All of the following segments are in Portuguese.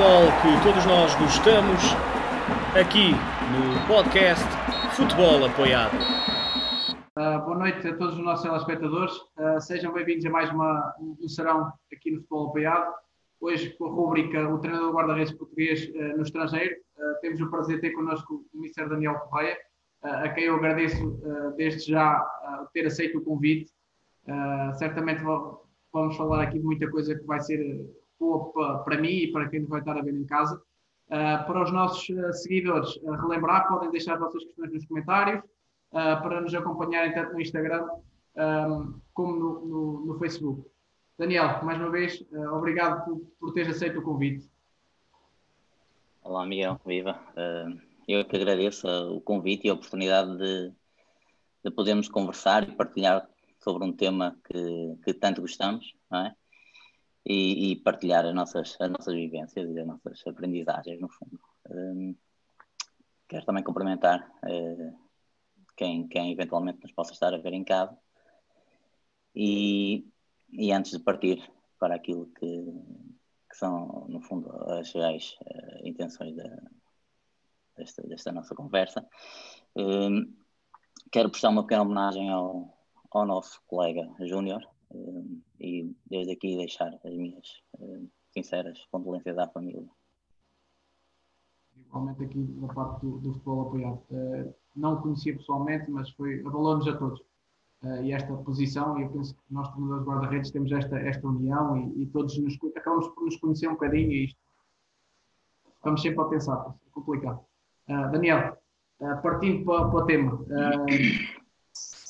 futebol que todos nós gostamos, aqui no podcast Futebol Apoiado. Uh, boa noite a todos os nossos telespectadores. Uh, sejam bem-vindos a mais uma, um serão aqui no Futebol Apoiado. Hoje, com a rúbrica O Treinador Guarda-Redes Português uh, no Estrangeiro, temos o prazer de ter connosco o Mr. Daniel Correia, a quem eu agradeço desde já ter aceito o convite. certamente vamos falar aqui de muita coisa que vai ser boa para mim e para quem vai estar a ver em casa. Uh, para os nossos uh, seguidores, uh, relembrar, podem deixar as vossas questões nos comentários, para nos acompanharem tanto no Instagram como no, no, no, Facebook. Daniel, mais uma vez, obrigado por, por teres aceito o convite. Olá, Miguel, viva. eu que agradeço o convite e a oportunidade de, de podermos conversar e partilhar sobre um tema que, que tanto gostamos, não é? E, e, partilhar as nossas, as nossas vivências e as nossas aprendizagens, no fundo. Um, quero também cumprimentar uh, quem, quem eventualmente nos possa estar a ver em casa. E, e antes de partir para aquilo que, que são, no fundo, as reais uh, intenções da, desta, desta nossa conversa, um, quero prestar uma pequena homenagem ao, ao nosso colega Júnior, e desde aqui deixar as minhas sinceras condolências à família. Igualmente aqui da parte do, do futebol apoiado. Uh, não conhecia pessoalmente, mas foi abalou-nos a todos. Uh, e esta posição, e eu penso que nós, treinadores guarda-redes, temos esta, esta união e, e, todos nos, acabamos por nos conhecer um bocadinho e isto estamos sempre a pensar, é complicado. Uh, Daniel, partindo para, para o tema,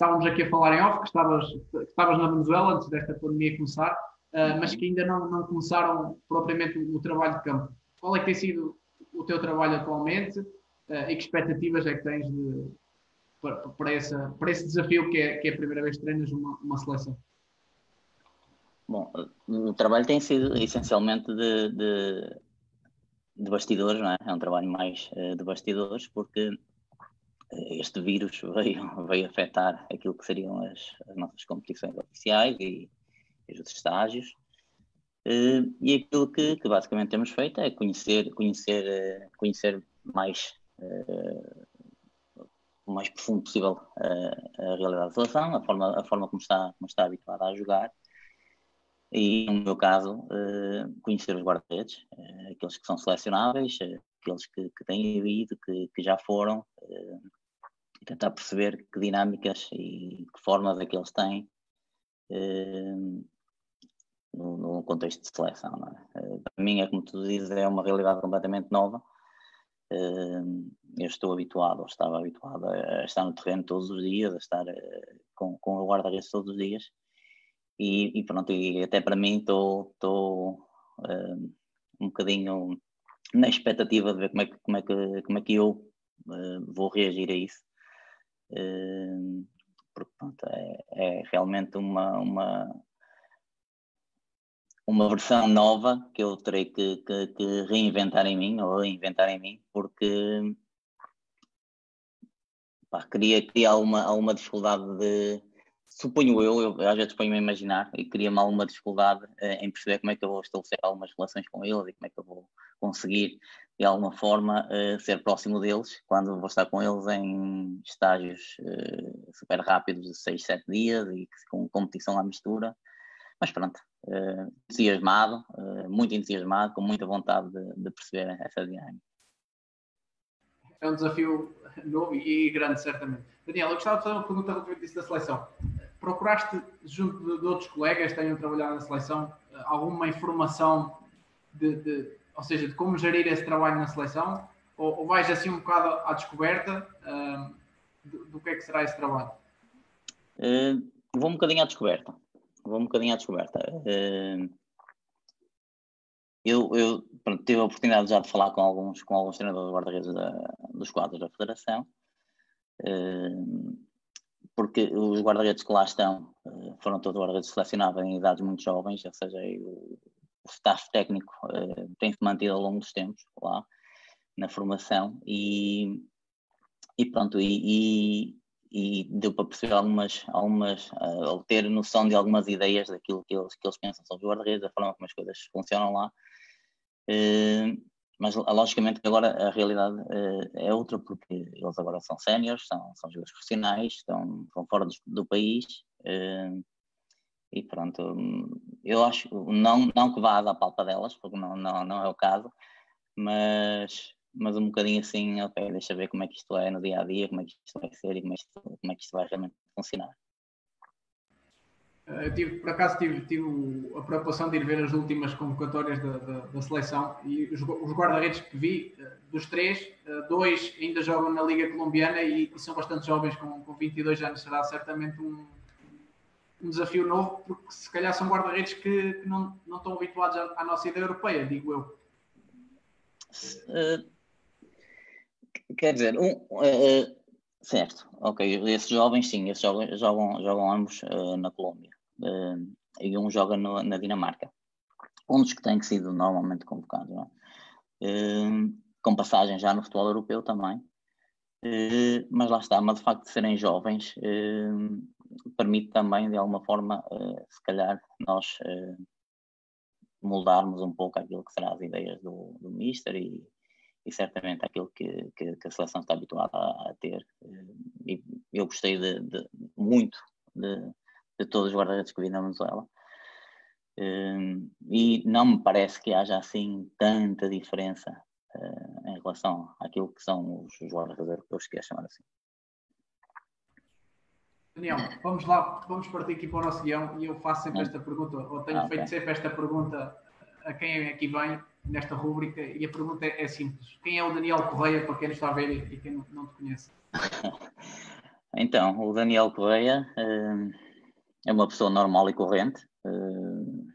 estávamos aqui a falar em off, que estavas, que estavas na Venezuela antes desta pandemia começar, uh, mas que ainda não, não começaram propriamente o, o, trabalho de campo. Qual é que tem sido o teu trabalho atualmente uh, e que expectativas é que tens de, para, para, essa, para esse desafio que é, que é a primeira vez que treinas uma, uma seleção? Bom, o trabalho tem sido essencialmente de, de, de bastidores, não é? É um trabalho mais uh, de bastidores, porque este vírus veio, veio afetar aquilo que seriam as, as nossas competições oficiais e, e os estágios. Uh, e aquilo que, que, basicamente temos feito é conhecer, conhecer, uh, conhecer mais, uh, o mais profundo possível a realidade da seleção, a forma, a forma como, está, como está habituada a jogar. E, no meu caso, conhecer os guarda-redes, aqueles que são selecionáveis, aqueles que, que têm havido, que, que já foram, e tentar perceber que dinâmicas e que formas é que eles têm eh, no, no, contexto de seleção. É? Eh, para mim, é como tu dizes, é uma realidade completamente nova. Eh, eu estou habituado, ou estava habituado a estar no terreno todos os dias, a estar com, com o guarda-redes todos os dias. E, e, pronto, e até para mim estou, um bocadinho na expectativa de ver como é que, como é que, como é que eu vou reagir a isso porque pronto, é, é, realmente uma, uma, uma versão nova que eu terei que, que, que, reinventar em mim, ou reinventar em mim, porque pá, queria, queria alguma, alguma dificuldade de. Suponho eu, eu às vezes ponho-me a imaginar e queria-me alguma dificuldade eh, em perceber como é que eu vou estabelecer algumas relações com eles e como é que eu vou conseguir de alguma forma uh, ser próximo deles quando vou estar com eles em estágios uh, super rápidos de 6, 7 dias e com competição à mistura. Mas pronto, entusiasmado, muito entusiasmado, com muita vontade de, de, perceber essa dinâmica. É um desafio novo e grande, certamente. Daniel, eu gostava de fazer uma pergunta relativamente disso da seleção. Procuraste, junto de, de outros colegas que tenham trabalhado na seleção, alguma informação de, de ou seja, de como gerir esse trabalho na seleção, ou, ou vais assim um bocado à descoberta uh, do, do, que é que será esse trabalho? Uh, vou um bocadinho à descoberta. Vou um bocadinho à descoberta. Uh, eu, eu pronto, tive a oportunidade já de falar com alguns, com alguns treinadores guarda-redes dos quadros da Federação, uh, porque os guarda-redes que lá estão foram todos guarda-redes selecionados em idades muito jovens, ou seja, o, staff técnico uh, tem-se mantido ao longo dos tempos lá na formação e, e pronto, e, e, e deu para perceber algumas, algumas uh, ou ter noção de algumas ideias daquilo que eles, que eles pensam sobre os guarda-redes, da forma como as coisas funcionam lá. Mas logicamente que agora a realidade é outra, porque eles agora são séniores, são, são jogadores profissionais, estão, estão fora do, do país. E pronto, eu acho, não, não que vá dar palpa delas, porque não, não, não é o caso, mas, mas um bocadinho assim, ok, deixa ver como é que isto é no dia a dia, como é que isto vai ser e como é que isto, como é que isto vai realmente funcionar. Eh, eu tive, por acaso tive, tive a preocupação de ir ver as últimas convocatórias da, da, da seleção e os, os guarda-redes que vi, eh, dos três, eh, dois ainda jogam na Liga Colombiana e, e são bastante jovens, com, com 22 anos, será certamente um, um desafio novo, porque se calhar são guarda-redes que, que, não, não estão habituados à, à, nossa ideia europeia, digo eu. Uh, quer dizer, um, uh, certo, ok, esses jovens sim, esses jovens jogam, jogam ambos uh, na Colômbia e um joga no, na Dinamarca. Um dos que tem sido normalmente convocados, com passagem já no futebol europeu também. mas lá está, mas de facto de serem jovens, permite também, de alguma forma, uh, se calhar, nós uh, moldarmos um pouco aquilo que serão as ideias do, do Mister e, e certamente aquilo que, que, que, a seleção está habituada a, a ter. Uh, e eu gostei de, de muito de, de, todos os guarda-redes que vi na Venezuela. e não me parece que haja assim tanta diferença em relação àquilo que são os, os guarda-redes europeus, que é chamar assim. Daniel, vamos lá, vamos partir aqui para o nosso guião e eu faço sempre esta pergunta, ou tenho ah, feito okay. sempre esta pergunta a quem aqui vem nesta rúbrica e a pergunta é, simples. Quem é o Daniel Correia, para quem nos está a ver e quem não, te conhece? Então, o Daniel Correia uh, é uma pessoa normal e corrente uh,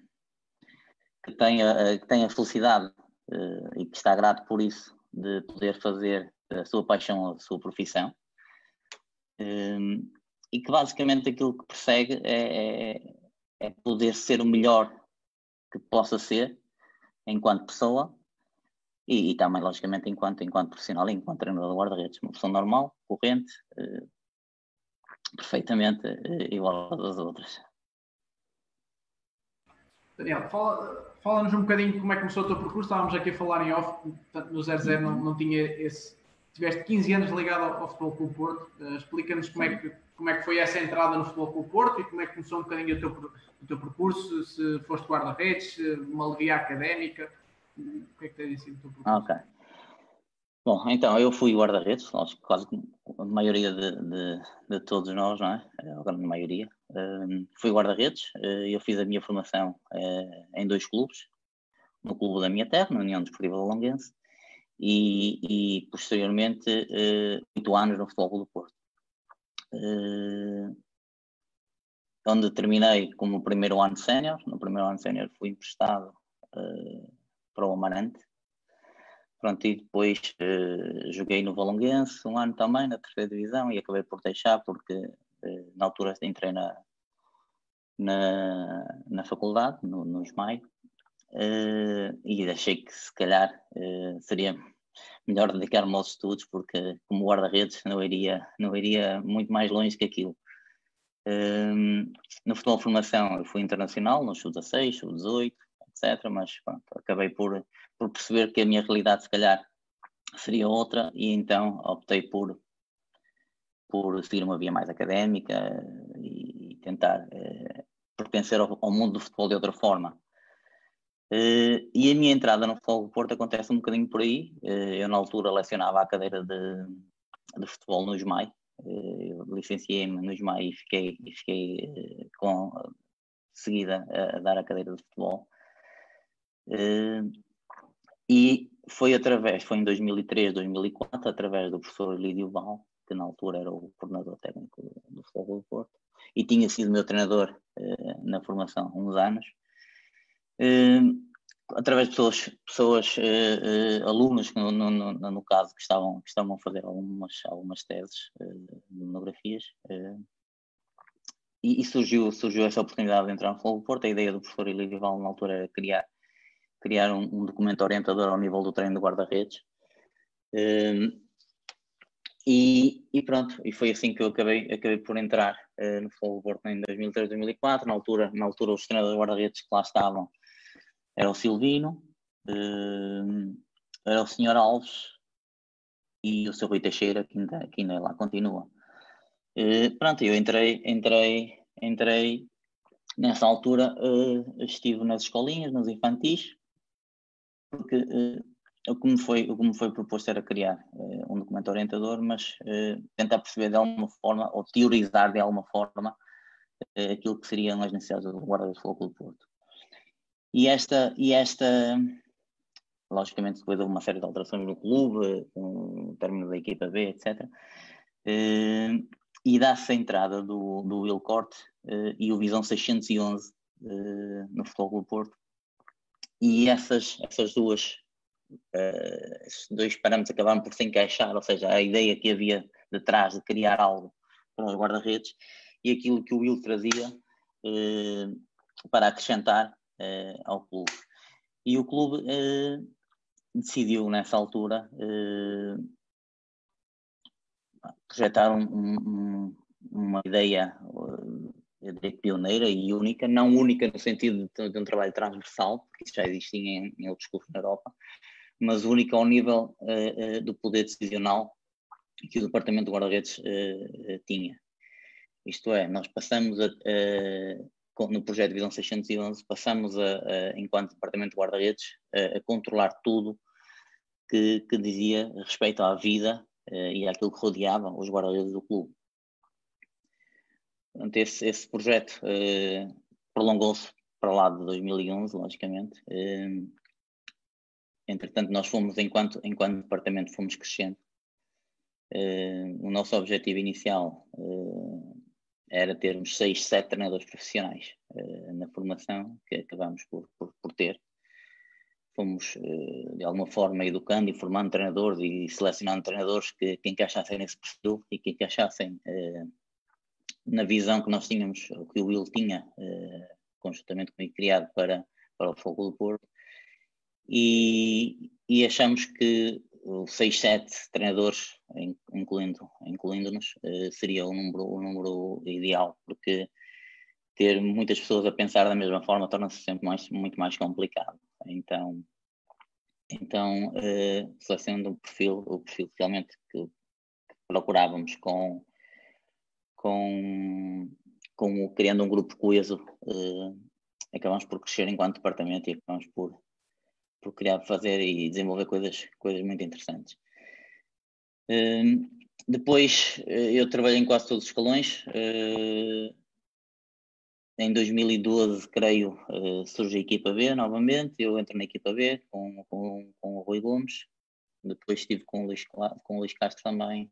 que, tem a, que tem a felicidade uh, e que está grato por isso de poder fazer a sua paixão, a sua profissão e que basicamente aquilo que persegue é, é, é poder ser o melhor que possa ser enquanto pessoa e, e, também, logicamente, enquanto, enquanto profissional, enquanto treinador de guarda-redes. Uma pessoa normal, corrente, eh, perfeitamente eh, igual às outras. Daniel, fala, fala-nos um bocadinho como é que começou o teu percurso. Estávamos aqui a falar em off, portanto, no 00 não, não tinha esse. Tiveste 15 anos ligado ao, ao Futebol Clube Porto. Uh, Explica-nos como é que como é que foi essa entrada no Futebol Clube Porto e como é que começou um bocadinho o teu, o teu percurso, se foste guarda-redes, uma levia académica, o que é que tens sido o teu percurso? Ok. Bom, então, eu fui guarda-redes, quase a maioria de, de, de, todos nós, não é? A grande maioria. Um, fui guarda-redes, uh, eu fiz a minha formação uh, em dois clubes, no clube da minha terra, na União Desportiva Longuense, e, e posteriormente uh, oito anos no Futebol do Porto uh, onde terminei como primeiro ano sénior. No primeiro ano sénior fui emprestado para o Amarante. Pronto, e depois uh, joguei no Valonguense um ano também, na terceira divisão, e acabei por deixar porque na altura entrei na, na, na faculdade, no, no SMAI, e achei que se calhar seria melhor dedicar-me aos estudos, porque como guarda-redes não iria, não iria muito mais longe que aquilo. Um, no futebol de formação eu fui internacional, no sub-16, sub-18, etc. Mas pronto, acabei por, por perceber que a minha realidade se calhar seria outra e então optei por, por seguir uma via mais académica e tentar eh, pertencer ao, ao mundo do futebol de outra forma. Uh, e a minha entrada no Futebol do Porto acontece um bocadinho por aí. Uh, eu, na altura, lecionava a cadeira de, de futebol no SMAI. Uh, Licenciei-me no SMAI e fiquei, e fiquei com, seguida a, a, dar a cadeira de futebol. E foi através, foi em 2003, 2004, através do professor Lídio Val, que na altura era o coordenador técnico do Futebol do Porto, e tinha sido meu treinador na formação há uns anos uh, através de pessoas, pessoas uh, alunos, no, no, no, no, caso, que estavam, que estavam a fazer algumas, algumas teses monografias. E, e, surgiu, surgiu essa oportunidade de entrar no Fogo Porto. A ideia do professor Elídio Val, na altura, era criar, criar um, um documento orientador ao nível do treino de guarda-redes. E, e, pronto, e foi assim que eu acabei, acabei por entrar uh, no Fogo em 2003, 2004. Na altura, na altura os treinadores guarda-redes que lá estavam era o Silvino, uh, era o Sr. Alves e o Sr. Rui Teixeira, que ainda, que ainda lá continua. Uh, pronto, eu entrei, entrei, entrei, nessa altura uh, estive nas escolinhas, nos infantis, porque o que me foi, o que me foi proposto era criar uh, um documento orientador, mas uh, tentar perceber de alguma forma, ou teorizar de alguma forma, uh, aquilo que seriam as necessidades do guarda-redes do Clube Porto. E esta, e esta, logicamente depois houve uma série de alterações no clube, com o término da equipa B, etc. e dá-se a entrada do, do Will Corte e o Visão 611 no Futebol Clube Porto. E essas, essas duas uh, esses dois parâmetros acabaram por se encaixar, ou seja, a ideia que havia detrás de criar algo para os guarda-redes e aquilo que o Will trazia uh, para acrescentar uh, ao clube. E o clube decidiu, nessa altura, projetar um, um, uma ideia eu diria pioneira e única, não única no sentido de, de, um trabalho transversal, porque isso já existia em, em outros clubes na Europa, mas única ao nível uh, uh, do poder decisional que o Departamento de Guarda-Redes uh, tinha. Isto é, nós passamos a, no projeto de Visão 611, passamos a, a enquanto Departamento de Guarda-Redes a, controlar tudo que, que, dizia respeito à vida e àquilo que rodeava os guarda-redes do clube. Portanto, esse, esse projeto prolongou-se para lá de 2011, logicamente, entretanto, nós fomos, enquanto, enquanto departamento, fomos crescendo. Uh, o nosso objetivo inicial era termos seis, sete treinadores profissionais na formação, que acabamos por, por, por ter. Fomos, de alguma forma, educando e formando treinadores e selecionando treinadores que, que encaixassem nesse perfil e que encaixassem na visão que nós tínhamos, o que o Will tinha, conjuntamente comigo, criado para, para o Fogo do Porto e, e achamos que os 6, 7 treinadores, incluindo, incluindo-nos, eh, seria o número, o número ideal, porque ter muitas pessoas a pensar da mesma forma torna-se sempre mais, muito mais complicado. Então, então uh, selecionando o perfil, o perfil realmente que procurávamos com, com, com criando um grupo coeso, uh, acabamos por crescer enquanto departamento e acabamos por por criar, fazer e desenvolver coisas, coisas muito interessantes. Uh, depois uh, eu trabalhei em quase todos os escalões. Em 2012, creio, eh, surge a equipa B novamente. Eu entro na equipa B com, com, com o Rui Gomes. Depois estive com o Luís, com o Luís Castro também,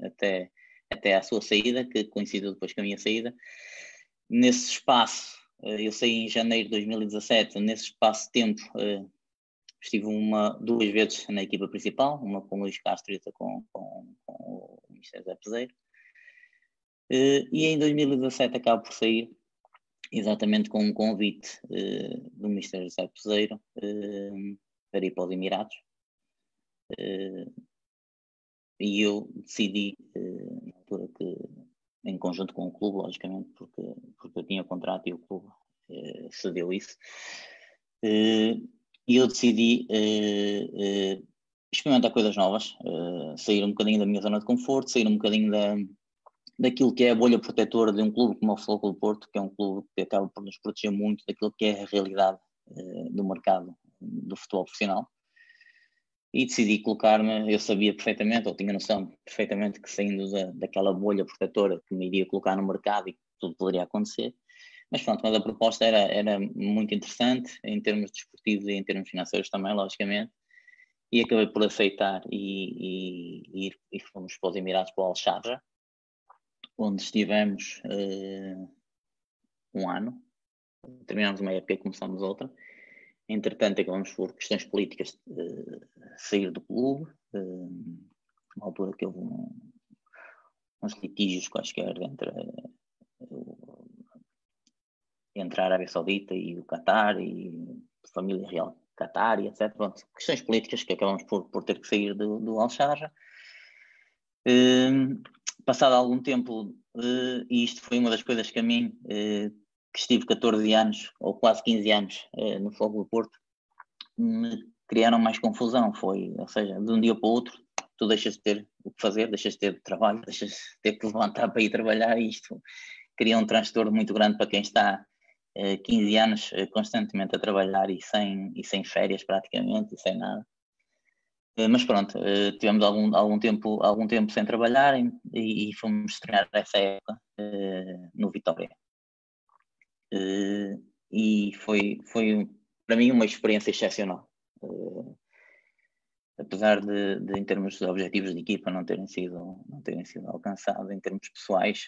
até, até à sua saída, que coincidiu depois com a minha saída. Nesse espaço, eh, eu saí em janeiro de 2017, nesse espaço de tempo eh, estive uma, duas vezes na equipa principal, uma com o Luís Castro e outra com, com, com o Ministério Zé Peseiro. Eh, e em 2017 acabo por sair exatamente com um convite do Ministério José Peseiro para ir para os Emirados. E eu decidi, na altura que em conjunto com o clube, logicamente, porque, porque eu tinha contrato e o clube eh, cedeu isso. Eh, e eu decidi eh, eh experimentar coisas novas, eh, sair um bocadinho da minha zona de conforto, sair um bocadinho da, daquilo que é a bolha protetora de um clube como o Futebol do Porto, que é um clube que acaba por nos proteger muito daquilo que é a realidade eh, do mercado do futebol profissional e decidi colocar-me, eu sabia perfeitamente, ou tinha noção perfeitamente que saindo da, daquela bolha protetora que me iria colocar no mercado e que tudo poderia acontecer, mas pronto, mas a proposta era, era muito interessante em termos desportivos e em termos financeiros também, logicamente, e acabei por aceitar e, e, e, fomos para os Emirados, para o Al-Sharjah, onde estivemos uh, um ano, terminamos uma época e começamos outra, Entretanto, acabamos por questões políticas uh, sair do clube, uh, uma altura que houve um, uns litígios quaisquer entre, uh, entre a Arábia Saudita e o Qatar e a família real Qatar e etc. Pronto, questões políticas que acabamos por, por ter que sair do, do Al-Sharjah. Passado algum tempo, e isto foi uma das coisas que a mim que estive 14 anos, ou quase 15 anos, uh, no Fogo do Porto, me criaram mais confusão. Foi, ou seja, de um dia para o outro, tu deixas de ter o que fazer, deixas de ter trabalho, deixas de ter que levantar para ir trabalhar e isto cria um transtorno muito grande para quem está 15 eh, anos eh, constantemente a trabalhar e sem, e sem férias praticamente e sem nada. Eh, mas pronto, tivemos algum, algum, tempo, algum tempo sem trabalhar e, e fomos treinar essa época no Vitória. E foi, foi para mim uma experiência excepcional. Apesar de, de, em termos de objetivos de equipa não terem sido, não terem sido alcançados, em termos pessoais,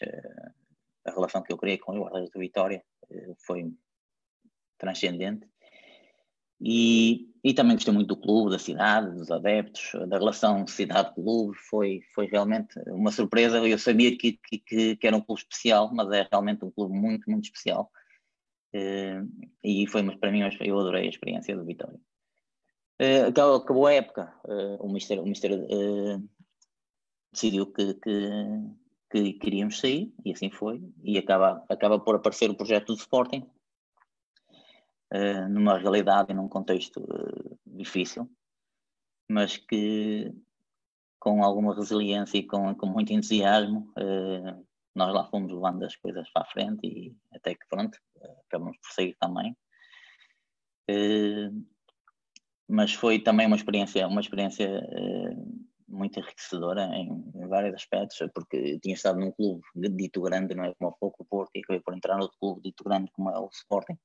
a relação que eu criei com o guarda do Vitória eh, foi transcendente. E, e também gostei muito do clube, da cidade, dos adeptos, da relação cidade-clube. Foi, foi realmente uma surpresa. Eu sabia que, que, que, era um clube especial, mas é realmente um clube muito, muito especial. Eh, e foi para mim, eu adorei a experiência do Vitória. Eh, acabou a época, o Mister, o Mister decidiu que, que, que queríamos sair, e assim foi, e acaba, acaba por aparecer o projeto do Sporting, numa realidade e num contexto difícil, mas que com alguma resiliência e com, com muito entusiasmo, nós lá fomos levando as coisas para a frente e até que pronto, acabamos por sair também. mas foi também uma experiência, uma experiência muito enriquecedora em, vários aspectos, porque tinha estado num clube dito grande, não é como o Foco Porto, e acabei por entrar noutro clube dito grande como é o Sporting.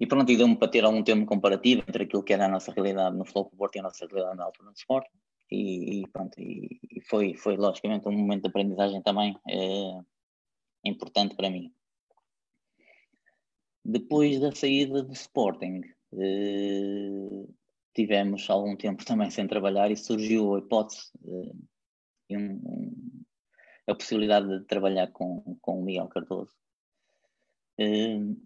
E pronto, e deu-me para ter algum tempo comparativo entre aquilo que era a nossa realidade no Floco Porto e a nossa realidade na altura do Sporting. E, e pronto, e, e, foi, foi logicamente um momento de aprendizagem também é, importante para mim. Depois da saída do Sporting, eh, tivemos algum tempo também sem trabalhar e surgiu a hipótese e um, um, a possibilidade de trabalhar com, com o Miguel Cardoso, uh,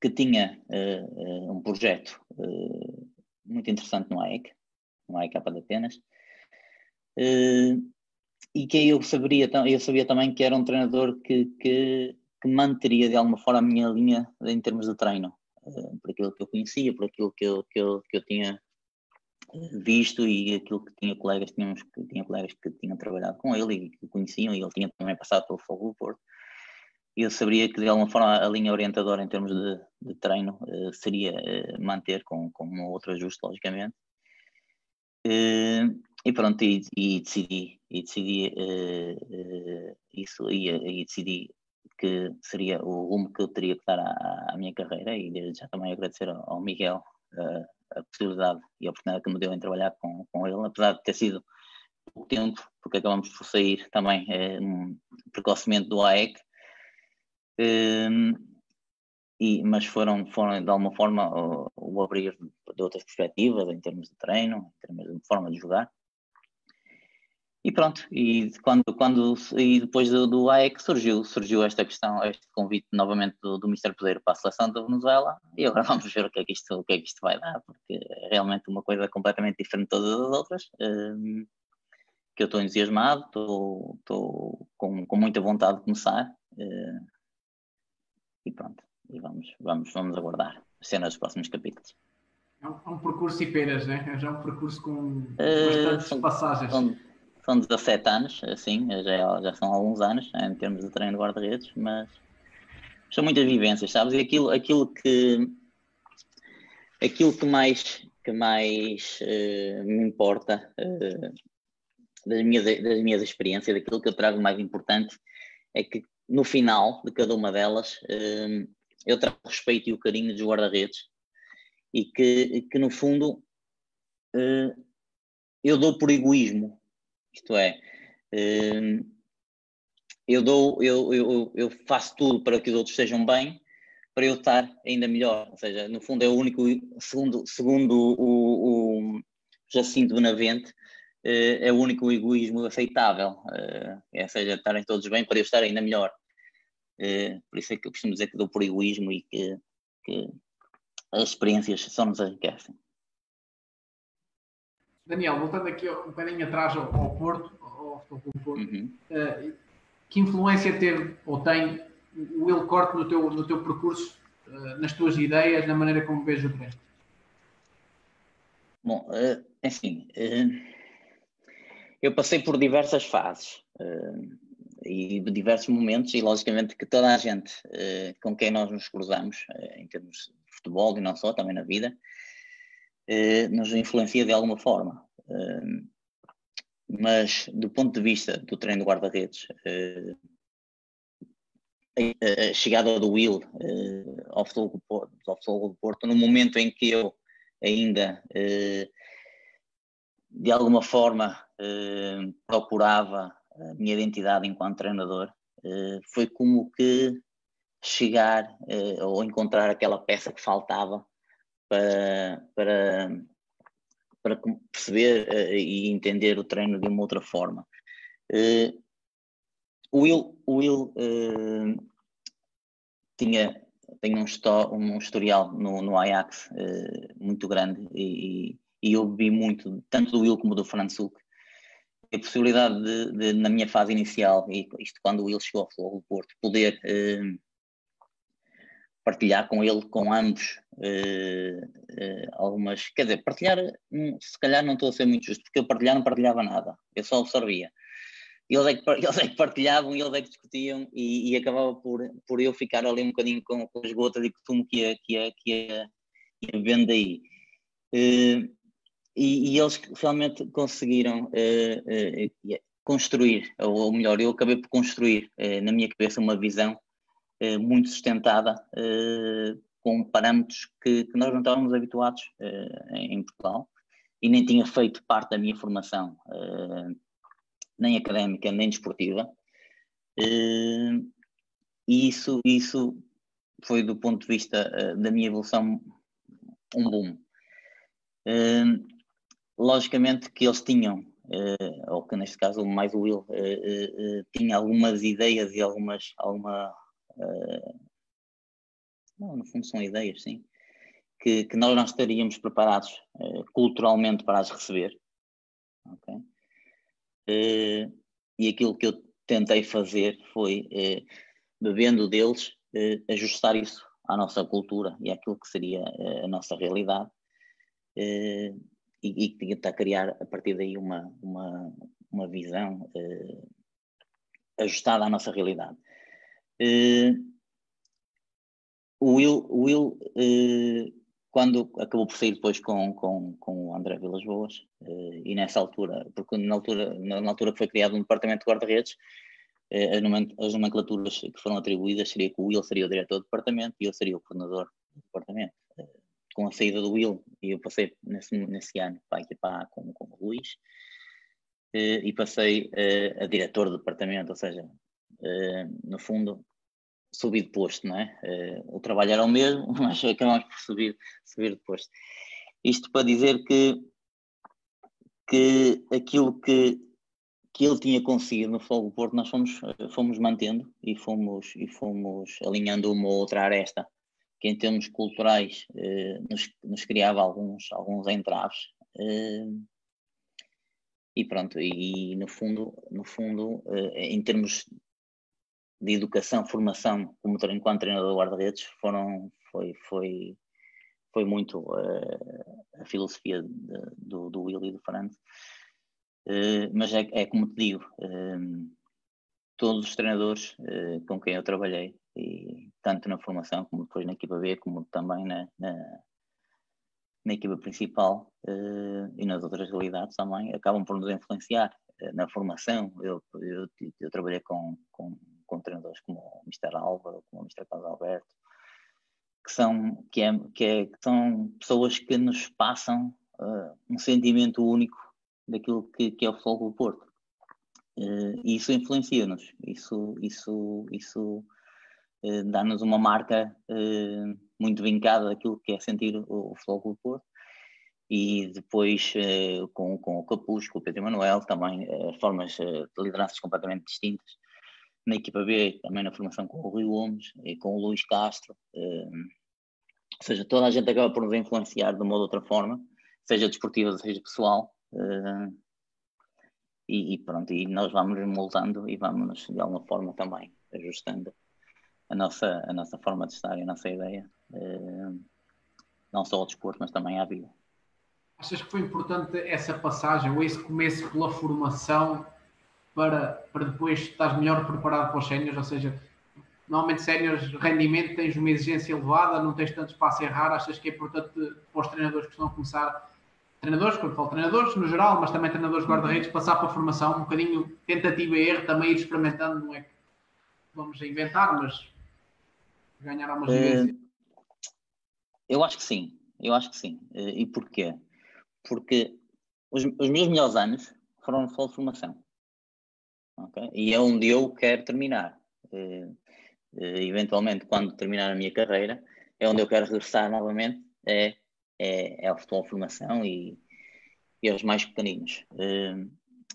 que tinha uh, um projeto uh, muito interessante no AEC, no AEC de Atenas, e que eu sabia, eu sabia também que era um treinador que, que, que manteria de alguma forma a minha linha em termos de treino por aquilo que eu conhecia, por aquilo que eu, que eu, que eu tinha visto e aquilo que tinha colegas, tínhamos, tinha colegas que tinham trabalhado com ele e que o conheciam e ele tinha também passado pelo Fogo do Porto. Eu saberia que de alguma forma a linha orientadora em termos de, de treino uh, seria manter com, com um outro ajuste, logicamente. E pronto, e, e, decidi, e decidi isso e, e decidi que seria o rumo que eu teria que dar à, à minha carreira e desde já também agradecer ao, ao Miguel uh, a possibilidade e a oportunidade que me deu em trabalhar com, com ele, apesar de ter sido pouco tempo, porque acabamos por sair também um, precocemente do AEC, um, ehm, e, mas foram, foram de alguma forma o, o abrir de outras perspectivas em termos de treino, em termos de forma de jogar. E pronto, e quando, quando e depois do, do AEC surgiu, surgiu esta questão, este convite novamente do, do Mr. Poder para a seleção da Venezuela, e agora vamos ver o que, é que isto, o que é que isto vai dar, porque é realmente uma coisa completamente diferente de todas as outras, um, que eu estou entusiasmado, estou, estou com, com muita vontade de começar, uh, e pronto, e vamos, vamos, vamos aguardar as cenas dos próximos capítulos. É um, é um percurso e peras, né? É já um percurso com uh, bastantes uh, passagens. São, são 17 anos, assim, já, já são alguns anos em termos de treino de guarda-redes, mas são muitas vivências, sabes? E aquilo, aquilo que aquilo que mais, que mais uh, me importa uh, das, minhas, das minhas experiências, daquilo que eu trago mais importante, é que no final de cada uma delas uh, eu trago o respeito e o carinho dos guarda-redes e que, que no fundo eu dou por egoísmo isto é, hum, eu, dou, eu, eu, eu faço tudo para que os outros estejam bem, para eu estar ainda melhor. Ou seja, no fundo é o único, segundo, segundo o, o Jacinto Benavente, eh, é o único egoísmo aceitável. Eh, é, ou seja, estarem todos bem para eu estar ainda melhor. Eh, por isso é que eu costumo dizer que dou por egoísmo e que, que as experiências só nos enriquecem. Daniel, voltando aqui um bocadinho atrás ao, ao Porto, ao Futebol Porto, uhum. uh, que influência teve ou tem o Will Corte no teu, no teu percurso, uh, nas tuas ideias, na maneira como vês o treino? Bom, uh, enfim, uh, eu passei por diversas fases e diversos momentos, e logicamente que toda a gente com quem nós nos cruzamos, em termos de futebol e não só, também na vida, nos influencia de alguma forma. mas do ponto de vista do treino de guarda-redes, a chegada do Will ao Futebol do Porto, no momento em que eu ainda eh, de alguma forma eh, procurava a minha identidade enquanto treinador, eh, foi como que chegar ou encontrar aquela peça que faltava para, para, para perceber e entender o treino de uma outra forma. O Will, o Will tinha tem um, um historial no, no Ajax uh, muito grande e, e, eu vi muito, tanto do Will como do Franzuk, a possibilidade de, de, na minha fase inicial, e isto quando o Will chegou ao Porto, poder uh, partilhar com ele, com ambos, uh, algumas, quer dizer, partilhar, hum, se calhar não estou a ser muito justo, porque eu partilhar não partilhava nada, eu só absorvia eles é que, eles é que partilhavam eles é que discutiam e, e, acabava por, por eu ficar ali um bocadinho com, com as gotas e costumo que ia, que ia, que ia, ia vendo aí. Uh, e, e, eles realmente conseguiram construir, ou melhor, eu acabei por construir na minha cabeça uma visão muito sustentada com parâmetros que, que, nós não estávamos habituados em Portugal e nem tinha feito parte da minha formação nem académica, nem desportiva. Eh, e isso, isso foi, do ponto de vista da minha evolução, um boom. Logicamente que eles tinham, ou que neste caso mais o Will, tinha algumas ideias e algumas, alguma, não, no fundo são ideias, sim, que, que nós não estaríamos preparados culturalmente para as receber. Okay? Uh, e aquilo que eu tentei fazer foi, uh, bebendo deles, uh, ajustar isso à nossa cultura e àquilo que seria a nossa realidade e, e tentar criar a partir daí uma, uma, uma visão ajustada à nossa realidade. O Will, o Will quando acabou por sair depois com, com, com o André Vilas Boas, eh, e nessa altura, porque na altura, na altura que foi criado um departamento de guarda-redes, eh, as nomenclaturas que foram atribuídas seria que o Will seria o diretor do departamento e eu seria o coordenador do departamento. Eh, com a saída do Will, e eu passei nesse, nesse ano para equipar com, com o Luís, e passei a diretor do departamento, ou seja, no fundo, subir de posto, não é? Uh, o trabalho era o mesmo, mas acabamos por subir, subir de posto. Isto para dizer que, que aquilo que, que ele tinha conseguido no Fogo Porto, nós fomos, fomos mantendo e fomos, e fomos alinhando uma ou outra aresta, que em termos culturais uh, nos, nos criava alguns, alguns entraves. Uh, e pronto, e, e no fundo, no fundo em termos de educação, formação como enquanto treinador de guarda-redes foram foi foi foi muito uh, a filosofia de, do, do Will e do Franz uh, mas é, é, como te digo uh, todos os treinadores com quem eu trabalhei e tanto na formação como depois na equipa B como também na, na, na equipa principal e nas outras realidades também acabam por nos influenciar na formação. Eu, eu, eu trabalhei com, com com treinadores como o Mr. Álvaro, como o Mr. Carlos Alberto, que são, que é, que é, que são pessoas que nos passam uh, um sentimento único daquilo que, que é o fogo do Porto. Uh, e isso influencia-nos, isso, isso, isso uh, dá-nos uma marca muito vincada daquilo que é sentir o, o do Porto e depois com, com o Capuz, com o Pedro Emanuel, também formas de lideranças completamente distintas na equipa B, também na formação com o Rui Gomes e com o Luís Castro. Uh, ou seja, toda a gente acaba por nos influenciar de uma ou outra forma, seja desportiva, seja pessoal. Uh, e, e, pronto, e nós vamos moldando e vamos de alguma forma também ajustando a nossa, a nossa forma de estar e a nossa ideia, uh, não só ao desporto, mas também à vida. Achas que foi importante essa passagem ou esse começo pela formação para, para depois estar melhor preparado para os séniores? Ou seja, normalmente séniores, rendimento, tens uma exigência elevada, não tens tanto espaço a errar. Achas que é importante para os treinadores que estão a começar, treinadores, quando falo treinadores no geral, mas também treinadores guarda-redes, passar para a formação, um bocadinho tentativa e erro, também ir experimentando, não é que vamos inventar, mas ganhar uma vivência? Uh, eu acho que sim, eu acho que sim. E porquê? Porque os, os meus melhores anos foram no futebol de formação. Okay? E é onde eu quero terminar. Uh, eventualmente, quando terminar a minha carreira, é onde eu quero regressar novamente, é, é, é ao futebol formação e, e aos mais pequeninos.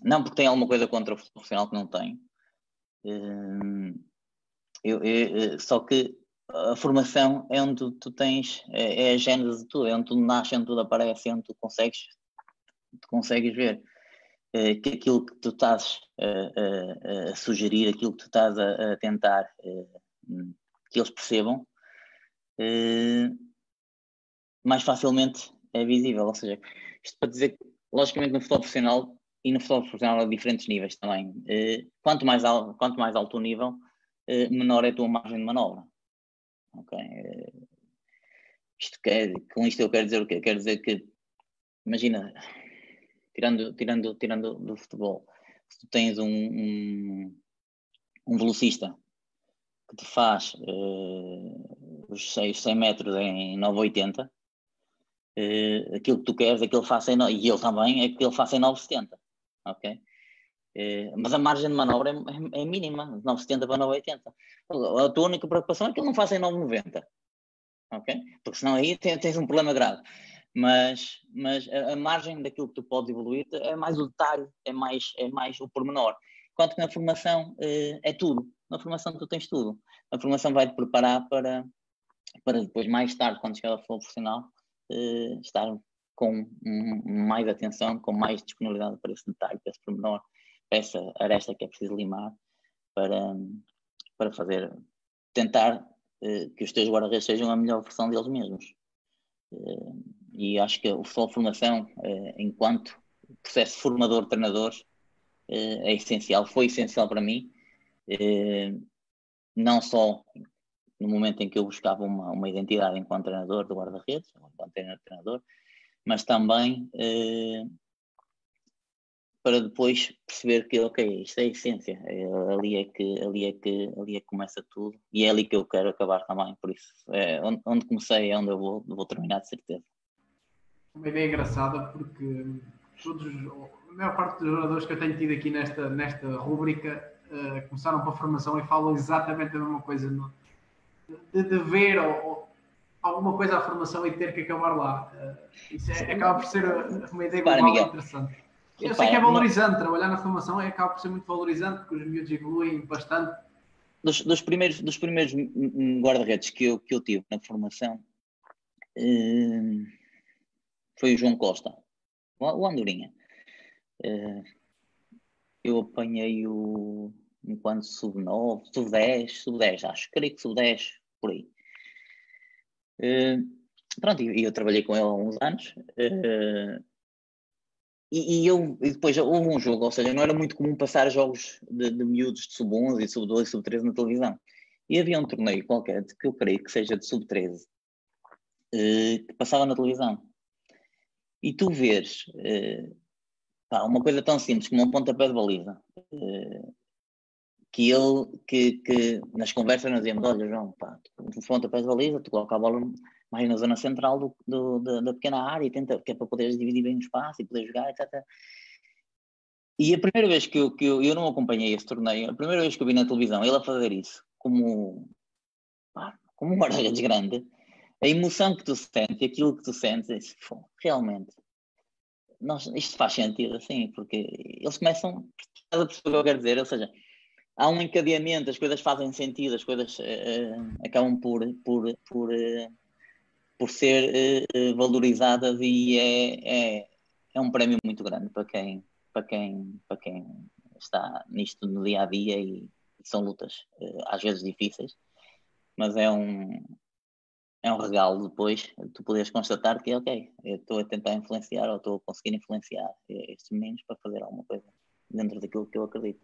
não porque tem alguma coisa contra o futebol profissional que não tem. Eu, eu, só que a formação é onde tu, tu tens, é, é, a gênese de tudo, é onde tudo nasce, onde tudo aparece, é onde tu consegues, tu consegues ver é, que aquilo que tu estás a, a, a, sugerir, aquilo que tu estás a, a tentar é, que eles percebam, é, mais facilmente é visível. Ou seja, isto para dizer que, logicamente, no futebol profissional e no futebol profissional a diferentes níveis também, quanto, mais, quanto mais alto o nível, menor é a tua margem de manobra. Ok? Isto quer, com isto eu quero dizer o quê? Quero dizer que, imagina, tirando, tirando, tirando do futebol, se tu tens um, um, um velocista que te faz uh, os 6, 100 metros em 980, uh, eh, aquilo que tu queres é que ele faça em, e ele também é que ele faça em 970, ok? Eh, mas a margem de manobra é, é, é mínima, de 970 para 980. A tua única preocupação é que ele não faça em 990. Ok? Porque senão aí tens um problema grave. Mas, mas a, margem daquilo que tu podes evoluir é mais o detalhe, é mais, é mais o pormenor. Enquanto que na formação eh, é tudo. Na formação tu tens tudo. A formação vai te preparar para, para depois, mais tarde, quando chegar ao futebol profissional, eh, estar com mais atenção, com mais disponibilidade para esse detalhe, para esse pormenor essa aresta que é preciso limar para, para fazer, tentar uh, que os teus guarda-redes sejam a melhor versão deles mesmos. E acho que o formação, uh, enquanto processo formador de treinadores, é essencial, foi essencial para mim, não só no momento em que eu buscava uma, uma identidade enquanto treinador do guarda-redes, enquanto treinador, mas também para depois perceber que, ok, isto é a essência, ali, é que, ali, é que, ali é que começa tudo e é ali que eu quero acabar também, por isso, é, onde, onde comecei é onde eu vou, vou terminar de certeza. Uma ideia engraçada porque todos, a maior parte dos jogadores que eu tenho tido aqui nesta, nesta rúbrica uh, começaram para a formação e falam exatamente a mesma coisa, no, de, de ver ou, ou, alguma coisa à formação e ter que acabar lá. Uh, isso é, acaba por ser uma ideia Para, global interessante. Eu sei que é valorizante, trabalhar na formação é, acaba por ser muito valorizante, porque os miúdos evoluem bastante. Dos, dos primeiros, dos primeiros guarda-redes que eu, que eu tive na formação uh, foi o João Costa, o Andorinha. Uh, eu apanhei-o enquanto sub-9, sub-10, sub-10, acho, creio que sub-10, por aí. Uh, pronto, e eu, trabalhei com ele há uns anos. Uh, e, e, eu, e depois houve um jogo, ou seja, não era muito comum passar jogos de, de miúdos de sub-11 e sub-12 e sub-13 na televisão. E havia um torneio qualquer, que eu creio que seja de sub-13, eh, que passava na televisão. E tu vês eh, pá, uma coisa tão simples como um pontapé de baliza, eh, que ele, que, que nas conversas nós dizíamos, olha João, pá, tu, pontapé de baliza, tu coloca a bola mais na zona central do, do, da, da, pequena área, tenta, que é para poderes dividir bem o espaço e poder jogar, etc. E a primeira vez que eu, que eu, eu não acompanhei esse torneio, a primeira vez que eu vi na televisão ele a fazer isso, como, como um guarda-redes grande, a emoção que tu sentes, aquilo que tu sentes, realmente, nós, isto faz sentido assim, porque eles começam, a perceber o que eu quero dizer, ou seja, há um encadeamento, as coisas fazem sentido, as coisas uh, acabam por, por, por uh, por ser uh, valorizadas e é, é, é um prémio muito grande para quem, para quem, para quem está nisto no dia a dia e são lutas às vezes difíceis, mas é um é um regalo depois tu poderes constatar que, ok, eu estou a tentar influenciar ou estou a conseguir influenciar estes meninos para fazer alguma coisa dentro daquilo que eu acredito.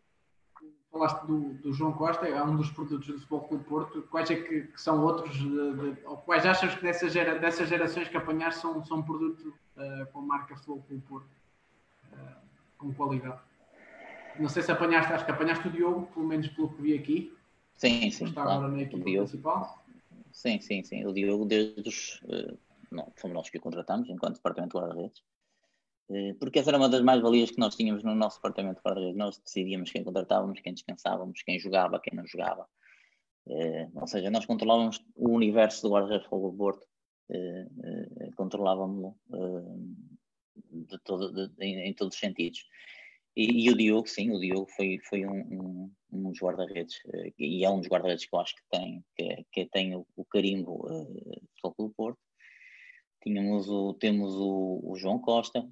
Falaste do, do João Costa, é um dos produtos do Futebol Clube Porto. Quais é que, que são outros, de, de, ou quais achas que dessa gera, dessas gerações que apanhaste são, são um produto uh, com a marca Futebol Clube Porto, uh, com qualidade? Não sei se apanhaste, acho que apanhaste o Diogo, pelo menos pelo que vi aqui. Sim, sim. Está claro. agora na equipa principal. Sim, sim, sim. O Diogo, desde os. Uh, não, fomos nós que o contratamos, enquanto departamento de guarda-redes. Uh, porque essa era uma das mais-valias que nós tínhamos no nosso departamento de guarda-redes. Nós decidíamos quem contratávamos, quem descansávamos, quem jogava, quem não jogava. Uh, ou seja, nós controlávamos o universo do guarda-redes do Porto. controlávamos de todo, de, em, em todos os sentidos. E, e, o Diogo, sim, o Diogo foi, foi um, um, um dos guarda-redes, uh, e é um dos guarda-redes que eu acho que tem, que, que tem o, o carimbo uh, do Porto. Tínhamos o, temos o, o João Costa,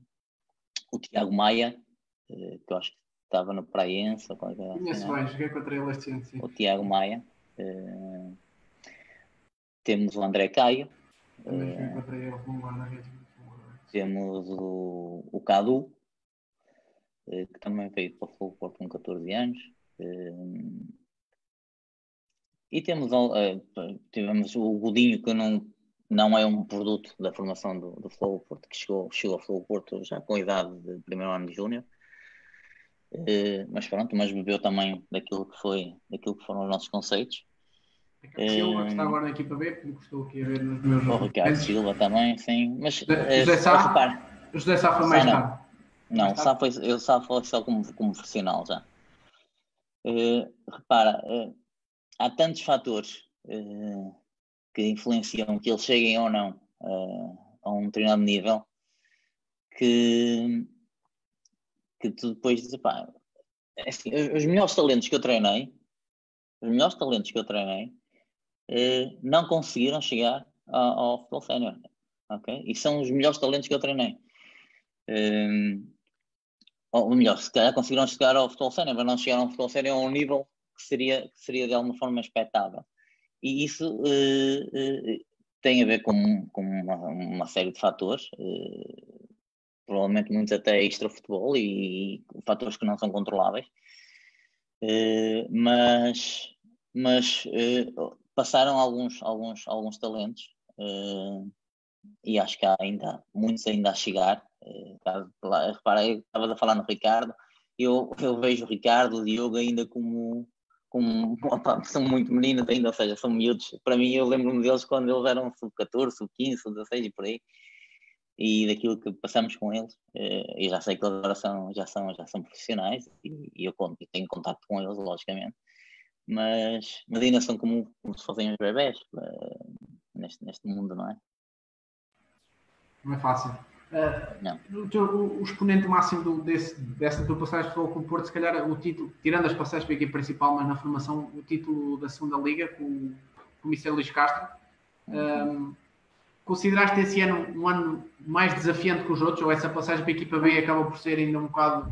o Tiago Maia, uh, que eu acho que estava no Praense. Conheço assim, bem, joguei contra ele este ano, sim. O Tiago Maia. Uh, temos o André Caio. Também joguei contra ele, um guarda-redes. Temos o, o Cadu eh, que também veio para o Fogo Porto com 14 anos. Eh, e temos, eh, tivemos o Godinho, que não, não é um produto da formação do, do Flow Porto, que chegou, chegou ao Flow Porto já com a idade de primeiro ano de júnior. mas pronto, mas bebeu também daquilo que foi, daquilo que foram os nossos conceitos. Ricardo Silva, que está agora na equipa B, que gostou aqui a ver nos meus jogos. O Ricardo Silva também, sim. Mas, José Sá, José Sá foi mais tarde. Não, Sá foi, eu Sá foi só como, como profissional já. Uh, repara, uh, há tantos fatores uh, que influenciam que eles cheguem ou não a um determinado nível que, que tu depois dizes, pá, é assim, os melhores talentos que eu treinei, os melhores talentos que eu treinei, não conseguiram chegar ao, ao futebol sénior, ok? E são os melhores talentos que eu treinei ou melhor, se calhar conseguiram chegar ao futebol sénior, mas não chegaram ao futebol sénior a um nível que seria, que seria de alguma forma expectável. E isso uh, uh, tem a ver com, com uma, uma, série de fatores, uh, provavelmente muitos até extra-futebol e, e, fatores que não são controláveis, mas, mas passaram alguns, alguns, alguns talentos e acho que há ainda muitos ainda a chegar Repara, eu estava a falar no Ricardo, eu, eu vejo o Ricardo, o Diogo ainda como, como opa, são muito meninos ainda, ou seja, são miúdos. Para mim, eu lembro-me deles quando eles eram sub-14, sub-15, sub-16 e por aí. E daquilo que passamos com eles, eh, e já sei que eles agora são, já, são, já são profissionais e, e eu, eu tenho contato com eles, logicamente, mas, mas ainda são como, como se fossem os bebés uh, neste, neste mundo, não é? Não é fácil. Uh, o, o, exponente máximo do, desse, dessa tua passagem foi com o Porto, se calhar o título, tirando as passagens para a equipe principal, mas na formação, o título da segunda Liga com, com o Michel Luís Castro. Um, consideraste esse ano um ano mais desafiante que os outros, ou essa passagem para a equipa B acaba por ser ainda um bocado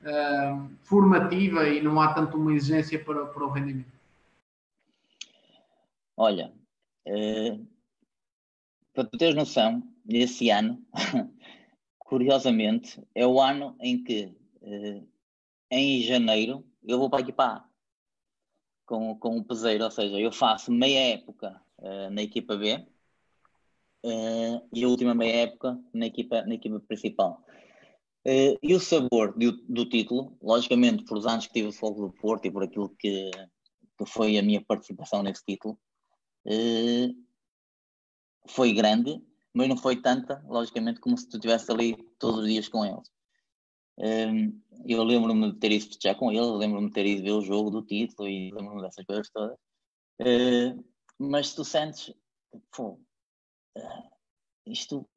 uh, formativa e não há tanto uma exigência para, para o rendimento? Olha, uh, para tu teres noção, esse ano, curiosamente, é o ano em que, eh, em janeiro, eu vou para a equipa A com, com o peseiro, ou seja, eu faço meia época uh, na equipa B uh, e a última meia época na equipa, na equipa principal. Uh, e o sabor do, do, título, logicamente, por os anos que tive o Fogo do Porto e por aquilo que, que foi a minha participação nesse título, foi grande, mas não foi tanta, logicamente, como se tu estivesse ali todos os dias com eles. Um, eu lembro-me de ter ido festejar com eles, lembro-me de ter ido ver o jogo do título e lembro-me dessas coisas todas. Uh, mas tu sentes, pô, uh, isto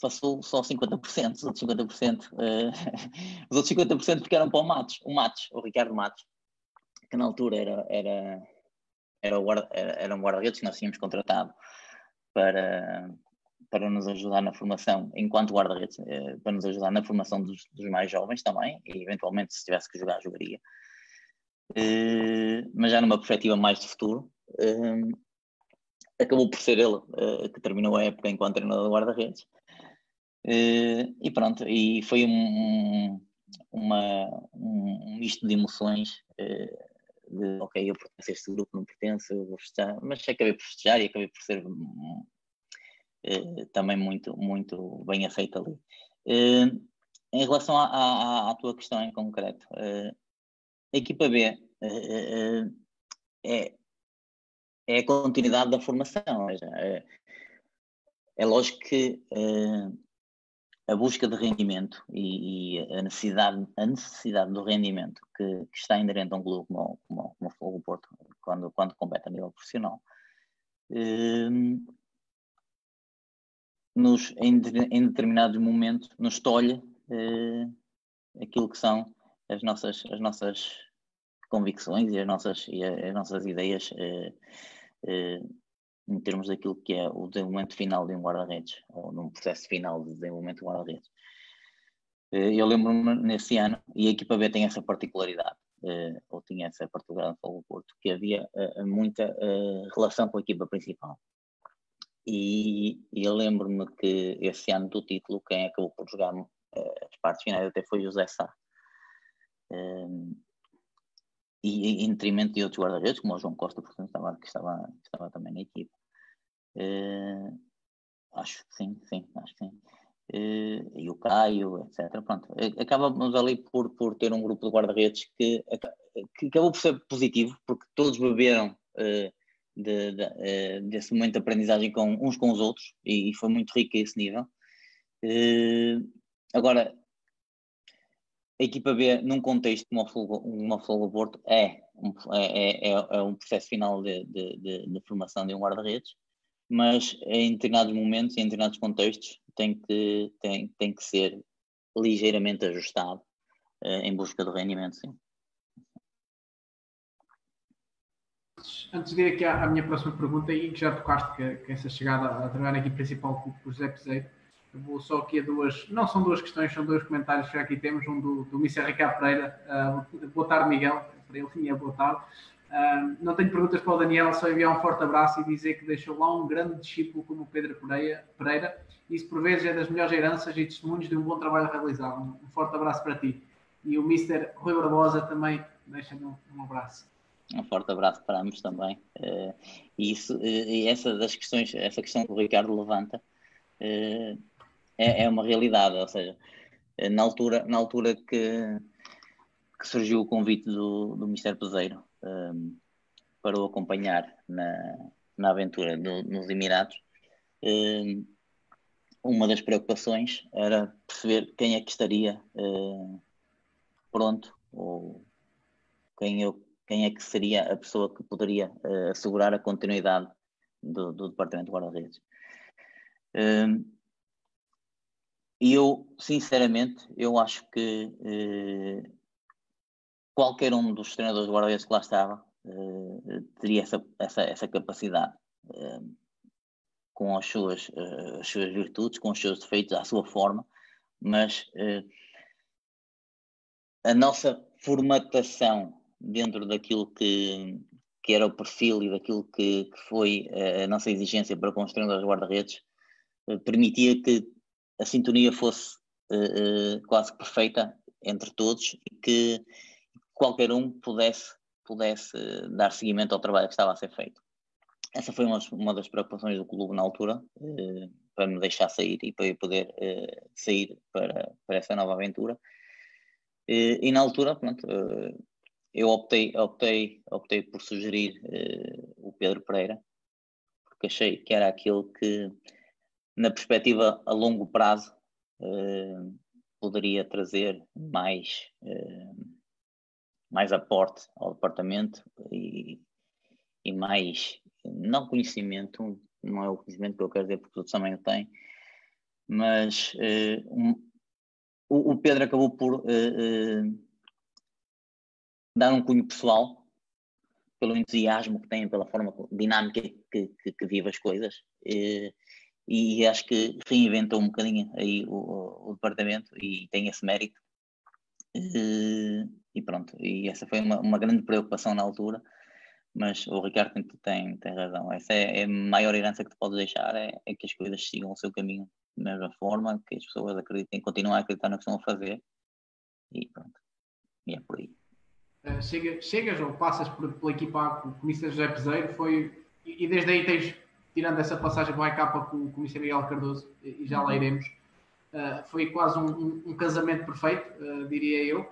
passou só 50%, os outros 50%, uh, os outros 50% ficaram para o Matos, o Matos, o Ricardo Matos, que na altura era, era, era, guarda, era, era um guarda-redes que nós tínhamos contratado para, para nos ajudar na formação, enquanto guarda-redes, eh, para nos ajudar na formação dos, dos, mais jovens também, e eventualmente se tivesse que jogar, jogaria. Eh, mas já numa perspectiva mais de futuro. acabou por ser ele que terminou a época enquanto treinador do guarda-redes. E pronto, e foi um, uma, um, misto de emoções. De ok, eu pertenço a este grupo, não pertenço, eu vou festejar, mas acabei por festejar e acabei por ser também muito, muito bem aceito ali. em relação à, à, à, tua questão em concreto, a equipa B é, é a continuidade da formação. É, é lógico que a busca de rendimento e, e, a, necessidade, a necessidade do rendimento que, que está inerente a um clube como, como, como o Porto, quando, quando compete a nível profissional, nos, em, em, determinados momentos nos tolha uh, aquilo que são as nossas, as nossas convicções e as nossas, e as nossas ideias eh, eh, em termos daquilo que é o desenvolvimento final de um guarda-redes, ou num processo final de desenvolvimento de um guarda-redes. Eh, eu lembro-me nesse ano, e a equipa B tem essa particularidade, ou tinha essa particularidade para o Porto, que havia muita relação com a equipa principal. E, e eu lembro-me que esse ano do título, quem acabou por jogar as partes finais até foi José Sá e em detrimento de outros guarda-redes, como o João Costa, portanto, estava, que, estava, que estava também na equipe. Uh, acho que sim, sim, acho que sim. Uh, e o Caio, etc. Pronto, acabamos ali por, por ter um grupo de guarda-redes que, que acabou por ser positivo, porque todos beberam uh, de, de, uh, desse momento de aprendizagem com, uns com os outros e, e foi muito rico a esse nível. agora, a equipa B, num contexto como o Futebol Porto, é um, é, é, é, um processo final de, de, de, formação de um guarda-redes, mas em determinados momentos, em determinados contextos, tem que, tem, tem que ser ligeiramente ajustado uh, em busca do rendimento, sim. Antes de ir aqui à, à minha próxima pergunta, e que já tocaste que, que essa chegada a trabalhar aqui principal com o José Peseiro, vou só aqui a duas, não são duas questões, são dois comentários que já aqui temos, um do, do Mr. Ricardo Pereira, uh, boa tarde Miguel, para ele tinha boa tarde. Uh, não tenho perguntas para o Daniel, só enviar um forte abraço e dizer que deixou lá um grande discípulo como o Pedro Pereira, Pereira. Isso por vezes é das melhores heranças e testemunhos de um bom trabalho realizado. Um, um forte abraço para ti. E o Mr. Rui Barbosa também deixa-me um, um abraço. Um forte abraço para ambos também. Uh, e isso, uh, essa das questões, essa questão que o Ricardo levanta, uh, é, é uma realidade, ou seja, na altura, na altura que, que surgiu o convite do, do Ministério Peseiro um, para o acompanhar na, na aventura do, nos Emirados, um, uma das preocupações era perceber quem é que estaria uh, pronto ou quem, eu, quem é que seria a pessoa que poderia uh, assegurar a continuidade do, do Departamento de Guarda-Redes. E eu, sinceramente, eu acho que eh, qualquer um dos treinadores de guarda-redes que lá estava eh, teria essa, essa, essa capacidade eh, com as suas, as suas virtudes, com os seus defeitos, à sua forma, mas a nossa formatação dentro daquilo que, que era o perfil e daquilo que, que foi a nossa exigência para construir os guarda-redes eh, permitia que a sintonia fosse uh, uh, quase perfeita entre todos e que qualquer um pudesse, pudesse dar seguimento ao trabalho que estava a ser feito. Essa foi uma, uma das preocupações do clube na altura, para me deixar sair e para eu poder sair para, para essa nova aventura. e na altura, pronto, eu optei, optei, optei por sugerir o Pedro Pereira, porque achei que era aquele que na perspectiva a longo prazo, uh, poderia trazer mais, uh, mais aporte ao departamento e, e mais, não conhecimento, não é o conhecimento que eu quero dizer, porque todos também o têm, mas uh, um, o, o, Pedro acabou por dar um cunho pessoal pelo entusiasmo que tem, pela forma dinâmica que, que, que vive as coisas e acho que reinventou um bocadinho aí o, o departamento e tem esse mérito. E, e, pronto, e essa foi uma, uma grande preocupação na altura, mas o Ricardo tem, tem, tem razão. Essa é, é, a maior herança que tu podes deixar, é, é, que as coisas sigam o seu caminho da mesma forma, que as pessoas acreditem, continuem a acreditar no que estão a fazer e pronto. E é por aí. Uh, chega, chegas ou passas por, pela equipa com o comissário José Peseiro, foi, e, e, desde aí tens, tirando essa passagem para a capa com o comissário Miguel Cardoso, e, e já lá uhum. iremos, uh, foi quase um, um, um casamento perfeito, uh, diria eu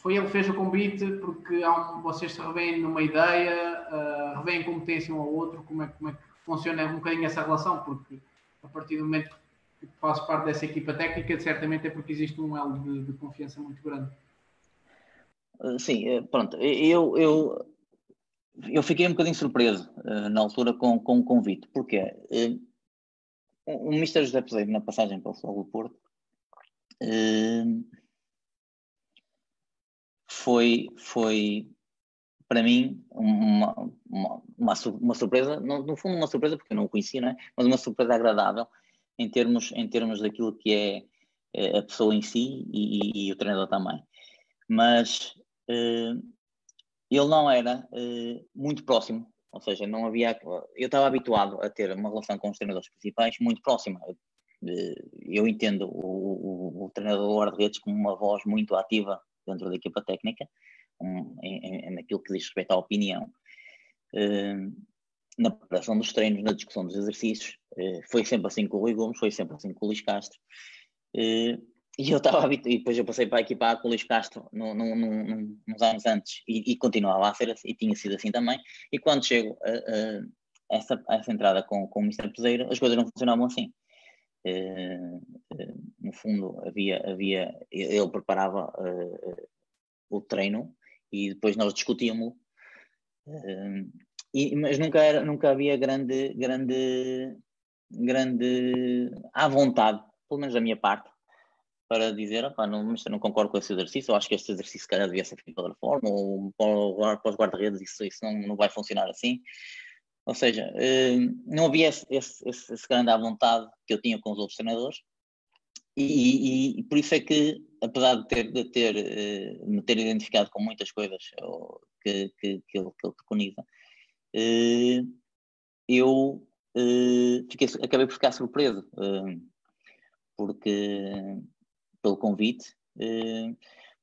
foi ele que fez o convite porque um, vocês se revêem numa ideia, uh, revêem competência um ao outro, como é, como é que funciona um bocadinho essa relação, porque a partir do momento que faço parte dessa equipa técnica, certamente é porque existe um elo de, de confiança muito grande. Ah, sim, eh, pronto, eu, eu, eu fiquei um bocadinho surpreso uh, na altura com, com o convite, porque o Mr. José Peseiro, na passagem para o Futebol do Porto, foi, foi para mim uma, uma, uma, surpresa, no, fundo uma surpresa porque eu não o conhecia, não é? mas uma surpresa agradável em termos, em termos daquilo que é, a pessoa em si e, e, e o treinador também. Mas eh, ele não era eh, muito próximo, ou seja, não havia. Eu estava habituado a ter uma relação com os treinadores principais muito próxima. Eh, eu entendo o, o, o treinador do guarda-redes como uma voz muito ativa dentro da equipa técnica, um, em, em, naquilo que diz respeito à opinião. Uh, na preparação dos treinos, na discussão dos exercícios, foi sempre assim com o Rui Gomes, foi sempre assim com o Luís Castro. E eu estava habituado, e depois eu passei para a equipa com o Luís Castro no, no, no, uns anos antes e, e, continuava a ser assim, e tinha sido assim também. E quando chego a, a, essa, a essa entrada com, com o Mr. Peseiro, as coisas não funcionavam assim. Uh, uh, no fundo havia havia ele preparava uh, o treino e depois nós discutíamos e, mas nunca era nunca havia grande grande grande à vontade pelo menos da minha parte para dizer, opá, não, não concordo com esse exercício, eu acho que este exercício se calhar devia ser feito de outra forma, ou para, os guarda-redes isso, isso não, não vai funcionar assim. Ou seja, eh, não havia esse, esse, esse, grande à vontade que eu tinha com os outros treinadores, e, e, e por isso é que, apesar de ter, de ter eh, me ter identificado com muitas coisas que, que, que, ele, que ele preconiza, eh, eu fiquei, acabei por ficar surpreso, porque, pelo convite,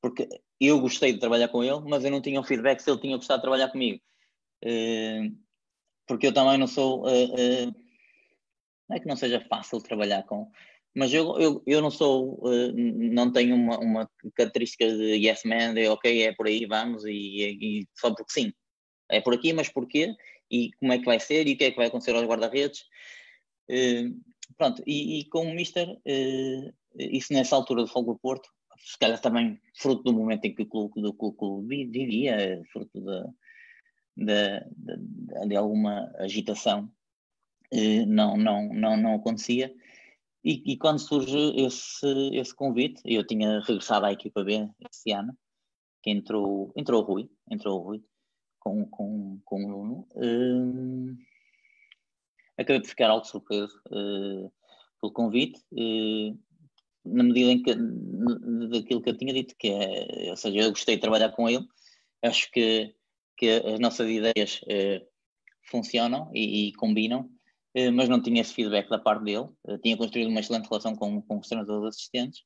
porque eu gostei de trabalhar com ele, mas eu não tinha um feedback se ele tinha gostado de trabalhar comigo porque eu também não sou. Uh, não é que não seja fácil trabalhar com, mas eu, eu, eu não sou, não tenho uma, uma característica de yes man, de ok, é por aí, vamos, e, e, só porque sim. É por aqui, mas porquê? E como é que vai ser? E o que é que vai acontecer aos guarda-redes? pronto, e, e, com o Mister, isso nessa altura do Fogo do Porto, se calhar também fruto do momento em que o clube, do clube vivia, fruto de, de, de alguma agitação eh, não, não, não, não acontecia. E, e, quando surge esse, esse convite, eu tinha regressado à equipa B esse ano, que entrou, entrou o Rui, entrou o Rui com, com, com o Nuno. Uh, acabei por ficar algo surpreso uh, pelo convite, na medida em que, daquilo que eu tinha dito, que é, ou seja, eu gostei de trabalhar com ele, acho que que as nossas ideias eh, funcionam e, e combinam, eh, mas não tinha esse feedback da parte dele. Eh, tinha construído uma excelente relação com, com os treinadores assistentes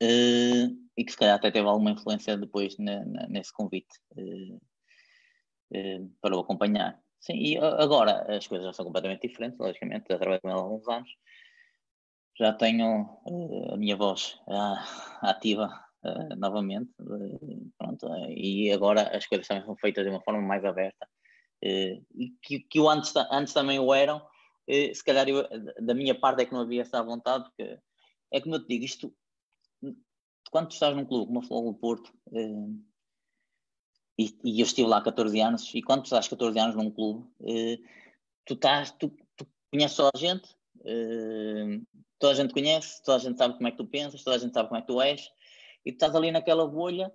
e que se calhar até teve alguma influência depois na, na, nesse convite para o acompanhar. Sim, e agora as coisas já são completamente diferentes, logicamente, já trabalho com ele há alguns anos. Já tenho a minha voz ativa uh, novamente. Uh, pronto, uh, e agora as coisas também são feitas de uma forma mais aberta. e que, que o antes, antes também o eram, se calhar eu, da minha parte é que não havia essa vontade, porque é como eu te digo, isto, quando tu estás num clube como a do Porto, e, e, eu estive lá há 14 anos, e quando tu estás 14 anos num clube, tu, estás, tu, tu conheces só a gente, toda a gente conhece, toda a gente sabe como é que tu pensas, toda a gente sabe como é que tu és, e tu estás ali naquela bolha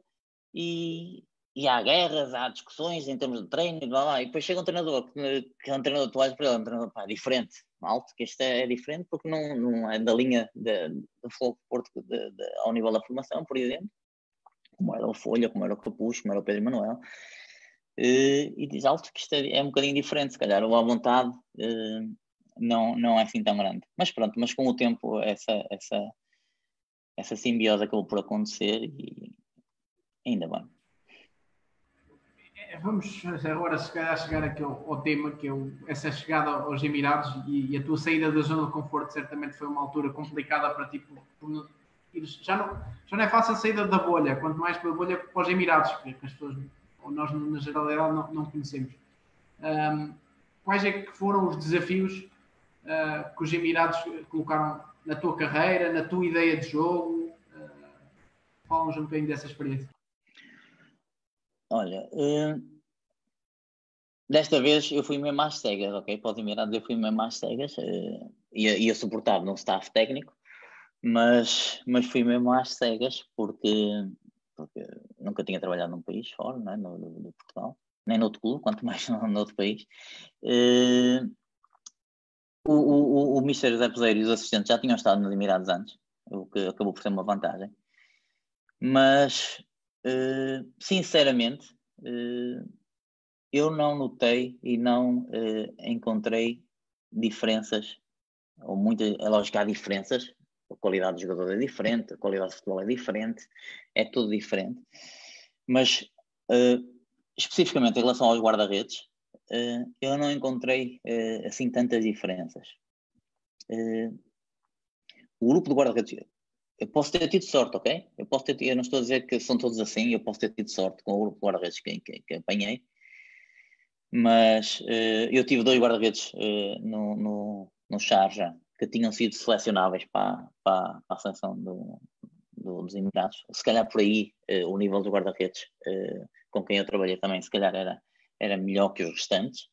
e, e há guerras, há discussões em termos de treino e blá, blá. E depois chega um treinador, que é um treinador, tu olhas para ele, é um treinador pá, diferente, alto, que este é, diferente porque não, não é da linha do Fogo Porto de, de, ao nível da formação, por exemplo, como era o Folha, como era o Capucho, como era o Pedro Manuel. Uh, e diz alto que isto é, é, um bocadinho diferente, se calhar ou à vontade uh, não, não é assim tão grande. Mas pronto, mas com o tempo essa, essa, essa simbiose acabou por acontecer e ainda bem. É, vamos agora se calhar chegar aqui ao, ao tema que é o, essa chegada aos Emirados e, e, a tua saída da zona de conforto certamente foi uma altura complicada para ti por, por, já, não, já não é fácil a saída da bolha, quanto mais para a bolha para os Emirados, que as pessoas nós na generalidade não, não conhecemos. Um, quais é que foram os desafios uh, que os Emirados colocaram na tua carreira, na tua ideia de jogo? Uh, Fala-nos um bocadinho dessa experiência. Olha, uh, desta vez eu fui mesmo às cegas, ok? Para os Emirados eu fui mesmo às cegas, uh, ia, ia suportar num staff técnico, mas, mas fui mesmo às cegas porque porque nunca tinha trabalhado num país fora, não é? no, no, no Portugal, nem noutro clube, quanto mais no, outro país. Uh, o, o, o, Peseiro e os assistentes já tinham estado nos Emirados antes, o que acabou por ser uma vantagem. Mas, uh, sinceramente, uh, eu não notei e não encontrei diferenças, ou muitas, é lógico que há diferenças, a qualidade do jogador é diferente, a qualidade de futebol é diferente, é tudo diferente. Mas, uh, especificamente em relação aos guarda-redes, uh, eu não encontrei uh, assim tantas diferenças. o grupo de guarda-redes, eu posso ter tido sorte, ok? Eu, posso ter, eu não estou a dizer que são todos assim, eu posso ter tido sorte com o grupo de guarda-redes que, que, que, apanhei, mas eu tive dois guarda-redes no, no, no Sharjah que tinham sido selecionáveis para, para, para a seleção do, do, dos Emirados. Se calhar por aí o nível dos guarda-redes com quem eu trabalhei também, se calhar era, era melhor que os restantes.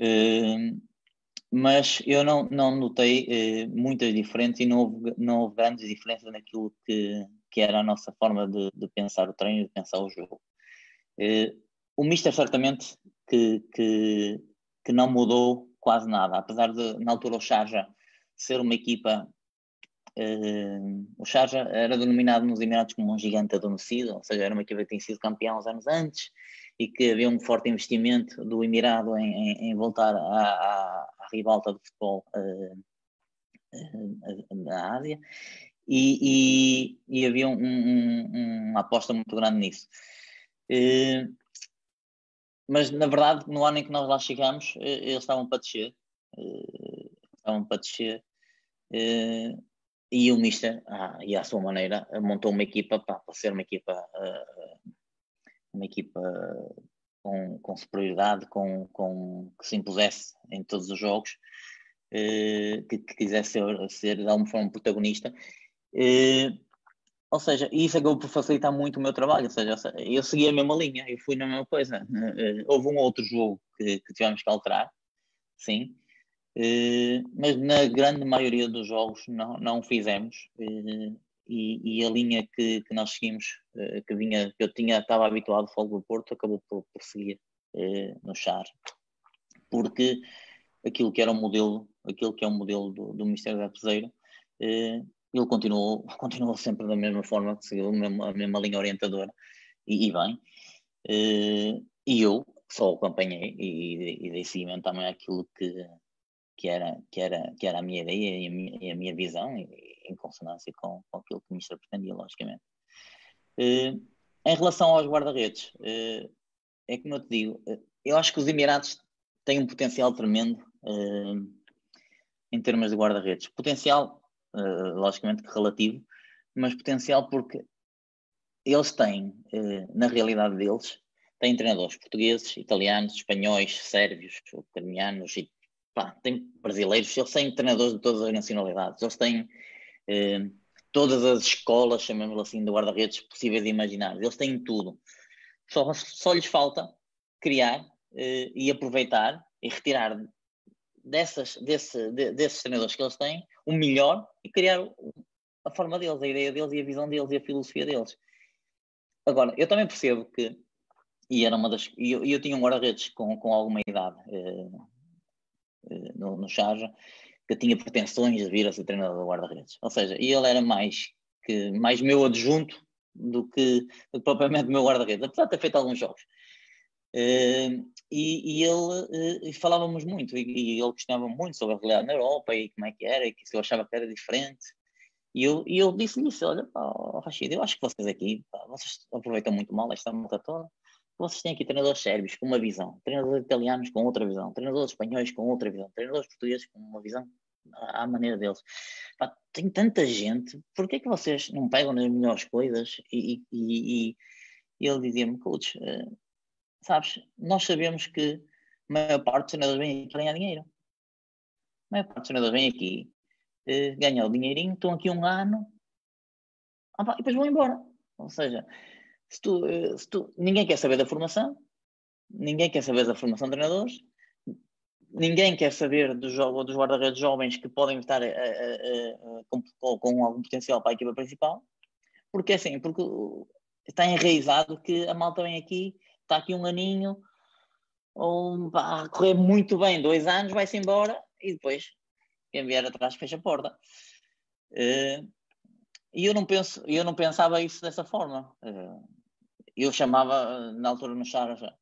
Uh, mas eu não, não notei muitas diferenças e não houve, não houve grandes diferenças naquilo que, que era a nossa forma de, de pensar o treino, de pensar o jogo. o Mister certamente que, que, que não mudou quase nada, apesar de, na altura, o Sharjah ser uma equipa. Uh, o Sharjah era denominado nos Emirados como um gigante adormecido, ou seja, era uma equipa que tinha sido campeão uns anos antes e que havia um forte investimento do Emirado em, em, em voltar à, à, à, ribalta do futebol uh, uh, da Ásia. E, e, e havia um, um, uma aposta muito grande nisso. Uh, mas na verdade, no ano em que nós lá chegamos, eles estavam para descer. Estavam para descer. Eh, e o Mister, ah, e à sua maneira, montou uma equipa pá, para ser uma equipa, uma equipa com, com superioridade, com, com, que se impusesse em todos os jogos, que, que quisesse ser, ser de alguma forma protagonista. Ou seja, isso acabou por facilitar muito o meu trabalho. Ou seja, eu segui a mesma linha, eu fui na mesma coisa. Eh, houve um outro jogo que, que tivemos que alterar, sim, mas na grande maioria dos jogos não, não fizemos. Eh, e, e, a linha que, que nós seguimos, que vinha, que eu tinha, estava habituado ao Fogo do Porto, acabou por, por seguir no char. Porque aquilo que era o modelo, aquilo que é o modelo do, do Ministério da Peseira, ele continuou, continuou sempre da mesma forma, seguiu a mesma, a mesma linha orientadora e, e bem. E eu só acompanhei e, e dei seguimento também àquilo que, que, era, que, era, que era a minha ideia e a minha, e a minha visão, e, em consonância com, com aquilo que o ministro pretendia, logicamente. Uh, em relação aos guarda-redes, uh, é como eu te digo, eu acho que os Emirados têm um potencial tremendo em termos de guarda-redes. Potencial uh, logicamente que relativo, mas potencial porque eles têm, uh, na realidade deles, têm treinadores portugueses, italianos, espanhóis, sérvios, ucranianos pá, tem brasileiros, eles têm treinadores de todas as nacionalidades, eles têm uh, todas as escolas, chamemos assim, de guarda-redes possíveis de imaginar, eles têm tudo. Só, só lhes falta criar e aproveitar e retirar dessas, desse, de, desses treinadores que eles têm, o melhor e criar a forma deles, a ideia deles e a visão deles e a filosofia deles. Agora, eu também percebo que, e era uma das. Eu, eu tinha um guarda-redes com, com alguma idade eh, eh, no, no Charja, que tinha pretensões de vir a ser treinador do guarda-redes. Ou seja, ele era mais, que, mais meu adjunto do que, do que propriamente meu guarda-redes, apesar de ter feito alguns jogos. Uh, e, e, ele uh, falávamos muito, e, e, ele questionava muito sobre a realidade na Europa e como é que era, e que se eu achava que era diferente. E eu, e eu disse-lhe isso: olha, pá, Rashid, eu acho que vocês aqui, pá, vocês aproveitam muito mal esta multa toda. Vocês têm aqui treinadores sérvios com uma visão, treinadores italianos com outra visão, treinadores espanhóis com outra visão, treinadores portugueses com uma visão à maneira deles. Pá, tem tanta gente, por que é que vocês não pegam nas melhores coisas? E, e, e ele dizia-me, coach, uh, sabes, nós sabemos que a maior parte dos treinadores vem aqui ganhar dinheiro. A maior parte dos treinadores vem aqui, uh, ganham o dinheirinho, estão aqui um ano, e depois vão embora. Ou seja, se tu, uh, se tu, ninguém quer saber da formação, ninguém quer saber da formação de treinadores, ninguém quer saber dos, dos guarda-redes jovens que podem estar com, com, algum potencial para a equipa principal, porque assim, porque está enraizado que a malta vem aqui, está aqui um aninho, ou a correr muito bem dois anos, vai-se embora e depois quem vier atrás fecha a porta. Uh, e eu não, penso, eu não pensava isso dessa forma. Uh, eu chamava, na altura no Charja,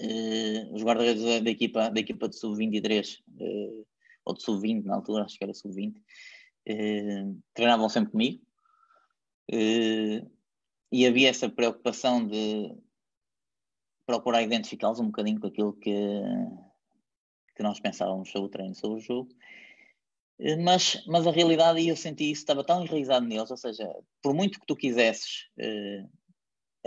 uh, os guarda-redes da, da, equipa, da equipa de sub-23, ou de sub-20, na altura, acho que era sub-20, treinavam sempre comigo e havia essa preocupação de procurar identificá-los um bocadinho com aquilo que, que nós pensávamos sobre o treino, sobre o jogo. Eh, mas, mas a realidade, e eu senti isso, estava tão enraizado neles, ou seja, por muito que tu quisesses eh,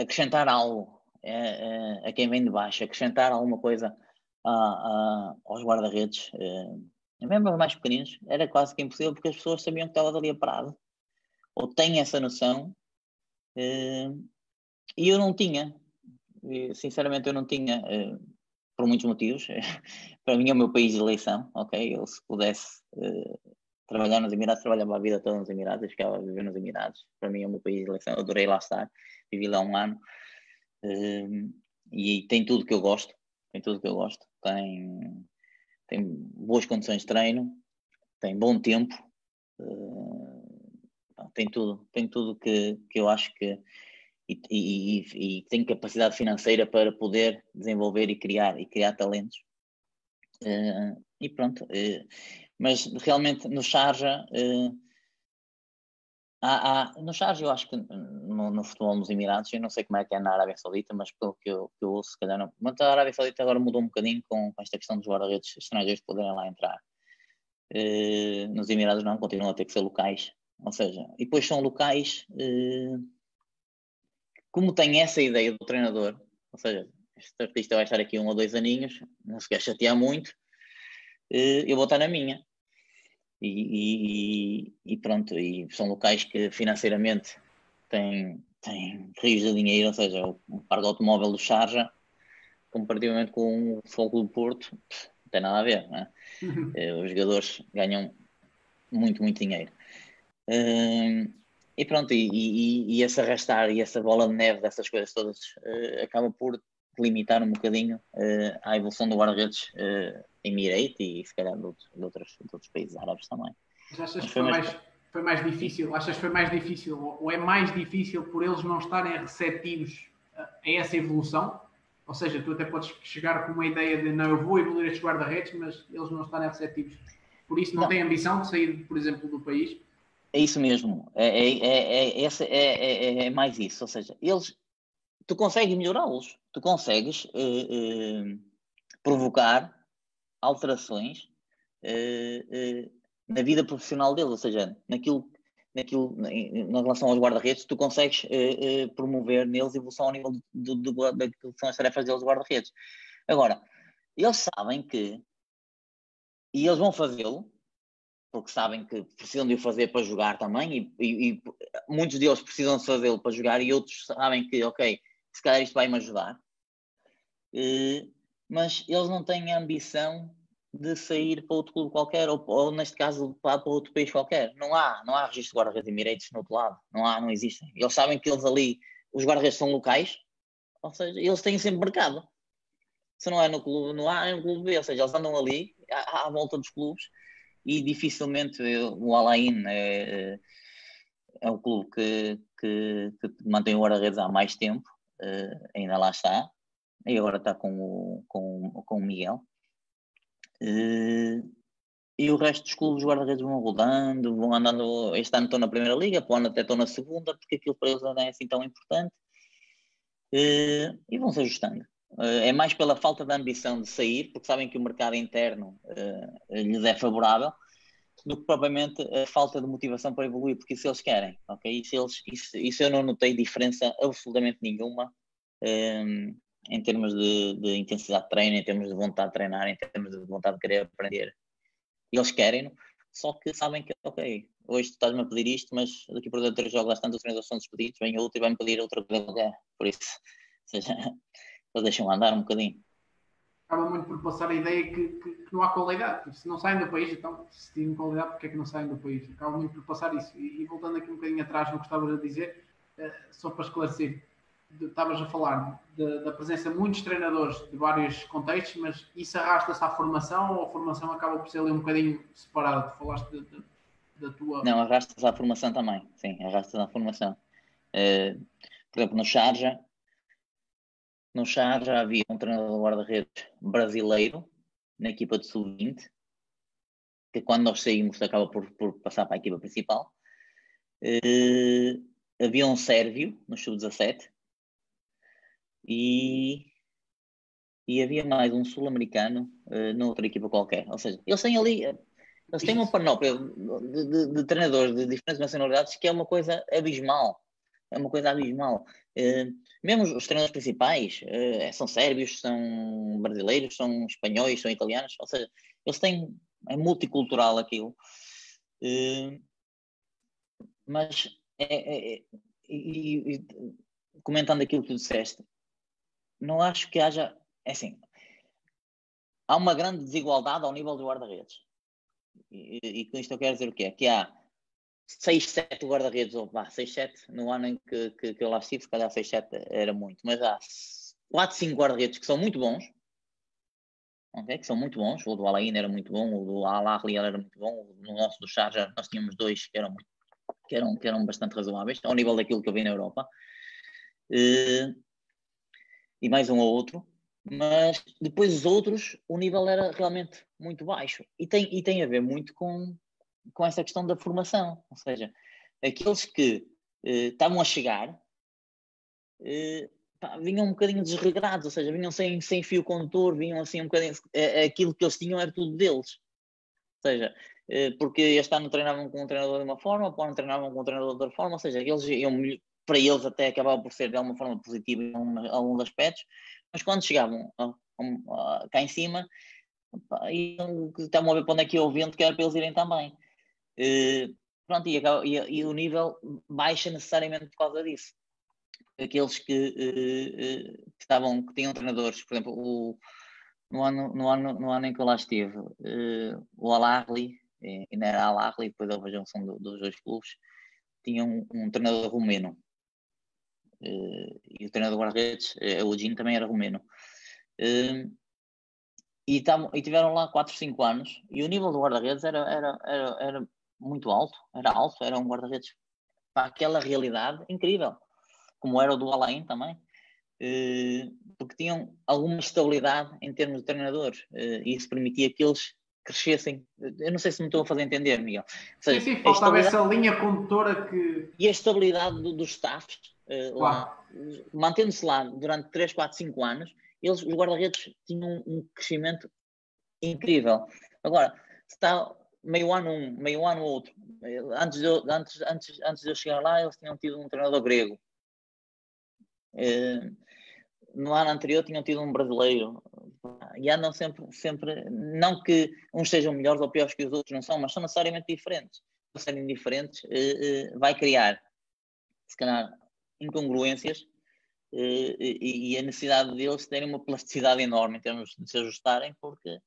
acrescentar algo eh, eh, a quem vem de baixo, acrescentar alguma coisa a, a, aos guarda-redes, eh, mesmo aos mais pequeninos, era quase que impossível porque as pessoas sabiam que estava ali a parado, ou têm essa noção e eu não tinha, sinceramente eu não tinha, por muitos motivos. Para mim é o meu país de eleição, ok? Eu se pudesse trabalhar nos Emirados, trabalhava a vida toda nos Emirados, ficava a viver nos Emirados. Para mim é o meu país de eleição, adorei lá estar, vivi lá um ano. e tem tudo que eu gosto, tem tudo que eu gosto. Tem, tem boas condições de treino, tem bom tempo, tem tudo, tem tudo que, que eu acho que e, e, e, tem capacidade financeira para poder desenvolver e criar e criar talentos. Uh, e pronto, uh, mas realmente no Charja uh, há, há, no Charja eu acho que no, no, futebol nos Emirados, eu não sei como é que é na Arábia Saudita, mas pelo que eu, que eu ouço, se calhar não. Mas a Arábia Saudita agora mudou um bocadinho com, com esta questão dos guarda-redes estrangeiros poderem lá entrar. nos Emirados não, continuam a ter que ser locais ou seja, e depois são locais, eh, como tem essa ideia do treinador, ou seja, este artista vai estar aqui um ou dois aninhos, não se quer chatear muito, eh, eu vou estar na minha. E, e, e, pronto, e são locais que financeiramente têm, têm rios de dinheiro, ou seja, o parque automóvel do Charja, comparativamente com o Fogo do Porto, não tem nada a ver. É? Uhum. Eh, os jogadores ganham muito, muito dinheiro e pronto, e, e, e, esse arrastar e essa bola de neve dessas coisas todas uh, acaba por limitar um bocadinho uh, a evolução do guarda-redes uh, Emirate e se calhar de outros, de outros, de outros países árabes também. Mas achas que foi mais, foi mais difícil? Achas que foi mais difícil ou é mais difícil por eles não estarem receptivos a essa evolução? Ou seja, tu até podes chegar com uma ideia de não, eu vou evoluir estes guarda-redes, mas eles não estarem receptivos. Por isso não, não. têm ambição de sair, por exemplo, do país? É isso mesmo. É, é, é, é, é, é, mais isso. Ou seja, eles, tu consegues melhorá-los. Tu consegues eh, eh, provocar alterações eh, eh, na vida profissional deles. Ou seja, naquilo, naquilo, na relação aos guarda-redes, tu consegues eh, promover neles evolução ao nível do, do, do, daquilo que são as tarefas deles, guarda-redes. Agora, eles sabem que, e eles vão fazê-lo, porque sabem que precisam de o fazer para jogar também, e, e, e muitos deles precisam de fazê-lo para jogar, e outros sabem que, ok, se calhar isto vai-me ajudar. Uh, mas eles não têm a ambição de sair para outro clube qualquer, ou, ou neste caso para, outro país qualquer. Não há, não há registro de guarda-redes Emirates no outro lado. Não há, não existem. Eles sabem que eles ali, os guarda-redes são locais, ou seja, eles têm sempre mercado. Se não é no clube no A, é no clube B, ou seja, eles andam ali à, à volta dos clubes e dificilmente o Alain é, é o clube que, que, que mantém o guarda-redes há mais tempo, ainda lá está, e agora está com o, com, com o Miguel. Uh, e o resto dos clubes guarda-redes vão rodando, vão andando. Este ano estão na primeira liga, para o ano até estão na segunda, porque aquilo para eles não é assim tão importante. Uh, e vão se ajustando. Uh, é mais pela falta de ambição de sair, porque sabem que o mercado interno lhes é favorável, do que propriamente a falta de motivação para evoluir, porque isso eles querem, ok? Isso, eles, isso, isso eu não notei diferença absolutamente nenhuma um, em termos de, de, intensidade de treino, em termos de vontade de treinar, em termos de vontade de querer aprender. Eles querem, só que sabem que, ok, hoje tu estás-me a pedir isto, mas daqui por dois, três jogos, às tantas treinadores são despedidos, vem outro e vai-me pedir outra coisa Por isso, ou seja, eles deixam andar um bocadinho. Acaba muito por passar a ideia que, que, que, não há qualidade. Se não saem do país, então, se têm qualidade, porque é que não saem do país? Acaba muito por passar isso. E, e voltando aqui um bocadinho atrás no que estavas a dizer, uh, só para esclarecer, estavas a falar de, da presença de muitos treinadores de vários contextos, mas isso arrasta-se à formação ou a formação acaba por ser ali um bocadinho separada? Tu falaste de, de, da tua. Não, arrasta-se à formação também, sim, arrasta-se à formação. Uh, por exemplo, no Charja, no Charja havia um treinador de guarda-redes brasileiro na equipa de sub-20, que quando nós saímos acaba por, por passar para a equipa principal. Uh, havia um sérvio no sub-17 e, e havia mais um sul-americano uh, noutra equipa qualquer. Ou seja, eles têm ali, eles têm uma panóplia de, de, de, treinadores de diferentes nacionalidades que é uma coisa abismal. É uma coisa abismal. Uh, mesmo os treinadores principais uh, são sérvios, são brasileiros, são espanhóis, são italianos. Ou seja, eles têm. É multicultural aquilo. Uh, mas é, é, é e, e, comentando aquilo que tu disseste, não acho que haja. É assim, há uma grande desigualdade ao nível do guarda-redes. E, e, com isto eu quero dizer o quê? Que há 6, 7 guarda-redes, ou vá, 6, 7, no ano em que, que, que eu lá estive, se calhar 6, 7 era muito, mas há 4, 5 guarda-redes que são muito bons, okay? que são muito bons. O do Alain era muito bom, o do Al-Ahli era muito bom, no nosso do Charger nós tínhamos dois que eram, que eram, que eram bastante razoáveis, ao nível daquilo que eu vi na Europa. Uh, e mais um ou outro, mas depois os outros o nível era realmente muito baixo. E tem, e tem a ver muito com, com essa questão da formação, ou seja, aqueles que eh, estavam a chegar eh, pá, vinham um bocadinho desregrados, ou seja, vinham sem, sem fio condutor, vinham assim um bocadinho, eh, aquilo que eles tinham era tudo deles, ou seja, eh, porque este ano treinavam com um treinador de uma forma, para ano treinavam com um treinador de outra forma, ou seja, eles iam para eles até acabava por ser de alguma forma positivo em alguns aspectos, mas quando chegavam a, a, a, cá em cima, estavam a ver para onde é que ia o vento, que era para eles irem também. Uh, pronto, e, e, e, o nível baixa necessariamente por causa disso. Aqueles que, uh, uh, que estavam, que tinham treinadores, por exemplo, o, no, ano, no, ano, no ano em que eu lá estive, o Al-Ahli, ainda era Al-Ahli, depois houve a junção do, dos dois clubes, tinha um, um treinador romeno, Uh, e o treinador guarda-redes, uh, o Gino, também era romeno. Uh, e, tavam, e tiveram lá 4, 5 anos e o nível do guarda-redes era, era, era, era muito alto, era alto, era um guarda-redes para aquela realidade incrível, como era o do Alain também, porque tinham alguma estabilidade em termos de treinadores e isso permitia que eles crescessem. Eu não sei se me estou a fazer entender, Miguel. Seja, sim, sim, faltava essa linha condutora que. E a estabilidade do, dos staffs, uh, claro. mantendo-se lá durante 3, 4, 5 anos, eles, os guarda-redes tinham um crescimento incrível. Agora, se está meio ano um, meio ano outro, antes de, eu, antes, antes, antes de eu chegar lá, eles tinham tido um treinador grego. Uh, no ano anterior tinham tido um brasileiro e andam sempre, sempre, não que uns sejam melhores ou piores que os outros, não são, mas são necessariamente diferentes. Por serem diferentes, eh, eh, vai criar, se calhar, incongruências eh, e, a necessidade deles terem uma plasticidade enorme em termos de se ajustarem, porque,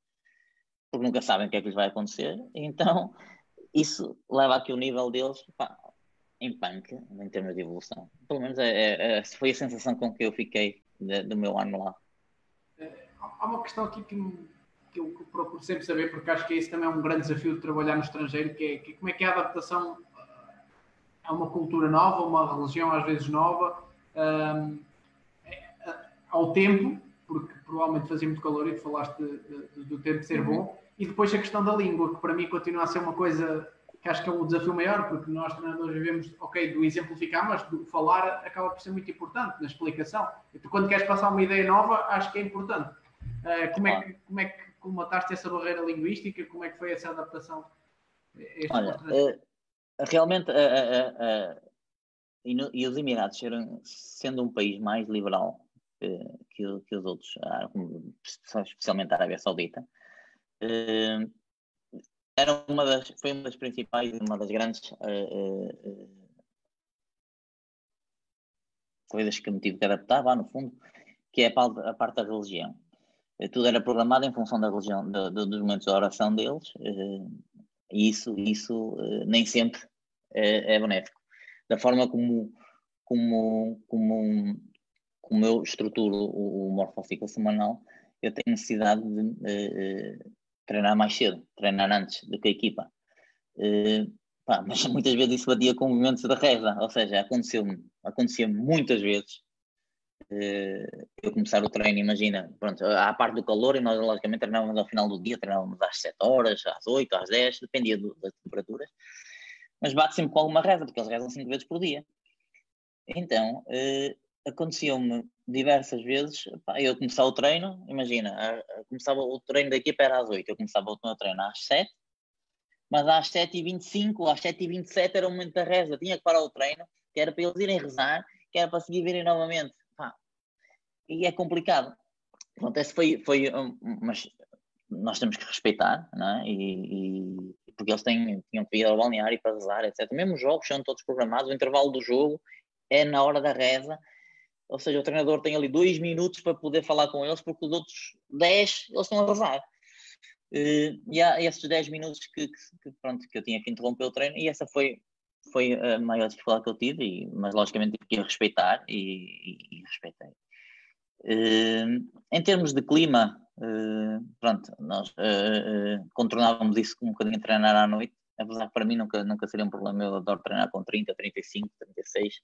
porque nunca sabem o que é que lhes vai acontecer. Então, isso leva a que o nível deles pá, em punk, em termos de evolução. Pelo menos é, é, é, foi a sensação com que eu fiquei de, do meu ano lá. Há uma questão aqui que, que eu procuro sempre saber, porque acho que esse também é um grande desafio de trabalhar no estrangeiro, que é, que como é que é a adaptação a uma cultura nova, uma religião às vezes nova, um, ao tempo porque provavelmente fazia muito calor e falaste de, de, do tempo ser uhum. bom. E depois a questão da língua, que para mim continua a ser uma coisa que acho que é o desafio maior, porque nós treinadores vivemos, ok, do exemplificar, mas do falar acaba por ser muito importante na explicação. E tu, quando queres passar uma ideia nova, acho que é importante. Uh, como, é que, como é que comataste essa barreira linguística? Como é que foi essa adaptação? Olha, uh, realmente, uh, e, os Emirados, sendo um país mais liberal que, que, os outros, especialmente a Arábia Saudita, era uma das, foi uma das principais, uma das grandes coisas que me tive que adaptar, lá no fundo, que é a parte, a parte da religião. Tudo era programado em função da religião, de, de, dos momentos da oração deles, e isso, isso nem sempre é, é benéfico. Da forma como, como, como, como eu estruturo o, o semanal, eu tenho necessidade de treinar mais cedo, treinar antes do que a equipa. Pá, mas muitas vezes isso batia com movimentos da reza, ou seja, aconteceu-me, acontecia muitas vezes eu começar o treino, imagina, pronto, à parte do calor, e nós logicamente treinávamos ao final do dia, treinávamos às 7 horas, às 8, às 10, dependia do, das temperaturas, mas bate sempre com alguma reza, porque eles rezam 5 vezes por dia. Então, uh, aconteceu-me diversas vezes, pá, eu começava o treino, imagina, começava o treino da equipa era às 8, eu começava o meu treino às 7, mas às 7h25, às 7h27 era o momento da reza, tinha que parar o treino, que era para eles irem rezar, que era para seguir virem novamente. E é complicado. Pronto, esse foi, foi mas nós temos que respeitar, não é? E, e, porque eles têm, tinham que ir ao balneário para rezar, etc. Mesmo os jogos são todos programados, o intervalo do jogo é na hora da reza, ou seja, o treinador tem ali dois minutos para poder falar com eles, porque os outros dez eles estão a rezar. E há esses 10 minutos que, que, pronto, que eu tinha que interromper o treino, e essa foi, foi a maior dificuldade que eu tive, e, mas logicamente tive que respeitar e, e, e respeitei. Uh, em termos de clima, uh, pronto, nós contornávamos isso com um bocadinho de treinar à noite, apesar que para mim nunca, nunca seria um problema, eu adoro treinar com 30, 35, 36,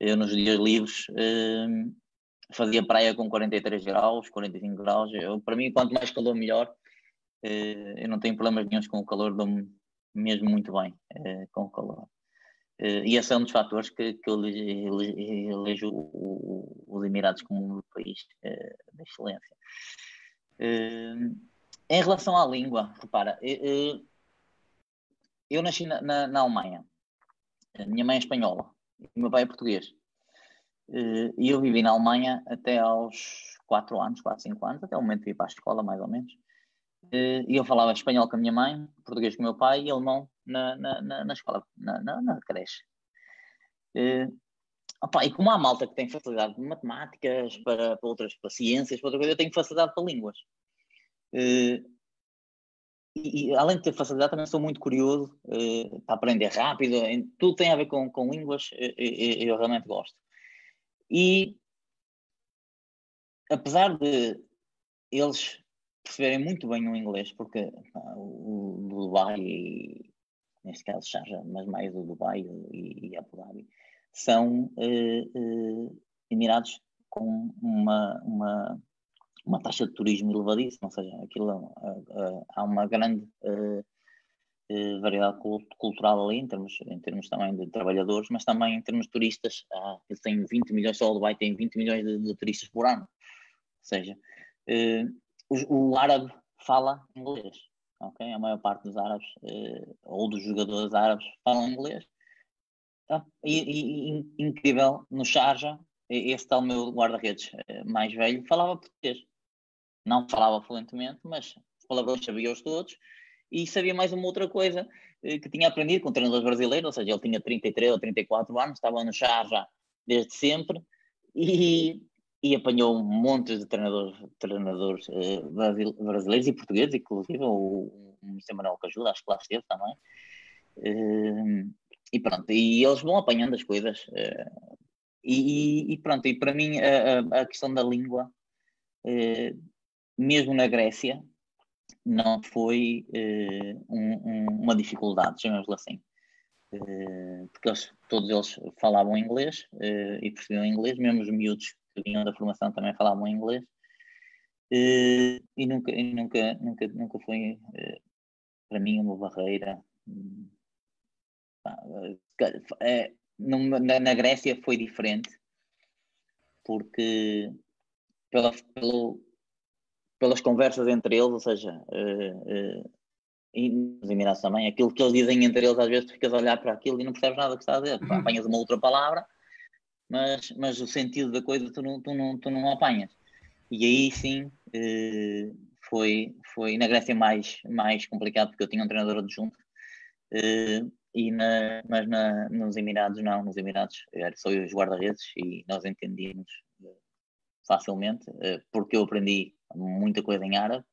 eu nos dias livres fazia praia com 43 graus, 45 graus. Eu, para mim, quanto mais calor, melhor. Eu não tenho problemas nenhums com o calor, dou-me mesmo muito bem com o calor. Uh, e esse é um dos fatores que, que eu elejo os Emirados como um país de excelência. em relação à língua, repara, eu nasci na, na, na Alemanha. A minha mãe é espanhola o meu pai é português. Eh, e eu vivi na Alemanha até aos 4 anos, 4, 5 anos, até o momento de ir para a escola, mais ou menos. Eh, e eu falava espanhol com a minha mãe, português com o meu pai e alemão na, na, na, na escola, na, na, na creche. Uh, opa, e como há malta que tem facilidade de matemáticas, para, para outras, para ciências, para outra coisa, eu tenho facilidade para línguas. Uh, e, e, além de ter facilidade, também sou muito curioso uh, para aprender rápido. Em, tudo tem a ver com, com línguas, eu, eh, eu, eh, realmente gosto. E apesar de eles perceberem muito bem o inglês, porque o, o Dubai, neste caso Sharjah, mas mais o Dubai e, e Abu Dhabi, são uh, uh, Emirados com uma, uma uma taxa de turismo elevadíssima, ou seja, aquilo, uh, há uma grande uh, variedade cultural ali, em termos, em termos também de trabalhadores, mas também em termos de turistas. Ah, eles têm 20 milhões, só o Dubai tem 20 milhões de, de turistas por ano. Ou seja, o, o, árabe fala inglês, ok? A maior parte dos árabes, ou dos jogadores árabes, falam inglês. Ah, e, e, incrível, no Sharjah, esse tal meu guarda-redes mais velho falava português não falava fluentemente, mas os palavrões sabia-os todos e sabia mais uma outra coisa eh, que tinha aprendido com treinadores brasileiros, ou seja, ele tinha 33 ou 34 anos, estava no chá já desde sempre e, e apanhou um monte de treinadores, treinadores eh, brasileiros e portugueses, inclusive o, o. Manuel Cajuda, acho que lá esteve também. Eh, e pronto, e eles vão apanhando as coisas. E, e, pronto, e para mim a, a questão da língua mesmo na Grécia, não foi um, um, uma dificuldade, chamemos-lhe assim. Porque eles, todos eles falavam inglês e percebiam inglês, mesmo os miúdos que vinham da formação também falavam inglês. Uh, e nunca, e nunca, nunca, nunca foi uh, para mim uma barreira. É, na, na, Grécia foi diferente porque pela, pelo, pelas conversas entre eles, ou seja, uh, e nos Emirados também, aquilo que eles dizem entre eles, às vezes tu ficas a olhar para aquilo e não percebes nada que está a dizer, uhum. apanhas uma outra palavra, mas, mas o sentido da coisa tu não, tu não, tu não apanhas. E aí sim uh, foi, foi na Grécia mais, mais complicado, porque eu tinha um treinador adjunto, uh, e na, mas na, nos Emirados não, nos Emirados era só eu os guarda-redes e nós entendíamos facilmente, porque eu aprendi muita coisa em árabe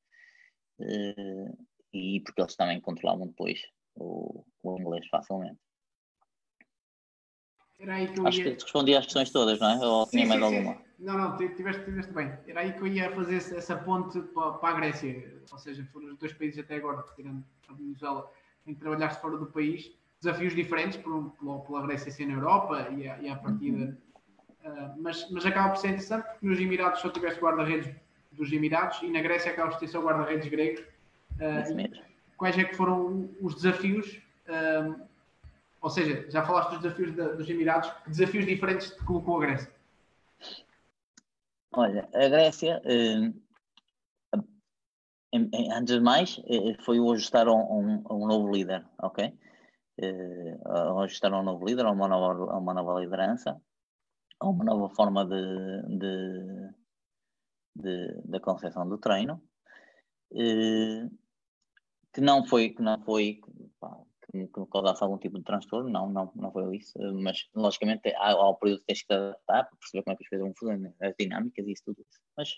e porque eles também controlavam depois o, o inglês facilmente. Era aí que eu Acho ia... que respondi às questões todas, não é? Ou tinha mais alguma? Sim. Não, não, tiveste, tiveste bem. Era aí que eu ia fazer essa ponte para, para a Grécia. Ou seja, foram os dois países até agora, tirando a Venezuela, em que trabalhaste fora do país. Desafios diferentes por, por, pela Grécia ser na Europa e a, e a partida. Uhum. Uh, mas, mas acaba por ser interessante porque nos Emirados só tiveste guarda-redes dos Emirados e na Grécia acabas de ter só guarda-redes gregos Uh, quais é que foram os desafios? Uh, ou seja, já falaste dos desafios da, dos Emirados, que desafios diferentes te colocou a Grécia? Olha, a Grécia, uh, antes de mais, foi o ajustar a um, um novo líder, ok? Uh, ajustar a um novo líder, a uma nova, a uma nova liderança, a uma nova forma de, de, de, de concepção do treino. Uh, que não foi, que não foi que, causasse algum tipo de transtorno, não, não, não foi isso, mas logicamente há, há período que tens que adaptar para perceber como é que as coisas vão funcionar, as dinâmicas e isso tudo. Mas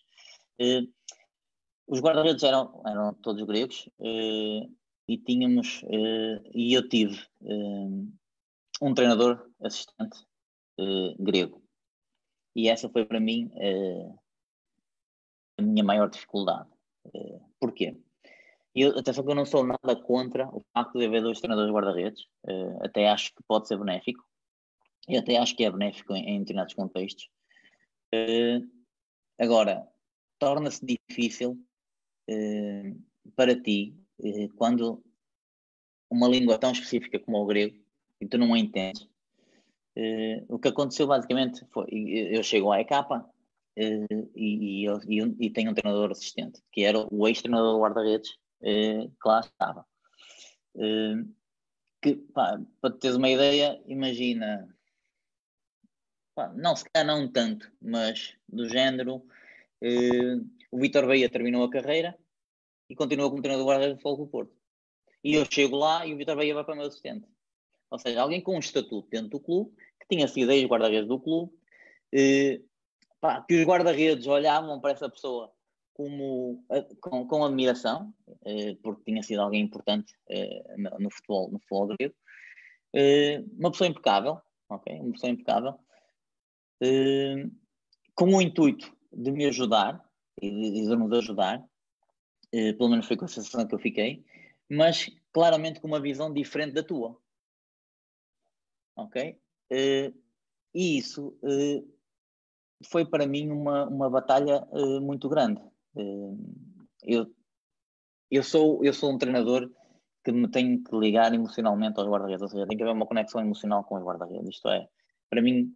eh, os guarda-redes eram, eram todos gregos eh, e tínhamos, eh, e eu tive eh, um treinador assistente eh, grego. E essa foi para mim eh, a minha maior dificuldade. porquê? Eu, atenção que eu não sou nada contra o facto de haver dois treinadores guarda-redes, uh, até acho que pode ser benéfico, e até acho que é benéfico em, em determinados contextos. Uh, agora, torna-se difícil uh, para ti, quando uma língua tão específica como o grego, e tu não a entendes, o que aconteceu basicamente foi, eu chego à EK, e, e, e, e tenho um treinador assistente, que era o ex-treinador guarda-redes, eh, que lá estava. Eh, que, pá, para teres uma ideia, imagina, pá, não se calhar não tanto, mas do género, eh, o Vitor Bahia terminou a carreira e continua como treinador do guarda-redes do Fogo do Porto. E eu chego lá e o Vitor Bahia vai para o meu assistente. Ou seja, alguém com um estatuto dentro do clube, que tinha sido ex-guarda-redes do clube, eh, pá, que os guarda-redes olhavam para essa pessoa como, com, com admiração, eh, porque tinha sido alguém importante eh, no, futebol, no futebol grego. Eh, uma pessoa impecável, ok? Uma pessoa impecável, com o intuito de me ajudar e de, de nos ajudar, pelo menos foi com a sensação que eu fiquei, mas claramente com uma visão diferente da tua. Ok? e isso foi para mim uma, uma batalha muito grande eu, eu, sou, eu sou um treinador que me tenho que ligar emocionalmente aos guarda-redes, ou seja, tem que haver uma conexão emocional com os guarda-redes. Isto é, para mim,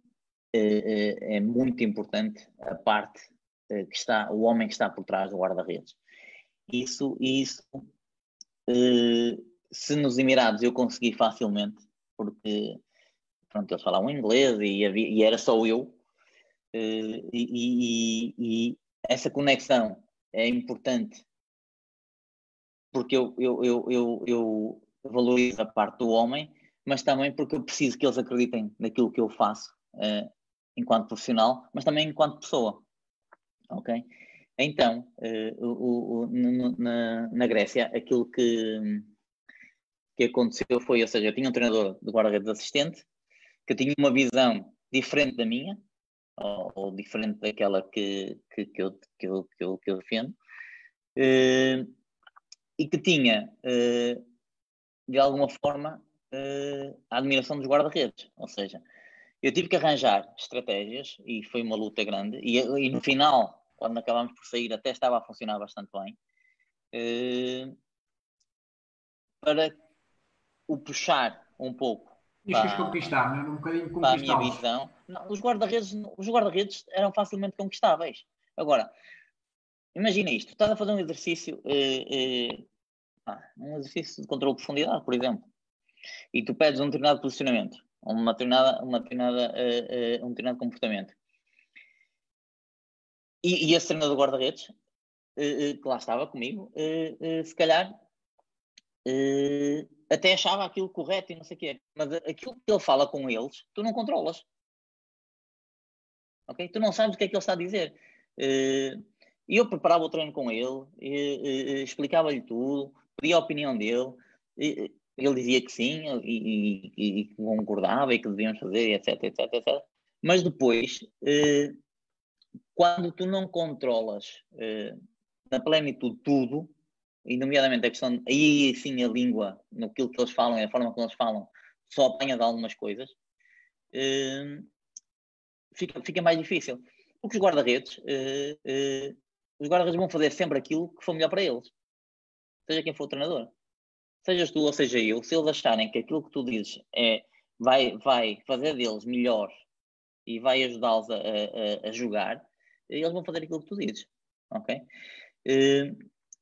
é, é, muito importante a parte eh, que está, o homem que está por trás do guarda-redes. Isso, isso eh, se nos Emirados eu consegui facilmente, porque pronto, eles falavam inglês e, havia, e era só eu, e, e, e, essa conexão é importante porque eu, eu, eu, eu, eu valorizo a parte do homem, mas também porque eu preciso que eles acreditem naquilo que eu faço uh, enquanto profissional, mas também enquanto pessoa. Ok? Então, uh, o, o, no, na, na Grécia, aquilo que, que aconteceu foi, ou seja, eu tinha um treinador de guarda-redes assistente que tinha uma visão diferente da minha, ou, ou diferente daquela que, que, que, eu, que, eu, que, eu, que eu defendo, uh, e que tinha, uh, de alguma forma, uh, a admiração dos guarda-redes. Ou seja, eu tive que arranjar estratégias, e foi uma luta grande, e, e no final quando acabámos por sair, até estava a funcionar bastante bem. Para o puxar um pouco. Isto conquistar, não é? Um bocadinho conquistar. Para a minha visão. Não, os guarda-redes guarda eram facilmente conquistáveis. Agora, imagina isto: estás a fazer um exercício, uh, ah, um exercício de controle de profundidade, por exemplo, e tu pedes um determinado posicionamento, uma determinada, uma determinada, uh, um determinado comportamento. E, e esse treinador de guarda-redes, que lá estava comigo, se calhar até achava aquilo correto e não sei o quê, mas aquilo que ele fala com eles, tu não controlas. Ok? Tu não sabes o que é que ele está a dizer. E eu preparava o treino com ele, explicava-lhe tudo, pedia a opinião dele, ele dizia que sim e, e, e concordava e que devíamos fazer, etc, etc, etc. Mas depois, quando tu não controlas na plenitude tudo, e nomeadamente a questão, aí sim a língua, no que eles falam e a forma como eles falam, só apanha de algumas coisas, uh, fica, fica mais difícil. Porque os guarda-redes, uh, uh, os guarda-redes vão fazer sempre aquilo que for melhor para eles, seja quem for o treinador. Sejas tu ou seja eu, se eles acharem que aquilo que tu dizes é, vai, vai fazer deles melhor e vai ajudá-los a, a, a, jogar, eles vão fazer aquilo que tu dizes. Ok?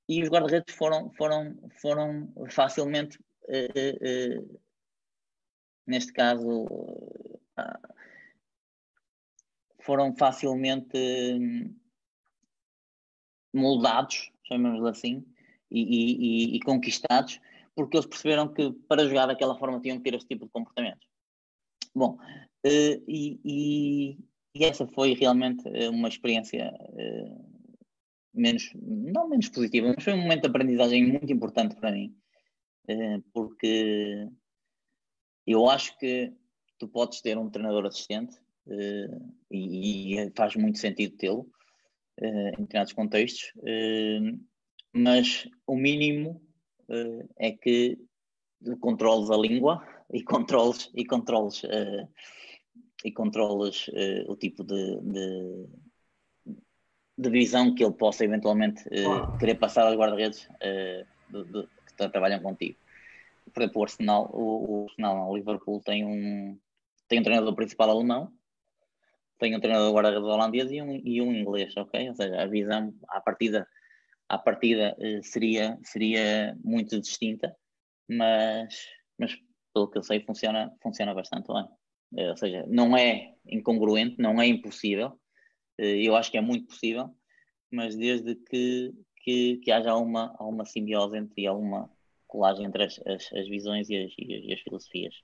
E os guarda-redes foram, foram, foram facilmente, uh, uh, neste caso, uh, foram facilmente moldados, chamemos assim, e, e, e, conquistados, porque eles perceberam que para jogar daquela forma tinham que ter esse tipo de comportamento. Bom, e, e, essa foi realmente uma experiência menos, não menos positiva, mas foi um momento de aprendizagem muito importante para mim, eh, porque eu acho que tu podes ter um treinador assistente eh, e faz muito sentido tê-lo eh, em determinados contextos, mas o mínimo é que controles a língua e controles e controles e controles o tipo de, de de visão que ele possa eventualmente uh, querer passar aos guarda-redes uh, que trabalham contigo. Por exemplo, o Arsenal, o, o Arsenal, o Liverpool tem um, tem um treinador principal alemão, tem um treinador guarda-redes holandês e um, e um inglês, ok? Ou seja, a visão à partida, à partida uh, seria, seria muito distinta, mas, mas pelo que eu sei funciona, funciona bastante bem. ou seja, não é incongruente, não é impossível, eu acho que é muito possível, mas desde que, que, que haja uma, uma simbiose entre uma colagem entre as, as, as visões e as, e as, filosofias.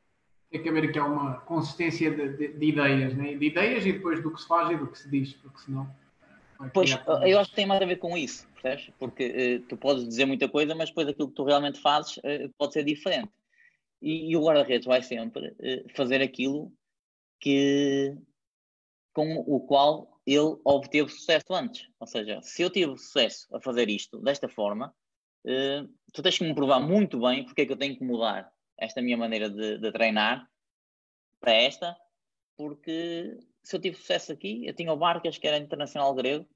Tem que haver aqui uma consistência de, de, de, ideias, né? de ideias e depois do que se faz e do que se diz, porque senão. Pois, eu acho que tem mais a ver com isso, percebes? Porque uh, tu podes dizer muita coisa, mas depois aquilo que tu realmente fazes uh, pode ser diferente. E, e o guarda-redes vai sempre uh, fazer aquilo que, com o qual ele obteve sucesso antes. Ou seja, se eu tive sucesso a fazer isto desta forma, uh, tu tens que me provar muito bem porque é que eu tenho que mudar esta minha maneira de, de treinar para esta, porque se eu tive sucesso aqui, eu tinha o Barcas, que era internacional grego,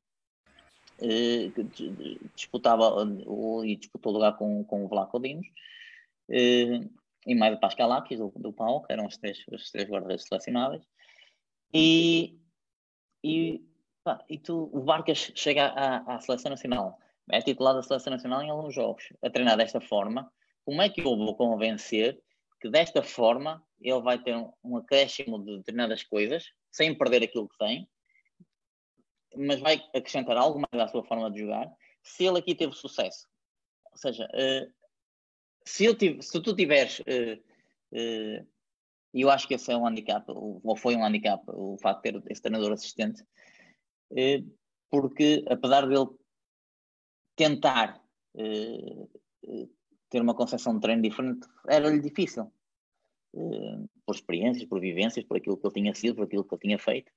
uh, que disputava e disputou lugar com, com o Vlaco Dimos, uh, e mais o Pascalakis do, do Pau, que eram os três, os três guarda-redes selecionáveis. E e, pá, e tu, o Vargas chega à, à seleção nacional, é titular da seleção nacional em alguns jogos, a treinar desta forma. Como é que eu vou convencer que desta forma ele vai ter um, um acréscimo de determinadas coisas, sem perder aquilo que tem, mas vai acrescentar algo mais à sua forma de jogar, se ele aqui teve sucesso. Ou seja, uh, se, tive, se tu tiveres uh, uh, e eu acho que esse é um handicap, ou foi um handicap, o facto de ter esse treinador assistente, eh, porque apesar dele tentar eh, eh, ter uma concepção de treino diferente, era-lhe difícil. Por experiências, por vivências, por aquilo que ele tinha sido, por aquilo que ele tinha feito.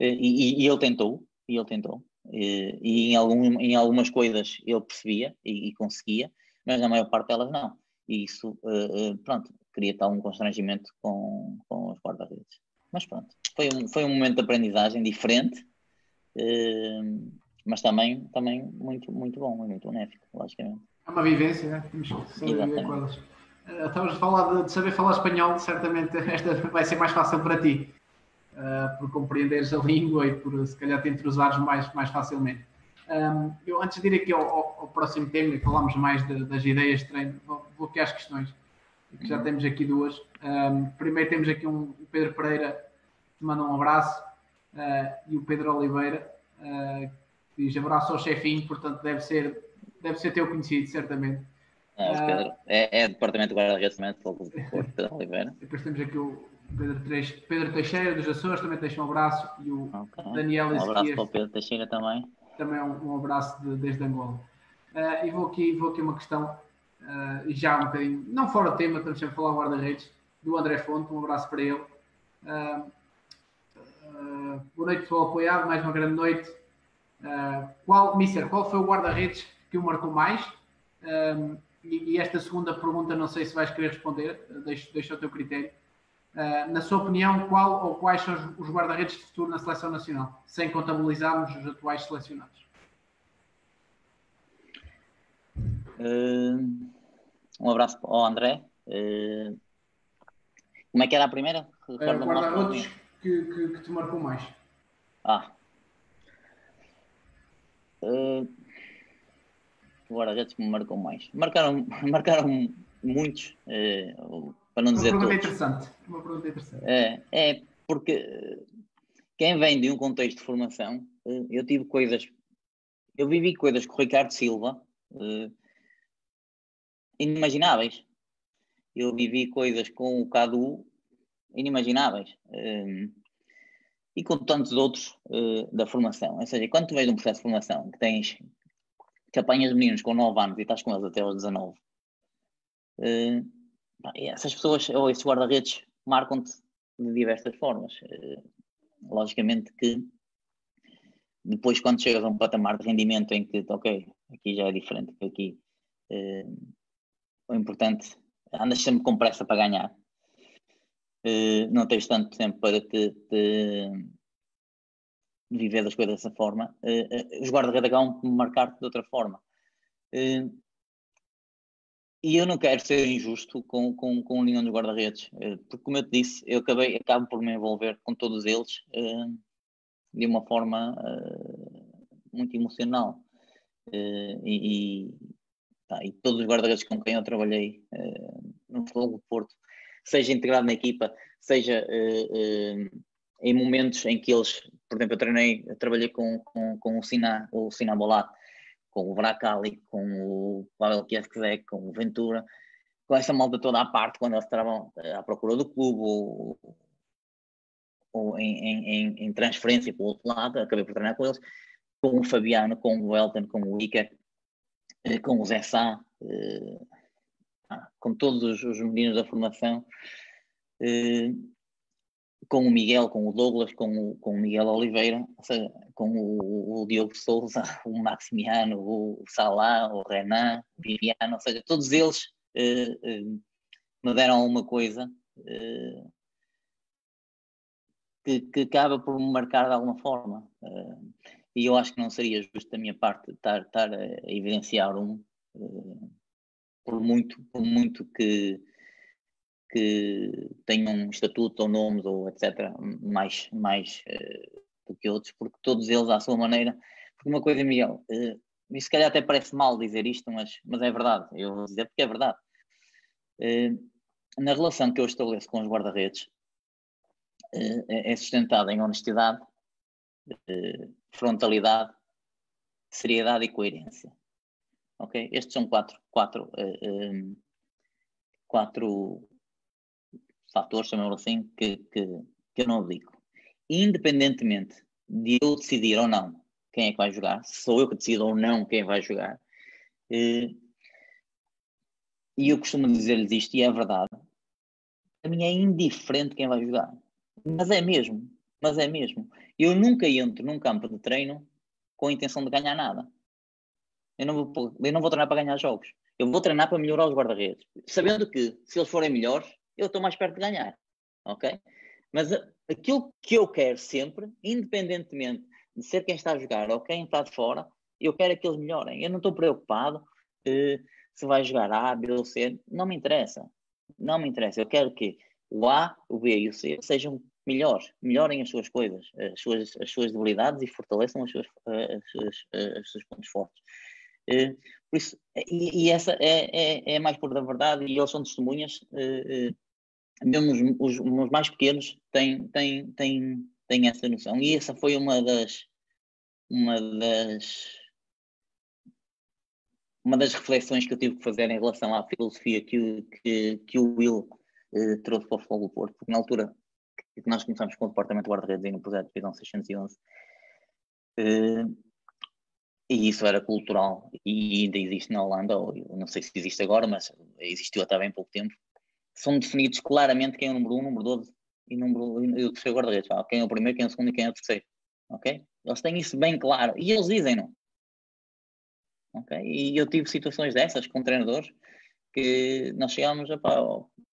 E, e ele tentou, e ele tentou. E em, algum, em algumas coisas ele percebia e, e conseguia, mas na maior parte delas não. E isso, pronto, cria tal um constrangimento com, com os guarda-redes. Mas pronto, foi um, foi um momento de aprendizagem diferente uh, mas também, também muito, muito bom, muito benéfico, logicamente. É uma vivência, né? temos que saber viver com elas. Uh, estavas a falar de, de, saber falar espanhol, certamente esta vai ser mais fácil para ti, uh, por compreenderes a língua e por se calhar te entrosares mais, mais facilmente. Um, eu, antes de ir aqui ao, ao, ao próximo tema e falarmos mais de, das ideias de treino, vou, vou aqui às questões, que já temos aqui duas. Um, primeiro temos aqui um, o Pedro Pereira, que manda um abraço, uh, e o Pedro Oliveira, uh, que diz abraço ao chefinho, portanto deve ser, deve ser teu conhecido, certamente. É, uh, Pedro, é, é departamento de guarda-redes também, Pedro Oliveira. Depois temos aqui o Pedro, Pedro Teixeira, dos Açores, também deixa um abraço, e o okay. Daniel Um abraço para o Pedro Teixeira também também um, um abraço de, desde Angola. Uh, e vou aqui, vou aqui uma questão, uh, já um bocadinho, não fora do tema, estamos sempre a falar guarda-redes, do André Fonte, um abraço para ele. Uh, boa noite, pessoal apoiado, mais uma grande noite. qual, Mister, qual foi o guarda-redes que o marcou mais? E, e, esta segunda pergunta, não sei se vais querer responder, deixo, deixo ao teu critério. Uh, na sua opinião, qual ou quais são os guarda-redes de futuro na seleção nacional, sem contabilizarmos os atuais selecionados? Uh, um abraço ao André. Uh, como é que era a primeira? Uh, guarda-redes que, que, que, te marcou mais. Ah. Uh, guarda-redes que me marcou mais. Marcaram, marcaram muitos. Uh, para não uma dizer pergunta todos. Interessante. Uma pergunta interessante. É, é porque quem vem de um contexto de formação, eu tive coisas, eu vivi coisas com o Ricardo Silva inimagináveis. Eu vivi coisas com o Cadu inimagináveis. Uh, e com tantos outros uh, da formação. Ou seja, quando tu vês um processo de formação que tens que apanhas meninos com 9 anos e estás com eles até aos 19, uh, essas pessoas ou esses guarda-redes marcam-te de diversas formas. Eh, logicamente que depois quando chegas a um patamar de rendimento em que, ok, aqui já é diferente, aqui eh, o importante, andas sempre com pressa para ganhar. Eh, não tens tanto tempo para te, te viver das coisas dessa forma. os guarda-redes acabam por marcar-te de outra forma. E eu não quero ser injusto com, com, com nenhum dos guarda-redes, porque, como eu te disse, eu acabei, acabo por me envolver com todos eles uh, de uma forma uh, muito emocional. Uh, e, e, e, todos os guarda-redes com quem eu trabalhei no Futebol do Porto, seja integrado na equipa, seja em momentos em que eles, por exemplo, eu treinei, eu trabalhei com, com, com o Sina, o Sina Bolat, com o Bracali, com o Pavel Kieskezek, com o Ventura, com essa malta toda à parte, quando eles estavam à procura do clube ou, ou em, em, em, transferência para o outro lado, acabei por treinar com eles, com o Fabiano, com o Elton, com o Iker, com o Zé Sá, eh, ah, com todos os, meninos da formação com o Miguel, com o Douglas, com o, com o Miguel Oliveira, seja, com o, o, Diogo Souza, o Maximiano, o Salá, o Renan, o Viviano, ou seja, todos eles eh, eh, me deram uma coisa eh, que, que acaba por me marcar de alguma forma. Eh, e eu acho que não seria justo da minha parte estar, estar a evidenciar um, eh, por muito, por muito que que tenham um estatuto ou nomes ou etc. mais, mais uh, do que outros, porque todos eles à sua maneira. Porque uma coisa, Miguel, uh, e se calhar até parece mal dizer isto, mas, mas é verdade, eu vou dizer porque é verdade. Na relação que eu estabeleço com os guarda-redes, uh, é sustentada em honestidade, frontalidade, seriedade e coerência. Ok? Estes são quatro, quatro, quatro fatores, chamemos assim, que, que, que eu não abdico. Independentemente de eu decidir ou não quem é que vai jogar, se sou eu que decido ou não quem vai jogar, eh, e eu costumo dizer-lhes isto, e é verdade, a mim é indiferente quem vai jogar. Mas é mesmo, mas é mesmo. Eu nunca entro num campo de treino com a intenção de ganhar nada. Eu não vou, eu não vou treinar para ganhar jogos. Eu vou treinar para melhorar os guarda-redes. Sabendo que, se eles forem melhores, eu estou mais perto de ganhar. Ok? Mas aquilo que eu quero sempre, independentemente de ser quem está a jogar ou quem está de fora, eu quero que eles melhorem. Eu não estou preocupado uh, se vai jogar A, B ou C, não me interessa. Não me interessa. Eu quero que o A, o B e o C sejam melhores, melhorem as suas coisas, as suas, as suas debilidades e fortaleçam as, as, os seus pontos fortes. Uh, por isso, e, e essa é, é, é, mais por da verdade, e eles são testemunhas, mesmo os, os, os, mais pequenos têm, têm, têm, têm essa noção. E essa foi uma das, uma das uma das reflexões que eu tive que fazer em relação à filosofia que, que, que o Will eh, trouxe para o Futebol do Porto, porque na altura que nós começámos com o Departamento de Guarda-Redes e no projeto de Divisão 611, eh, e isso era cultural e ainda existe na Holanda, ou não sei se existe agora, mas existiu até bem pouco tempo. São definidos claramente quem é o número 1, um, número 12 e, número, e o terceiro guarda-redes. Quem é o primeiro, quem é o segundo e quem é o terceiro. Ok? Eles têm isso bem claro e eles dizem-no. Ok? E eu tive situações dessas com treinadores que nós chegámos a pá,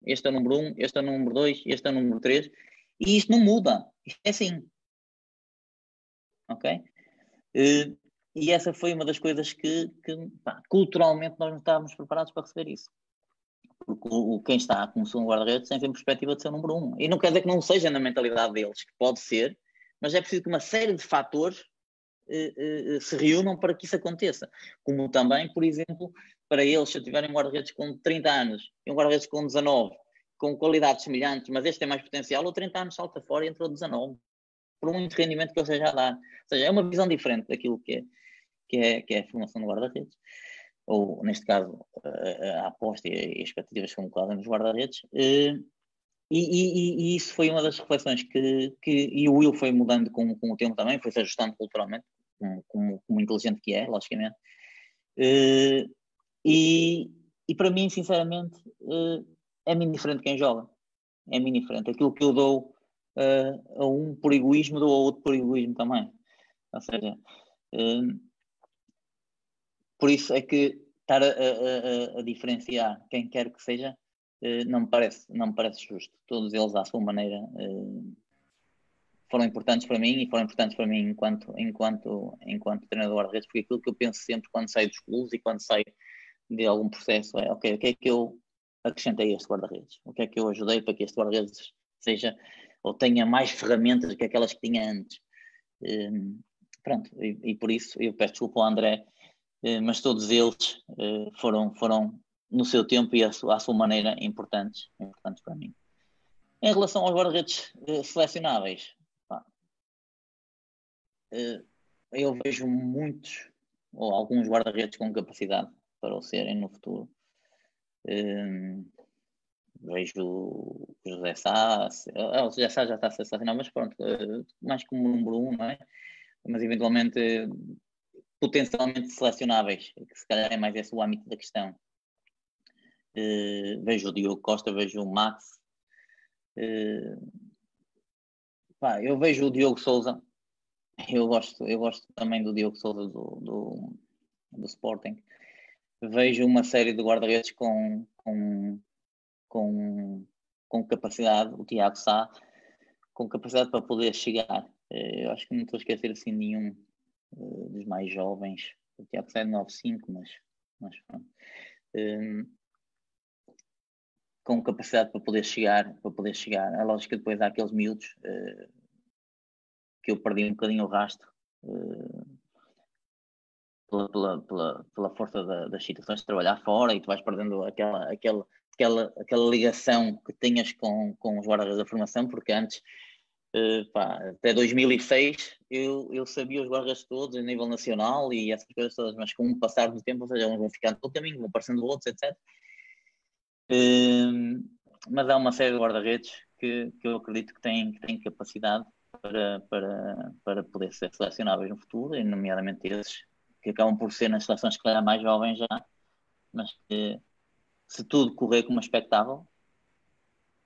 este é o número 1, um, este é o número 2, este é o número 3 e isto não muda. Isto é assim. Ok? Uh, e essa foi uma das coisas que, que pá, culturalmente nós não estávamos preparados para receber isso. Porque o, quem está como segundo guarda-redes tem sempre perspectiva de ser o número um. E não quer dizer que não seja na mentalidade deles, que pode ser, mas é preciso que uma série de fatores eh, eh, se reúnam para que isso aconteça. Como também, por exemplo, para eles, se tiverem um guarda-redes com 30 anos e um guarda-redes com 19, com qualidades semelhantes, mas este tem mais potencial, o 30 anos salta fora e entrou 19, por um rendimento que ele seja a dar. Ou seja, é uma visão diferente daquilo que é, que é, que é a formação do guarda-redes. Ou, neste caso, a, a aposta e as expectativas que são colocadas nos guarda-redes. Eh, e, e, e, isso foi uma das reflexões que, que e o Will foi mudando com, com o tempo também, foi se ajustando culturalmente, como, como, como inteligente que é, logicamente. Uh, e, e para mim, sinceramente, uh, é-me indiferente quem joga. É-me indiferente. Aquilo que eu dou uh, a um por egoísmo, dou a outro por egoísmo também. Ou seja, por isso é que estar a, a, a, diferenciar quem quer que seja não me parece não me parece justo todos eles à sua maneira foram importantes para mim e foram importantes para mim enquanto, enquanto, enquanto treinador de redes, porque aquilo que eu penso sempre quando saio dos clubes e quando saio de algum processo é, ok, o que é que eu acrescentei este guarda-redes? O que é que eu ajudei para que este guarda-redes seja ou tenha mais ferramentas do que aquelas que tinha antes? Um, pronto, e, e, por isso eu peço desculpa ao André, uh, mas todos eles uh, foram, foram no seu tempo e à sua, à sua maneira importantes, importantes para mim. Em relação aos guarda-redes uh, selecionáveis, eh, eu vejo muitos ou alguns guarda-redes com capacidade para o serem no futuro. Um, vejo o José Sá, eh, o José Sá já está sensacional, mas pronto, eh, mais como número um, não é? Mas eventualmente potencialmente selecionáveis, que se calhar é mais esse o âmbito da questão. Uh, vejo o Diogo Costa, vejo o Max. Uh, pá, eu vejo o Diogo Souza, eu gosto, eu gosto também do Diogo Souza do, do, do Sporting. Vejo uma série de guarda-redes com, com, com, com capacidade, o Tiago Sá, com capacidade para poder chegar. Eh, eu acho que não estou a esquecer assim nenhum uh, dos mais jovens. O Tiago Sá é 9-5, mas, mas pronto. Um, com capacidade para poder chegar, para poder chegar. A lógica depois há aqueles miúdos uh, que eu perdi um bocadinho o rastro uh, pela, pela, pela, pela, força da, das situações de trabalhar fora e tu vais perdendo aquela, aquela, aquela, aquela ligação que tinhas com, com os guardas da formação, porque antes, uh, pá, até 2006, eu, eu sabia os guardas todos a nível nacional e essas coisas todas, mas com o passar do tempo, ou seja, uns vão ficando pelo caminho, vão aparecendo outros, etc. Eh, mas há uma série de guarda-redes que, que eu acredito que têm, que têm capacidade para, para, para poder ser selecionáveis no futuro, e nomeadamente esses que acabam por ser nas seleções que calhar mais jovens já, mas que se tudo correr como expectável,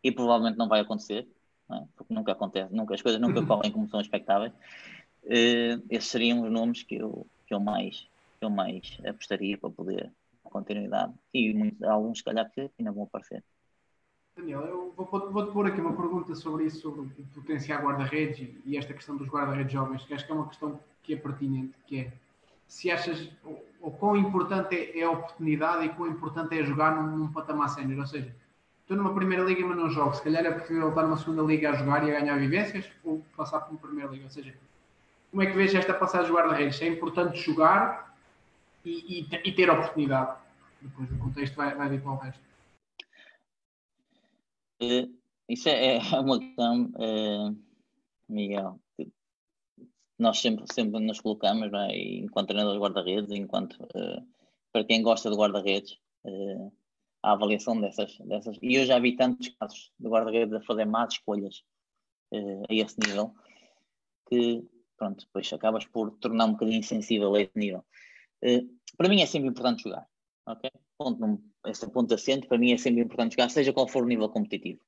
e provavelmente não vai acontecer, não é? porque nunca acontece, nunca, as coisas nunca uhum. correm como são expectáveis, uh, esses seriam os nomes que eu, que eu, mais, que eu mais apostaria para poder continuidade, e muitos, alguns se calhar que ainda vão aparecer. Daniel, eu vou-te vou pôr aqui uma pergunta sobre isso, sobre o potencial guarda-redes e esta questão dos guarda-redes jovens, que acho que é uma questão que é pertinente, que é se achas o quão importante é, a oportunidade e quão importante é jogar num, num patamar sénior, ou seja, estou numa primeira liga mas não jogo, se calhar é preferível estar numa segunda liga a jogar e a ganhar vivências ou passar para uma primeira liga, ou seja, como é que vês esta passagem de guarda-redes? É importante jogar e, e, e, ter oportunidade, depois o contexto vai, vai vir para o resto. Uh, isso é, é, uma questão, uh, Miguel, nós sempre, sempre nos colocamos, é? enquanto treinadores guarda-redes, enquanto uh, para quem gosta de guarda-redes, a avaliação dessas, dessas. E eu já vi tantos casos de guarda-redes a fazer más escolhas a esse nível que, pronto, depois acabas por tornar um bocadinho insensível a esse nível. para mim é sempre importante jogar, ok? Ponto, esse ponto assente, para mim é sempre importante jogar, seja qual for o nível competitivo.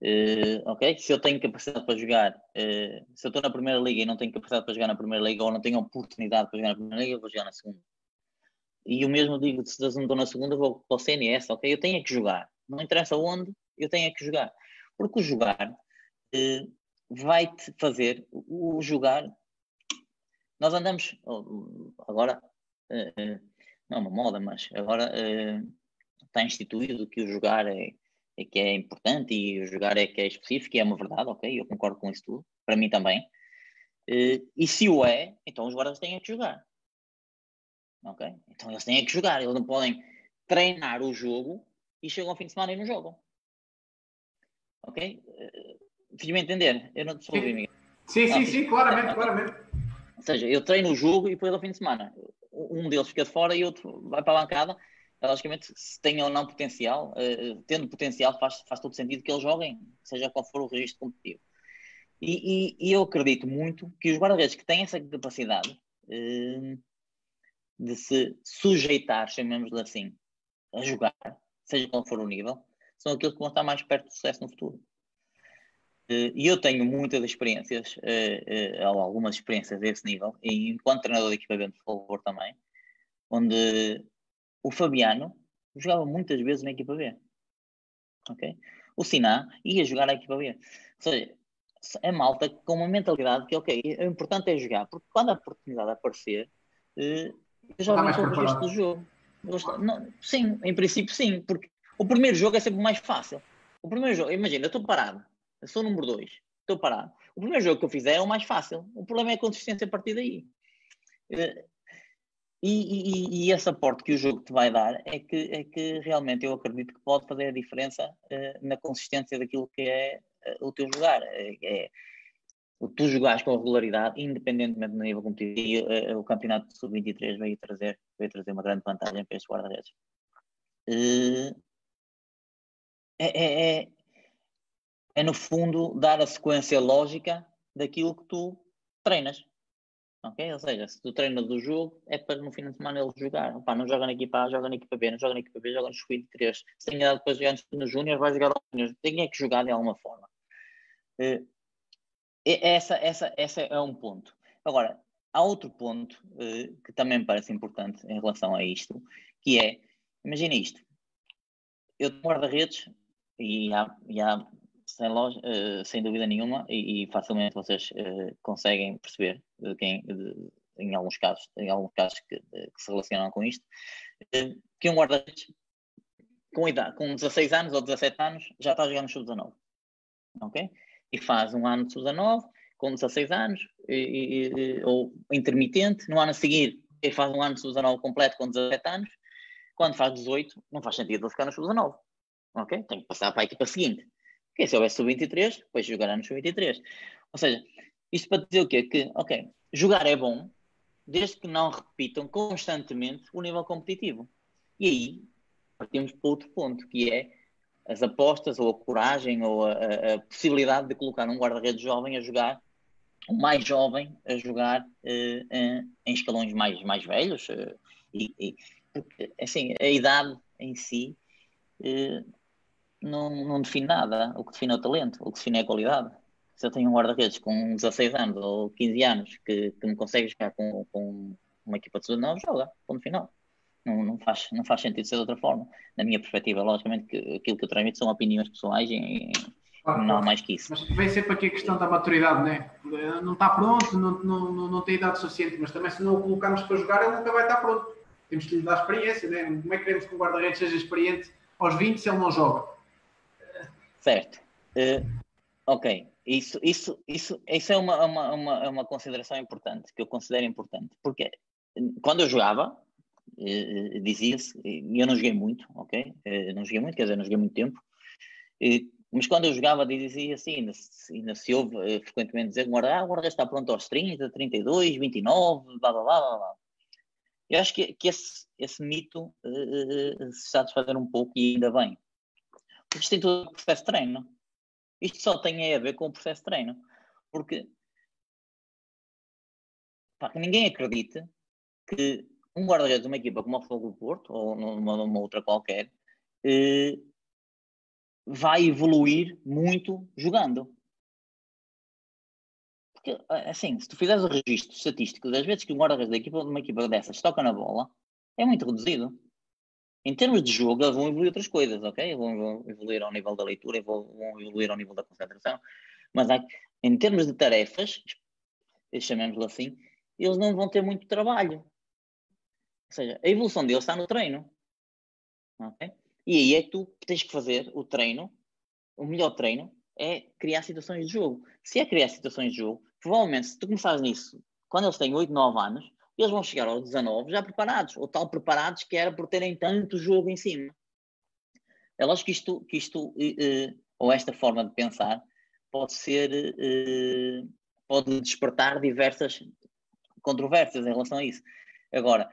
Uh, ok? Se eu tenho capacidade para jogar, uh, se eu estou na primeira liga e não tenho capacidade para jogar na primeira liga ou não tenho oportunidade para jogar na primeira liga, eu vou jogar na segunda. E o mesmo digo, se eu não estou na segunda, vou para o CNS, ok? Eu tenho que jogar. Não interessa onde, eu tenho que jogar. Porque o jogar uh, vai-te fazer, o, o, jogar, nós andamos, agora, não é uma moda, mas agora está instituído que o jogar é, é, que é importante e o jogar é que é específico e é uma verdade, ok? Eu concordo com isso tudo, para mim também. Uh, e se o é, então os guardas têm que jogar. Ok? Então eles têm que jogar, eles não podem treinar o jogo e chegam ao fim de semana e não jogam. Ok? Uh, Fiz-me entender? Eu não te sou ouvir, Miguel. Sim, sim, sim, claramente, claramente. Ou seja, eu treino o jogo e depois ao fim de semana. Um deles fica de fora e outro vai para a bancada logicamente, se tem ou não potencial, uh, tendo potencial, faz, faz todo sentido que eles joguem, seja qual for o registro competitivo. E, e, e eu acredito muito que os guarda-redes que têm essa capacidade uh, de se sujeitar, chamemos-lhe assim, a jogar, seja qual for o nível, são aqueles que vão estar mais perto do sucesso no futuro. Uh, e eu tenho muitas experiências, algumas experiências desse nível, e enquanto treinador de equipamento, por favor, também, onde o Fabiano jogava muitas vezes na equipa B. Ok? O Siná ia jogar na equipa B. Ou seja, é malta com uma mentalidade que, ok, o importante é jogar, porque quando a oportunidade aparecer, eh, eu já vi o registro do jogo. Não, sim, em princípio sim, porque o primeiro jogo é sempre mais fácil. O primeiro jogo, imagina, eu estou parado, eu sou o número 2, estou parado. O primeiro jogo que eu fizer é o mais fácil. O problema é a consistência a partir daí. Eh, e, e, e, esse aporte que o jogo te vai dar é que, é que realmente eu acredito que pode fazer a diferença uh, na consistência daquilo que é uh, o teu jogar. É, é, tu jogares com regularidade, independentemente do nível competitivo, uh, o campeonato sub-23 veio trazer, veio trazer uma grande vantagem para estes guarda-redes. É, é, é, é, no fundo, dar a sequência lógica daquilo que tu treinas. Ok? Ou seja, se tu treinas do jogo, é para no fim de semana ele jogar. Opa, não joga na equipa A, joga na equipa B, não joga na equipa B, joga no sub-23. Se tem idade para jogar no Júnior, vai jogar no Júnior. Tem é que jogar de alguma forma. Uh, essa, essa, essa é um ponto. Agora, há outro ponto uh, que também me parece importante em relação a isto, que é, imagina isto, eu tenho guarda-redes e há, e há sem, uh, sem dúvida nenhuma, e, e facilmente vocês uh, conseguem perceber de quem, de, em alguns casos, em alguns casos que, que se relacionam com isto, uh, que um guarda-redes com idade, com 16 anos ou 17 anos, já está jogando no sub-19. Ok? E faz um ano de sub-19, com 16 anos, e, e, ou intermitente, no ano a seguir, e faz um ano de sub-19 completo com 17 anos, quando faz 18, não faz sentido ele ficar no sub-19. Ok? Tem que passar para a equipa seguinte. Porque se houver sub-23, depois jogará no sub-23. Ou seja, isto para dizer o quê? Que, ok, jogar é bom, desde que não repitam constantemente o nível competitivo. E aí partimos para outro ponto, que é as apostas, ou a coragem, ou a, a, a possibilidade de colocar um guarda-redes jovem a jogar, o mais jovem a jogar uh, uh, em escalões mais, mais velhos. Uh, e, e, porque, assim, a idade em si não, não define nada. O que define é o talento, o que define é a qualidade. Se eu tenho um guarda-redes com 16 anos ou 15 anos que, que me consegue jogar com, com uma equipa de 19, joga, ponto final. Não, não, faz, não faz sentido ser de outra forma. Na minha perspectiva, logicamente, que aquilo que eu transmito são opiniões pessoais e, claro, não há mais que isso. Mas vem sempre aqui a questão da maturidade, né? não está pronto, não, não, não, tem idade suficiente, mas também se não o colocarmos para jogar, ele nunca vai estar pronto. Temos que lhe dar experiência, né? Como é que queremos que um guarda-redes seja experiente aos 20 se ele não joga? Certo. Uh, ok. Isso, isso, isso, isso é uma, uma, uma, uma consideração importante, que eu considero importante, porque quando eu jogava, eh, eh, dizia-se, e eu não joguei muito, ok? Eu não joguei muito, quer dizer, não joguei muito tempo, mas quando eu jogava, dizia assim, ainda, ainda se ouve frequentemente dizer que ah, guarda está pronto aos 30, 32, 29, blá blá blá blá. blá. Eu acho que, que esse, esse mito uh, se desfazer um pouco e ainda bem. Isto tem todo o processo de treino. Isto só tem a ver com o processo de treino. Porque pá, ninguém acredita que um guarda-redes de uma equipa como o Futebol do Porto, ou numa, numa outra qualquer, eh, vai evoluir muito jogando. Porque, assim, se tu fizeres o registro estatístico das vezes que um guarda-redes de uma equipa dessas toca na bola, é muito reduzido. Em termos de jogo, eles vão evoluir outras coisas, ok? Vão evoluir ao nível da leitura, vão evoluir ao nível da concentração, mas em termos de tarefas, chamemos-lo assim, eles não vão ter muito trabalho. Ou seja, a evolução deles está no treino. Okay? E aí é que tu tens que fazer o treino, o melhor treino é criar situações de jogo. Se é criar situações de jogo, provavelmente se tu começares nisso quando eles têm 8, 9 anos, eles vão chegar aos 19 já preparados, ou tal preparados que era por terem tanto jogo em cima. É lógico que isto, que isto uh, ou esta forma de pensar, pode ser, uh, pode despertar diversas controvérsias em relação a isso. Agora,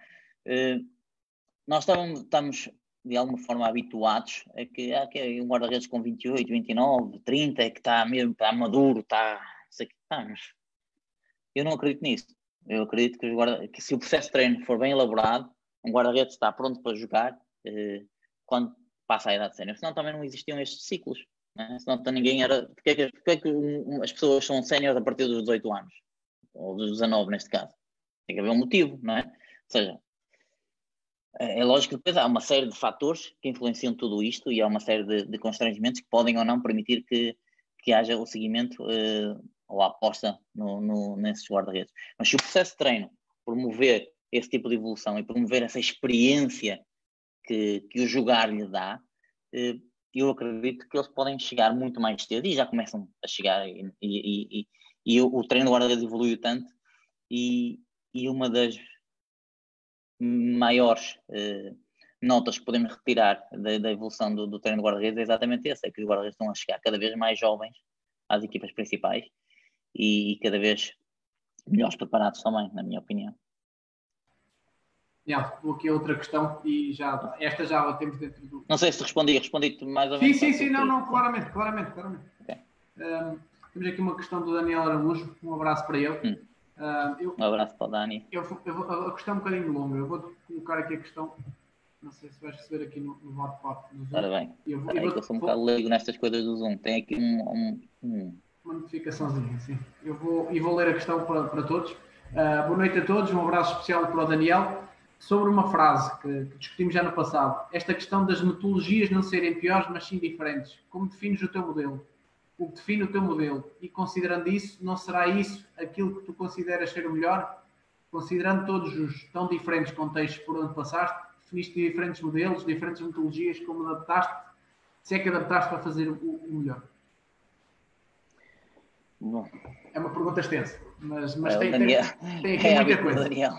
nós estamos, estamos de alguma forma habituados a que, ah, que um guarda-redes com 28, 29, 30 que está mesmo, está maduro, está, sei que está, mas eu não acredito nisso. Eu acredito que, guarda, que se o processo de treino for bem elaborado, um guarda-redes está pronto para jogar eh, quando passa a idade sénior. Senão também não existiam estes ciclos. Né? Senão ninguém era. Porque é que, porque é que um, as pessoas são séniores a partir dos 18 anos? Ou dos 19, neste caso. Tem que haver um motivo, não é? Ou seja, é, é lógico que depois há uma série de fatores que influenciam tudo isto e há uma série de, de constrangimentos que podem ou não permitir que, que haja o seguimento uh, ou a aposta no, no, nesses guarda-redes. Mas se o processo de treino promover esse tipo de evolução e promover essa experiência que, que o jogar lhe dá, eh, eu acredito que eles podem chegar muito mais cedo e já começam a chegar e, e, e, e o, treino do guarda-redes evoluiu tanto e, e uma das maiores eh, notas que podemos retirar da, da evolução do, do treino do guarda-redes é exatamente essa, é que os guarda-redes estão a chegar cada vez mais jovens às equipas principais e cada vez melhores preparados também, na minha opinião. Yeah, vou aqui a outra questão e já, esta já temos dentro do. Não sei se respondi, respondi-te mais ou menos. Sim, sim, sim, não, não, claramente, claramente, claramente. Okay. Um, temos aqui uma questão do Daniel Araújo, um abraço para ele. Hum. Uh, eu, um abraço para o Dani. Eu, eu, a questão é um bocadinho longa, eu vou colocar aqui a questão, não sei se vais receber aqui no, no bate-papo. Ora bem, eu, vou, eu, eu sou um bocado leigo nestas coisas do Zoom, tem aqui um, um, um uma notificaçãozinha, sim. Eu vou, e vou ler a questão para, para todos. Uh, boa noite a todos, um abraço especial para o Daniel. Sobre uma frase que, que, discutimos já no passado, esta questão das metodologias não serem piores, mas sim diferentes. Como defines o teu modelo? O que define o teu modelo? E considerando isso, não será isso aquilo que tu consideras ser o melhor? Considerando todos os tão diferentes contextos por onde passaste, definiste diferentes modelos, diferentes metodologias, como adaptaste? Se é que adaptaste para fazer o, o melhor? Bom. É uma pergunta extensa, mas, mas é, tem, Daniel, tem, tem, aqui é muita coisa. Daniel.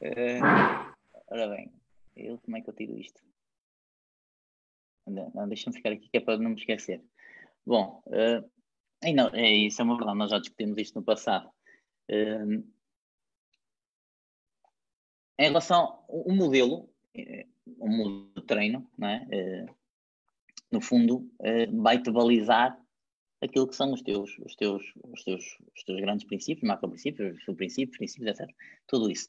uh, ora bem, eu, como é que eu tiro isto? Não, deixa-me ficar aqui que é para não me esquecer. Bom, uh, não, é, isso é uma verdade, nós já discutimos isto no passado. Uh, em relação ao modelo, o modelo de treino, não é? No fundo, vai-te balizar aquilo que são os teus, os teus, os teus, os teus grandes princípios, macro-princípios, subprincípios, princípios, etc. Tudo isso.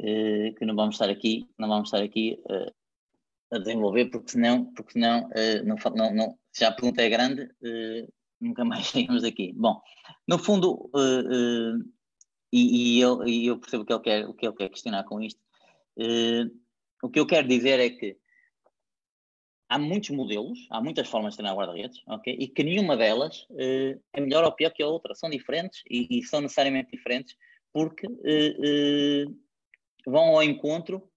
Uh, que não vamos estar aqui, não vamos estar aqui uh, a desenvolver, porque senão, porque senão uh, não, não, não, se a pergunta é grande, nunca mais saímos daqui. Bom, no fundo, e, e, eu, e eu percebo o que ele quer, o que ele quer questionar com isto, o que eu quero dizer é que há muitos modelos, há muitas formas de treinar guarda-redes, ok? E que nenhuma delas uh, é melhor ou pior que a outra. São diferentes e, e são necessariamente diferentes porque uh, uh, vão ao encontro,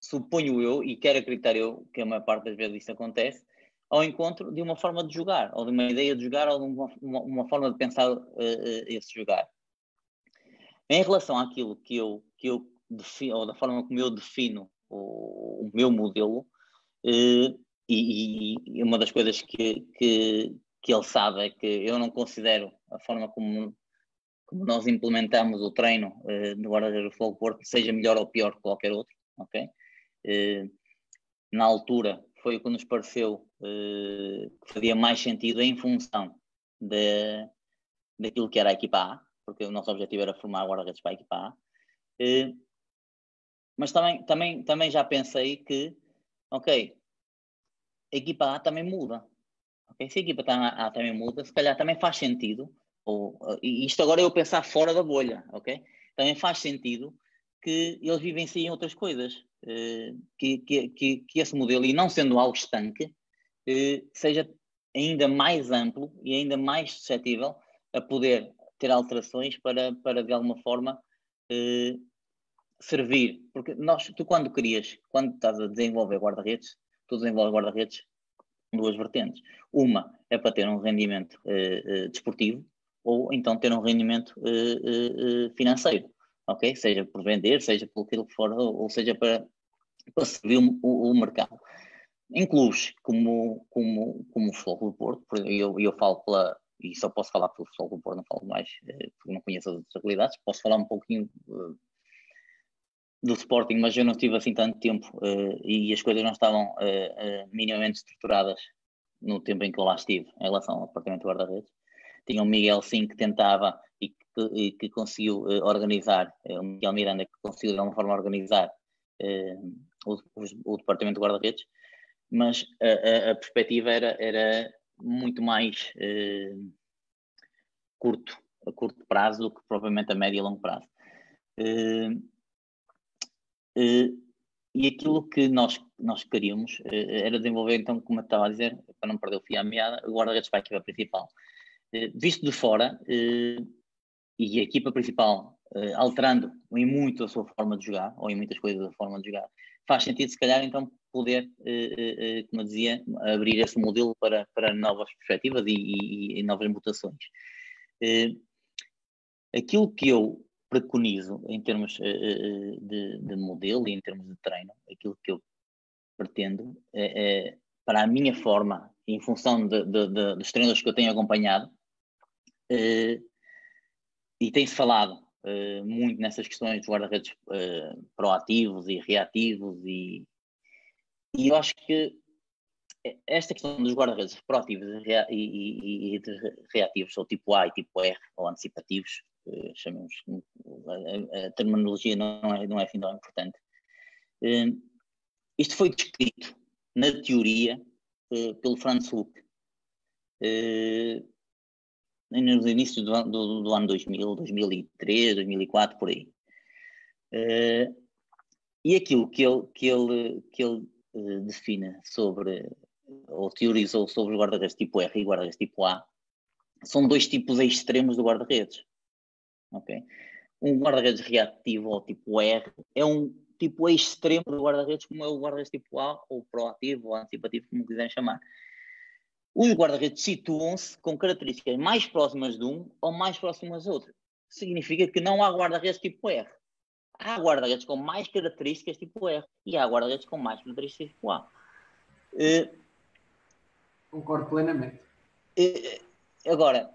suponho eu, e quero acreditar eu que a maior parte das vezes isso acontece, ao encontro de uma forma de jogar, ou de uma ideia de jogar, ou de uma, uma, uma forma de pensar esse jogar. Em relação àquilo que eu, que eu defino, ou da forma como eu defino o, o meu modelo, eh, e, e, uma das coisas que, que, que ele sabe é que eu não considero a forma como, como nós implementamos o treino uh, no guarda-redes do Futebol Porto seja melhor ou pior que qualquer outro, ok? Uh, na altura foi o que nos pareceu uh, que fazia mais sentido em função de, daquilo que era a equipa A, porque o nosso objetivo era formar guarda-redes para a equipa A. Mas também, também, também já pensei que ok, a equipa A também muda. Okay? Se a equipa A também muda, se calhar também faz sentido, ou, e isto agora é eu pensar fora da bolha, ok? Também faz sentido que eles vivenciem outras coisas, eh, que, que, que, que, esse modelo, e não sendo algo estanque, eh, seja ainda mais amplo e ainda mais suscetível a poder ter alterações para, para de alguma forma, eh, servir, porque nós, tu quando querias, quando estás a desenvolver guarda-redes, tu desenvolves guarda-redes em duas vertentes. Uma é para ter um rendimento uh, uh, desportivo ou então ter um rendimento uh, financeiro, ok? Seja por vender, seja pelo que for, ou, seja para, para servir o, o, o mercado. Em clubes como, como, como o Futebol do Porto, eu, eu falo pela, e só posso falar pelo Futebol do Porto, não falo mais, porque não conheço as outras realidades, posso falar um pouquinho do Sporting, mas eu não tive assim tanto tempo uh, e as coisas não estavam uh, minimamente estruturadas no tempo em que eu lá estive em relação ao departamento de guarda-redes. Tinha o Miguel sim que tentava e que, e que conseguiu organizar, o Miguel Miranda que conseguiu de alguma forma organizar o, o, departamento de guarda-redes, mas a, a, a, perspectiva era, era muito mais curto, a curto prazo do que propriamente a médio e longo prazo. Uh, e aquilo que nós, nós queríamos uh, era desenvolver, então, como eu estava a dizer, para não perder o fio à meada, o guarda-redes para a equipa principal. Uh, visto de fora, e a equipa principal alterando em muito a sua forma de jogar, ou em muitas coisas a forma de jogar, faz sentido, se calhar, então, poder, como eu dizia, abrir esse modelo para, para novas perspectivas e, e, e novas mutações. Aquilo que eu preconizo em termos uh, de, de, modelo e em termos de treino, aquilo que eu pretendo é, é para a minha forma, em função de, de, dos treinos que eu tenho acompanhado, uh, e tem-se falado uh, muito nessas questões dos guarda-redes proativos e reativos, e, e eu acho que esta questão dos guarda-redes proativos e, e, e, reativos, ou tipo A e tipo R, ou antecipativos, chamemos, a, a, terminologia não é, não é assim importante. Uh, isto foi descrito na teoria uh, pelo Franz Huck uh, nos inícios do, do, do, ano 2000, 2003, 2004, por aí. e aquilo que ele, que ele, que ele define sobre, ou teorizou sobre os guarda-redes tipo R e guarda-redes tipo A, são dois tipos extremos de guarda-redes ok? Um guarda-redes reativo ou tipo R é um tipo extremo de guarda-redes, como é o guarda-redes tipo A, ou proativo, ou antecipativo, como quiserem chamar. Os guarda-redes situam-se com características mais próximas de um ou mais próximas de outro. Significa que não há guarda-redes tipo R. Há guarda-redes com mais características tipo R e há guarda-redes com mais características tipo A. Uh, Concordo plenamente. Uh, agora,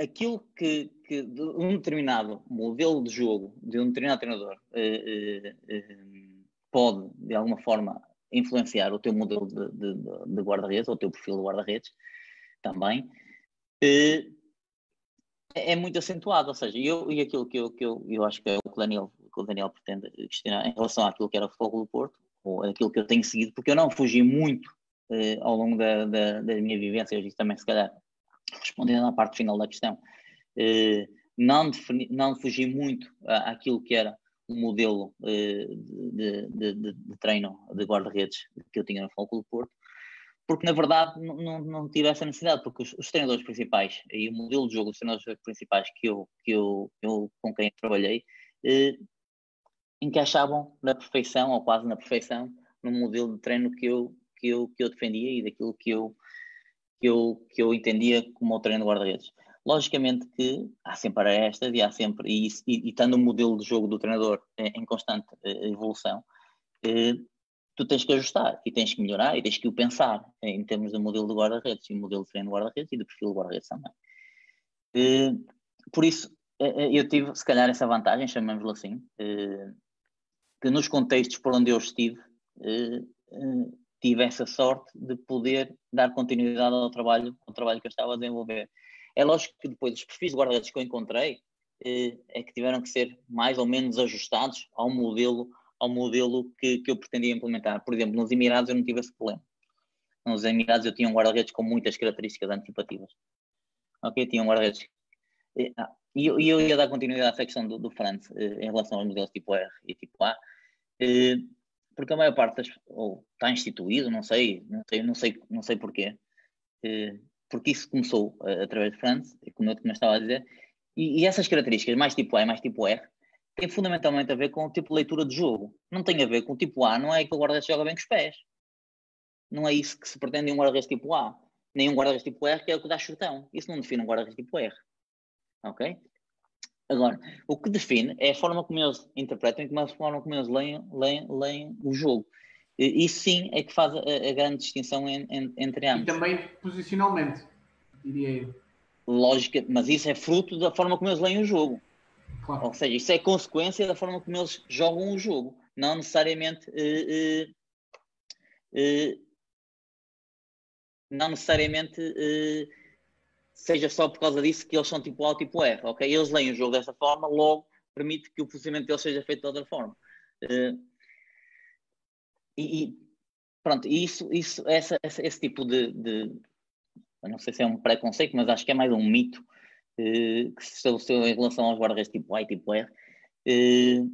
aquilo que, que um determinado modelo de jogo de um determinado treinador uh, uh, pode, de alguma forma, influenciar o teu modelo de, de, de guarda-redes, ou o teu perfil de guarda-redes também, uh, é muito acentuado. Ou seja, eu, e aquilo que eu, que eu, eu acho que é o que o Daniel, que o Daniel pretende questionar em relação àquilo que era o futebol do Porto, ou aquilo que eu tenho seguido, porque eu não fugi muito ao longo da, da, da minha vivência, eu disse também, se calhar, respondendo à parte final da questão, eh, não, defini, não fugi muito àquilo que era o modelo de, de, de, de, treino de guarda-redes que eu tinha no Futebol do Porto, porque na verdade não, não, tive essa necessidade, porque os, os, treinadores principais e o modelo de jogo dos treinadores principais que eu, que eu, eu com quem trabalhei eh, encaixavam na perfeição, ou quase na perfeição, no modelo de treino que eu, que eu, que eu defendia e daquilo que eu, que eu, que eu entendia como o treino de guarda-redes. Logicamente que há sempre arestas e há sempre, e, e, e estando o modelo de jogo do treinador em, constante eh, evolução, eh, tu tens que ajustar e tens que melhorar e tens que o pensar em termos de modelo de guarda-redes e modelo de treino de guarda-redes e de perfil de guarda-redes também. Eh, por isso, eu tive, se calhar, essa vantagem, chamamos-lo assim, que nos contextos por onde eu estive, tive essa sorte de poder dar continuidade ao trabalho, ao trabalho que eu estava a desenvolver. É lógico que depois os perfis de guarda-redes que eu encontrei é que tiveram que ser mais ou menos ajustados ao modelo ao modelo que, que eu pretendia implementar. Por exemplo, nos Emirados eu não tive esse problema. Nos Emirados eu tinha um guarda-redes com muitas características antecipativas. Ok? Tinha um guarda-redes. E ah, eu, eu, ia dar continuidade à secção do, do France eh, em relação aos modelos tipo R e tipo A, eh, porque a maior parte das, ou está instituído, não sei, não sei, não sei, não sei porquê, eh, porque isso começou através de France, como eu, eu estava a dizer, e, e, essas características, mais tipo A e mais tipo R, tem fundamentalmente a ver com o tipo de leitura de jogo. Não tem a ver com o tipo A, não é que o guarda-redes joga bem com os pés. Não é isso que se pretende em um guarda-redes tipo A. Nem um guarda-redes tipo R, que é o que dá chutão. Isso não define um guarda-redes tipo R. Ok? Agora, o que define é a forma como eles interpretam e a forma como eles leem, leem, leem o jogo. E isso sim é que faz a, a grande distinção en, en, entre ambos. E também posicionalmente, diria eu. Lógica, mas isso é fruto da forma como eles leem o jogo. Claro. Ou seja, isso é consequência da forma como eles jogam o jogo, não necessariamente. Uh, uh, uh, não necessariamente seja só por causa disso que eles são tipo A ou tipo R, ok? Eles leem o jogo dessa forma, logo permite que o procedimento deles seja feito de outra forma. E, e, pronto, isso, isso essa, essa, esse tipo de, de, não sei se é um preconceito, mas acho que é mais um mito eh, que se estabeleceu em relação aos guarda-redes tipo A e tipo R. Eh,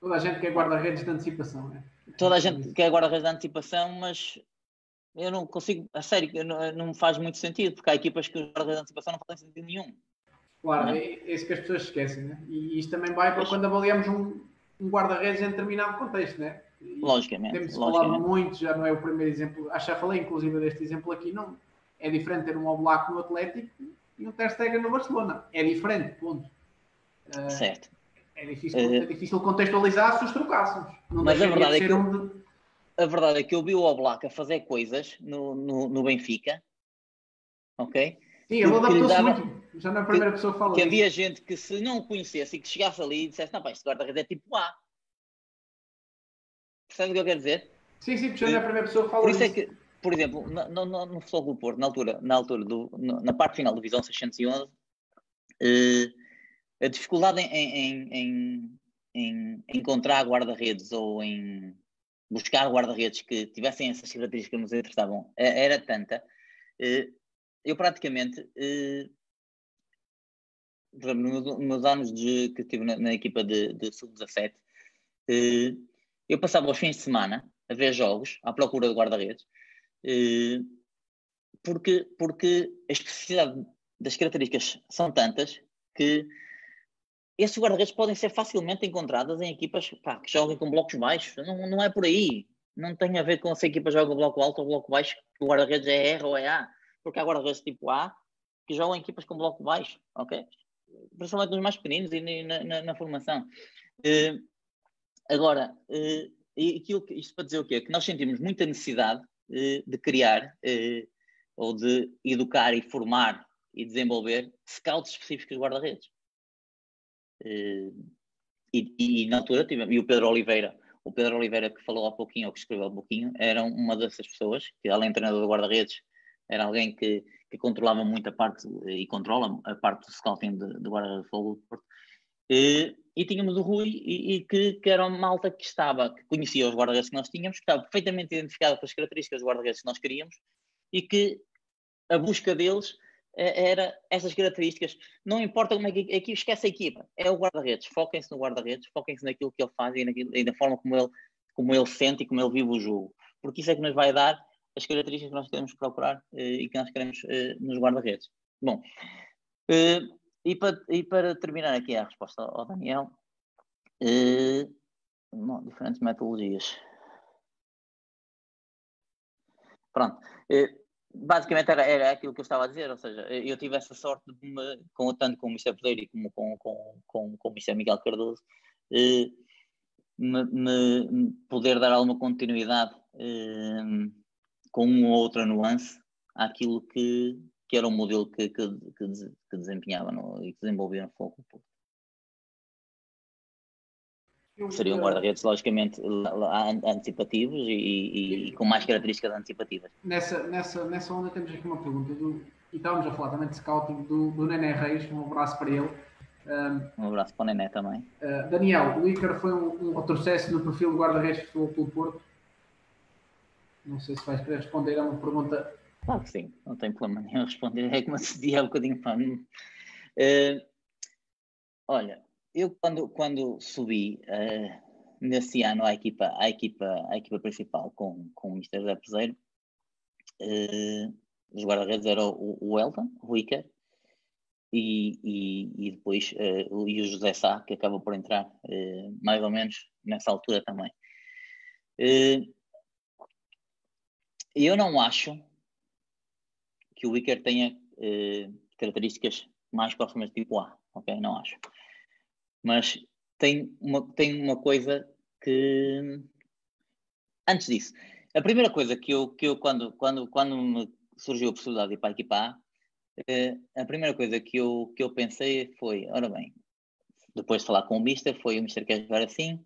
toda a gente quer guarda-redes de antecipação, é? Toda a gente quer guarda-redes de antecipação, mas eu não consigo, a sério, não, não me faz muito sentido, porque há equipas que os guarda-redes de antecipação não fazem sentido nenhum. Claro, é? é isso que as pessoas esquecem, né? E isto também vai para quando avaliamos um, um guarda-redes em determinado contexto, né? E logicamente. Temos logicamente. falado muito, já não é o primeiro exemplo, acho que já falei inclusive deste exemplo aqui, não é diferente ter um Oblak no Atlético e o Ter Stegen no Barcelona. É diferente, ponto. Uh, certo. É difícil, uh, é difícil contextualizar se os trocássemos. Não mas a verdade, é que eu, um de... a verdade é que eu vi o Oblak a fazer coisas no, no, no Benfica, ok? Sim, ele adaptou-se muito. Já não é a primeira que, pessoa que fala Que havia gente que se não o conhecesse e que chegasse ali e dissesse, não pá, este guarda-redes é tipo A. Percebe o que eu quero dizer? Sim, sim, porque já não é a primeira pessoa fala Por isso. É que, por exemplo, no, no, no Futebol do Porto, na altura, na, altura do, na parte final da divisão 611, eh, a dificuldade em, em, em, em encontrar guarda-redes ou em buscar guarda-redes que tivessem essas características que nos interessavam eh, era tanta. Eh, eu praticamente, eh, nos anos de, que estive na, na equipa de, de sub-17, eh, eu passava os fins de semana a ver jogos à procura de guarda-redes porque, porque a especificidade das características são tantas que esses guarda-redes podem ser facilmente encontradas em equipas pá, que jogam com blocos baixos. Não, não é por aí. Não tem a ver com se a equipa joga bloco alto ou bloco baixo, que o guarda-redes é R ou é A. Porque há guarda-redes tipo A que jogam em equipas com bloco baixo, ok? Principalmente nos mais pequeninos e na, na, na formação. Uh, agora, uh, aquilo, isto para dizer o quê? Que nós sentimos muita necessidade eh, de criar ou de educar e formar e desenvolver scouts específicos de guarda-redes. Eh, e, e, na altura tivemos, e o Pedro Oliveira, o Pedro Oliveira que falou há pouquinho, ou que escreveu há pouquinho, era uma dessas pessoas, que além de treinador de guarda-redes, era alguém que, que controlava muito a parte, e controla a parte do scouting de guarda-redes de Porto, e, e tínhamos o Rui, e, e que, que, era uma malta que estava, que conhecia os guarda-redes que nós tínhamos, que estava perfeitamente identificado com as características dos guarda-redes que nós queríamos, e que a busca deles era essas características. Não importa como é que aqui esquece a equipa, é o guarda-redes. Foquem-se no guarda-redes, foquem-se naquilo que ele faz e, naquilo, e na forma como ele, como ele sente e como ele vive o jogo. Porque isso é que nos vai dar as características que nós queremos procurar eh, e que nós queremos eh, nos guarda-redes. Bom, eh, e, para, e para terminar aqui a resposta ao Daniel, não, diferentes metodologias. Pronto. Basicamente era, era aquilo que eu estava a dizer, ou seja, eu tive essa sorte de me, com, tanto com o Mr. Pereira como com, com, com, com o Mr. Miguel Cardoso, me, me, poder dar alguma continuidade com uma ou outra nuance àquilo que, que era o modelo que, que, que, que desempenhava no, e que desenvolvia no Foco Porto. Seriam guarda-redes, logicamente, antecipativos e, e, com mais características antecipativas. Nessa, nessa, nessa onda temos aqui uma pergunta, do, e estávamos a falar também de scouting do, do Nené Reis, um abraço para ele. Um, um abraço para o Nené também. Uh, Daniel, o Icar foi um, um retrocesso no perfil do guarda-redes do Futebol Porto? Não sei se vais querer responder, é uma pergunta. Claro que sim, não tem problema nenhum responder. É como se dizia um bocadinho para mim. Uh, olha, eu quando, quando subi uh, nesse ano à equipa, à equipa, à equipa principal com, com o Mr. Zé Peseiro, uh, os guarda-redes eram o, o Elton, o Iker, e, e, e depois uh, e o José Sá, que acaba por entrar uh, mais ou menos nessa altura também. Uh, eu não acho que o Wicker tenha características mais próximas de tipo A, ok? Não acho. Mas tem uma, tem uma coisa que. Antes disso, a primeira coisa que eu, que eu quando, quando, quando me surgiu a possibilidade de ir para a equipa A, eh, primeira coisa que eu, que eu pensei foi: ora bem, depois de falar com o Mister, foi o Mister quer jogar assim,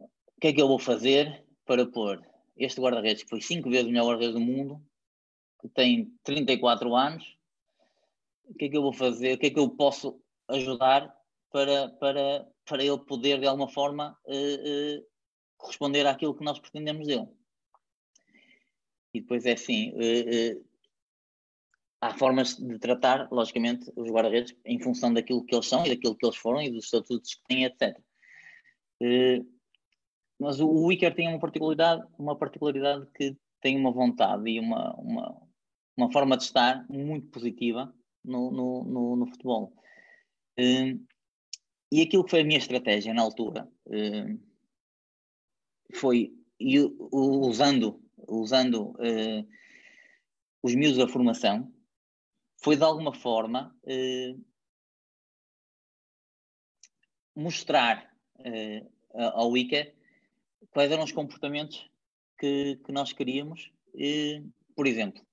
o que é que eu vou fazer para pôr este guarda-redes, que foi cinco vezes o melhor guarda-redes do mundo, que tem 34 anos, o que é que eu vou fazer? O que é que eu posso ajudar para, para, para ele poder, de alguma forma, uh, uh, corresponder àquilo que nós pretendemos dele? E depois é assim, uh, há formas de tratar, logicamente, os guarda-redes em função daquilo que eles são e daquilo que eles foram e dos estatutos que têm, etc. Mas o, o Iker tem uma particularidade, uma particularidade que tem uma vontade e uma, uma, uma forma de estar muito positiva no, no, no, no futebol. E aquilo que foi a minha estratégia na altura uh, foi usando, usando uh, os miúdos da formação, foi de alguma forma mostrar ao Iker quais eram os comportamentos que, que nós queríamos. Por exemplo,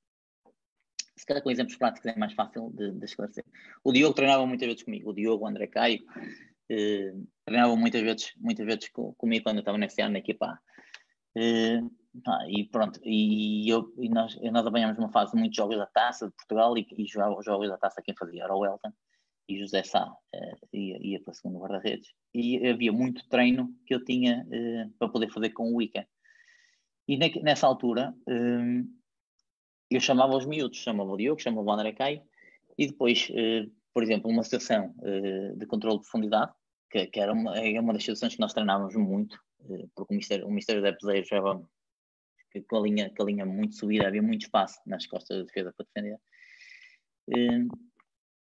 se calhar com exemplos práticos é mais fácil de, de, esclarecer. O Diogo treinava muitas vezes comigo, o Diogo, o André Caio, eh, treinavam muitas vezes, muitas vezes comigo quando eu estava nesse ano na equipa eh, e pronto, e, eu, e nós, nós apanhámos uma fase de muitos jogos da taça de Portugal e, e jogava os jogos da taça quem fazia era o Elton e José Sá uh, ia, ia para o segundo guarda-redes. E havia muito treino que eu tinha uh, para poder fazer com o Wicca. E ne nessa altura uh, eu chamava os miúdos, chamava o Diogo, chamava o André Caio, e depois, por exemplo, uma situação de controle de profundidade, que, que, era uma, é uma das situações que nós treinávamos muito, porque o Ministério, o Ministério da Peseiro já com, a linha, com a linha muito subida, havia muito espaço nas costas da defesa para defender.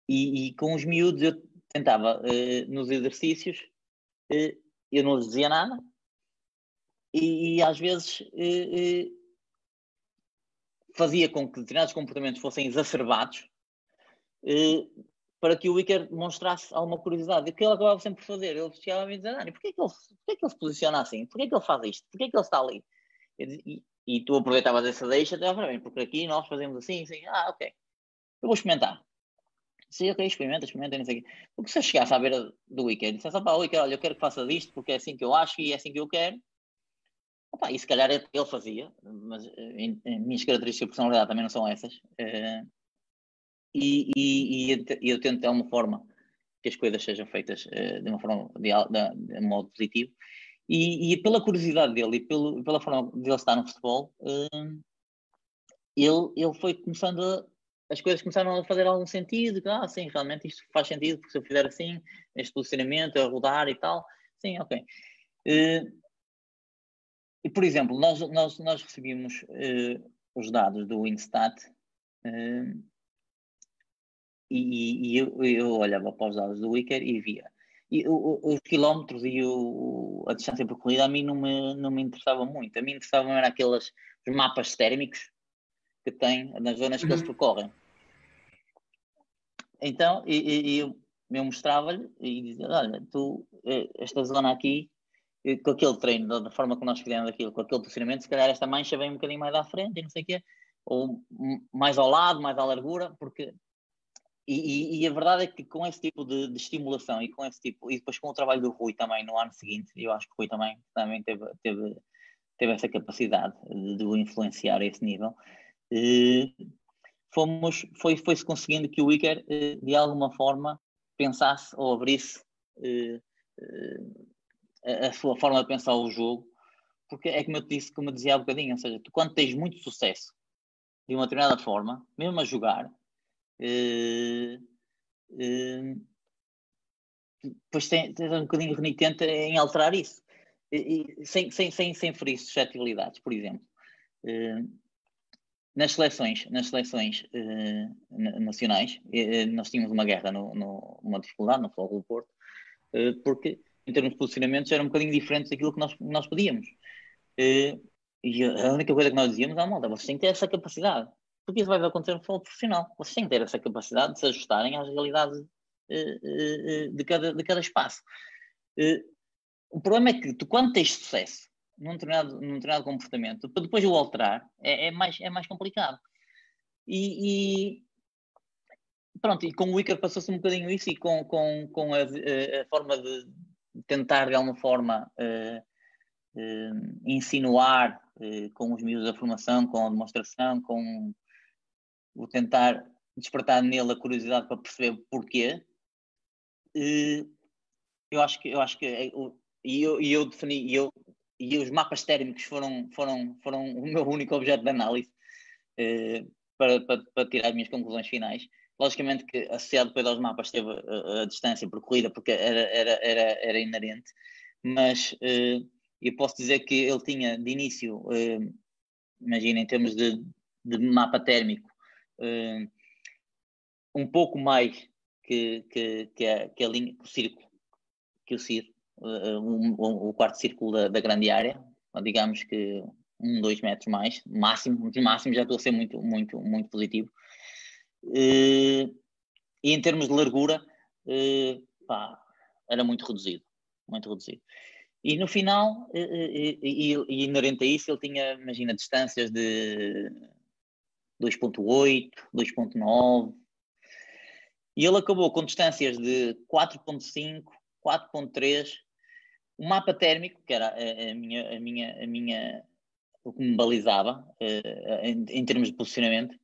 E, e, com os miúdos eu tentava, nos exercícios, eu não lhes dizia nada, e, e às vezes fazia com que determinados comportamentos fossem exacerbados para que o Iker demonstrasse alguma curiosidade. E o que ele acabava sempre por fazer? Ele chegava a me dizer, Dani, porquê que, ele, porquê que ele se posiciona assim? Porquê que ele faz isto? Porquê que ele está ali? E, e tu aproveitavas essa deixa, até mim, porque aqui nós fazemos assim, assim, ah, ok, eu vou experimentar. Sim, ok, experimenta, experimenta, não sei o quê. Porque se eu chegasse à beira do weekend e dissesse, opá, weekend, olha, eu quero que faça disto porque é assim que eu acho e é assim que eu quero, opá, e se calhar ele fazia, mas eh, em, em minhas características de personalidade também não são essas. Uh, e, e, e, eu tento de alguma forma que as coisas sejam feitas uh, de uma forma de, de, de modo positivo. E, e, pela curiosidade dele e pelo, pela forma de ele estar no futebol, uh, ele, ele foi começando a as coisas começaram a fazer algum sentido. Ah, sim, realmente isto faz sentido, porque se eu fizer assim, este posicionamento, a rodar e tal, sim, ok. Uh, e, por exemplo, nós, nós, nós recebíamos uh, os dados do Instat uh, e, e eu, eu, olhava para os dados do Wicker e via. E o, os quilómetros e o, a distância percorrida a mim não me, não me interessava muito. A mim interessavam era aqueles mapas térmicos que tem nas zonas que eles uhum. percorrem. Então, e, e eu, eu mostrava-lhe e dizia: Olha, tu, eh, esta zona aqui, com aquele treino, da forma que nós fizemos aquilo, com aquele posicionamento, se calhar esta mancha vem um bocadinho mais à frente e não sei o quê, ou mais ao lado, mais à largura, porque. E, e, e a verdade é que com esse tipo de, de, estimulação e com esse tipo, e depois com o trabalho do Rui também no ano seguinte, eu acho que o Rui também, também teve, teve, teve essa capacidade de, de o influenciar a esse nível eh, fomos, foi, foi-se conseguindo que o Iker, eh, de alguma forma, pensasse ou abrisse eh, a sua forma de pensar o jogo, porque é como eu te disse, como eu dizia há bocadinho, ou seja, tu quando tens muito sucesso de uma determinada forma, mesmo a jogar, depois tens, um bocadinho renitente em alterar isso, e, sem, sem, sem, sem ferir suscetibilidades, por exemplo. Nas seleções, nas seleções uh, nacionais, nós tínhamos uma guerra, no, no, uma dificuldade no Futebol do Porto, porque em termos de posicionamentos era um bocadinho diferente daquilo que nós, nós pedíamos. e a única coisa que nós dizíamos, ah, malta, vocês têm que ter essa capacidade, porque isso vai acontecer no futebol profissional. Vocês têm que ter essa capacidade de se ajustarem às realidades de, cada, de cada espaço. o problema é que tu, quando tens sucesso, num determinado, num determinado comportamento, para depois o alterar, é, é, mais, é mais complicado. E, e, pronto, e com o Icar passou-se um bocadinho isso e com, com, com a, a forma de tentar de alguma forma uh, uh, insinuar uh, com os miúdos da formação, com a demonstração, com o tentar despertar nele a curiosidade para perceber porquê. eu acho que eu acho que e eu, eu defini, eu e os mapas térmicos foram, foram, foram o meu único objeto de análise para, para, para, tirar as minhas conclusões finais. Logicamente que associado depois aos mapas teve a, a distância percorrida, porque era, era, era, era inerente, mas eh, eu posso dizer que ele tinha de início, eh, imagina, em termos de, de mapa térmico, eh, um pouco mais que, que, que, a, que a linha, o círculo, que o um, o quarto círculo da, da, grande área, digamos que um, dois metros mais, máximo, de máximo já estou a ser muito, muito, muito positivo. Uh, e em termos de largura, uh, pá, era muito reduzido, muito reduzido. E no final, e, e, e inerente a isso, ele tinha, imagina, distâncias de 2.8, 2.9, e ele acabou com distâncias de 4.5, 4.3 o mapa térmico, que era a, a, minha, a, minha, a minha, o que me balizava em, em, termos de posicionamento,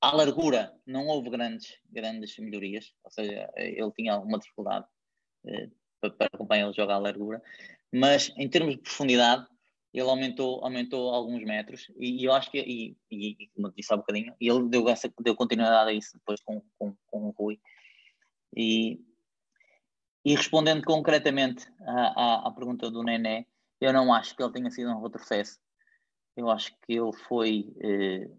à largura não houve grandes, grandes melhorias, ou seja, ele tinha alguma dificuldade uh, para, acompanhar o jogo à largura, mas em termos de profundidade, ele aumentou, aumentou alguns metros e, e eu acho que, e, e, como disse há um bocadinho, ele deu, essa, deu continuidade a isso depois com, com, com o Rui. E, e respondendo concretamente à, à, à, pergunta do Nené, eu não acho que ele tenha sido um retrocesso. Eu acho que ele foi eh,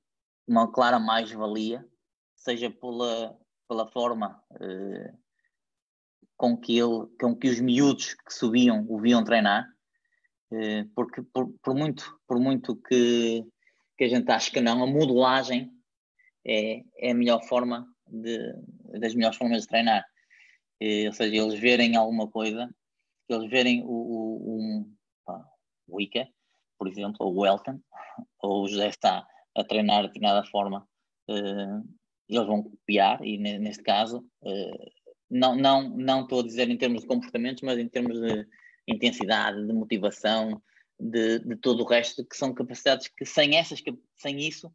uma clara mais-valia, seja pela, pela forma eh, com, que ele, com que os miúdos que subiam o viam treinar, eh, porque por, por, muito, por muito que, que a gente ache que não, a modelagem é, é a melhor forma de, das melhores formas de treinar. Ou seja, eles verem alguma coisa, eles verem o, o, pá, o Ica, por exemplo, ou o Elton, ou o José está a treinar de determinada forma, uh, eles vão copiar, e neste caso, uh, não, não, não estou a dizer em termos de comportamentos, mas em termos de intensidade, de motivação, de, de todo o resto, que são capacidades que sem, essas, sem isso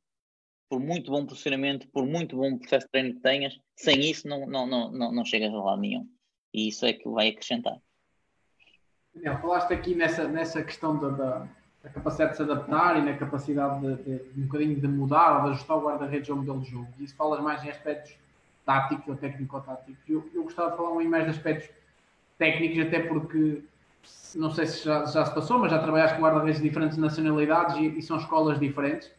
por muito bom posicionamento, por muito bom processo de treino que tenhas, sem isso não, não, não, não, não chegas a lado nenhum. E isso é que vai acrescentar. Daniel, falaste aqui nessa, nessa questão da, da, a capacidade de se adaptar e na capacidade de, de, de um bocadinho de mudar ou de ajustar o guarda-redes ao modelo de jogo. E isso falas mais em aspectos táticos ou técnico-táticos. Eu, eu gostava de falar um mais de aspectos técnicos, até porque não sei se já, já se passou, mas já trabalhaste com guarda-redes de diferentes nacionalidades e, e, são escolas diferentes.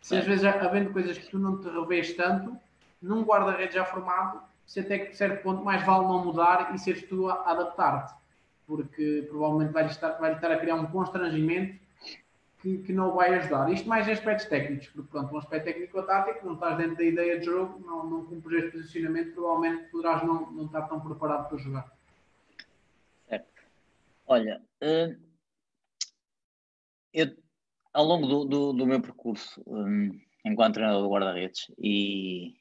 Se às vezes havendo coisas que tu não te revês tanto, num guarda-redes já formado, se até que certo ponto mais vale não mudar e seres tu a adaptar-te, porque provavelmente vai estar, vai estar a criar um constrangimento que, que não vai ajudar. Isto mais em aspectos técnicos, porque pronto, um aspecto técnico ou tático, não estás dentro da ideia de jogo, não, não cumpres este posicionamento, provavelmente poderás não, não estar tão preparado para jogar. Certo. Olha, uh, eu ao longo do, do, do meu percurso um, enquanto treinador de guarda-redes e,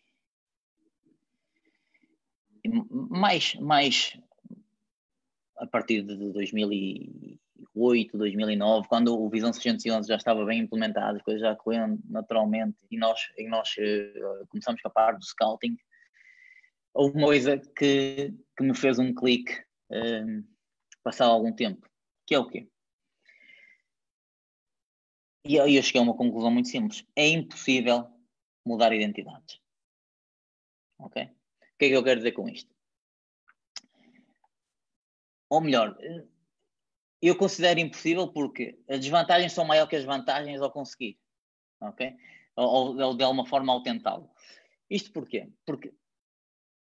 e, mais, mais a partir de 2008, 2009, quando o Visão 611 já estava bem implementado, as coisas já corriam naturalmente e nós, e nós uh, começamos com a parte do scouting, houve uma coisa que, que me fez um clique um, passado algum tempo, que é o quê? E eu cheguei a uma conclusão muito simples. É impossível mudar identidades. Ok? O que é que eu quero dizer com isto? Ou melhor, eu considero impossível porque as desvantagens são maiores que as vantagens ao conseguir. Ok? Ou, ou de alguma forma ao tentá-lo. Isto porquê? Porque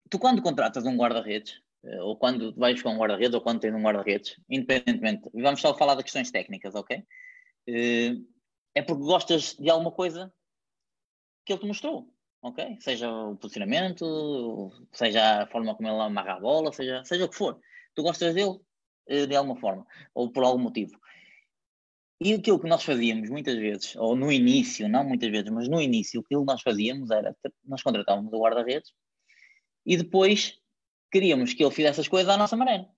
tu quando contratas um guarda-redes, eh, ou quando vais com um guarda-redes, ou quando tens um guarda-redes, independentemente, vamos só falar de questões técnicas, ok? Uh, é porque gostas de alguma coisa que ele te mostrou, ok? Seja o posicionamento, seja a forma como ele amarra a bola, seja, seja o que for. Tu gostas dele eh, de alguma forma, ou por algum motivo. E aquilo que nós fazíamos muitas vezes, ou no início, não muitas vezes, mas no início, aquilo que nós fazíamos era, nós contratávamos o guarda-redes e depois queríamos que ele fizesse as coisas à nossa maneira.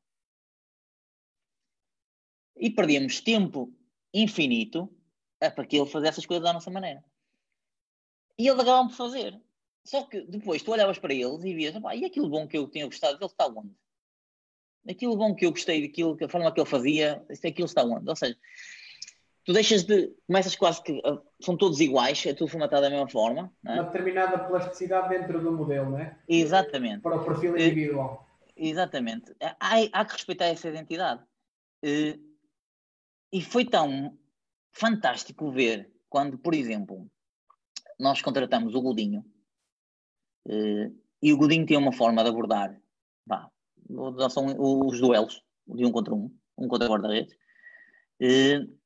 E perdíamos tempo infinito para que ele fizesse as coisas da nossa maneira. E ele acabava por fazer. Só que depois tu olhavas para eles e vias, e aquilo bom que eu tinha gostado dele está onde? Aquilo bom que eu gostei daquilo, a forma que ele fazia, aquilo está onde? Ou seja, tu deixas de. Começas quase que. Uh, são todos iguais, é tudo formatado da mesma forma. É? Uma determinada plasticidade dentro do modelo, não é? Exatamente. Para o perfil individual. exatamente. Há, há que respeitar essa identidade. Uh, e foi tão fantástico ver quando, por exemplo, nós contratamos o Godinho uh, e o Godinho tem uma forma de abordar pá, são os duelos de um contra um, um contra guarda-redes. Uh,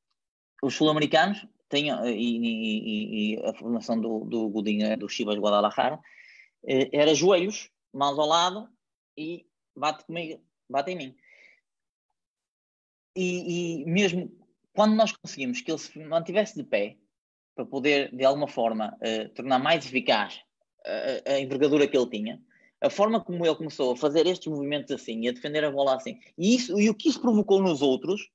os sul-americanos têm, uh, e, e, e, a formação do, do Godinho é do Chivas Guadalajara, era joelhos, mãos ao lado e bate comigo, bate em mim. E, e mesmo quando nós conseguimos que ele se mantivesse de pé, para poder, de alguma forma, uh, tornar mais eficaz a, a, envergadura que ele tinha, a forma como ele começou a fazer estes movimentos assim e a defender a bola assim, e, isso, e o que isso provocou nos outros,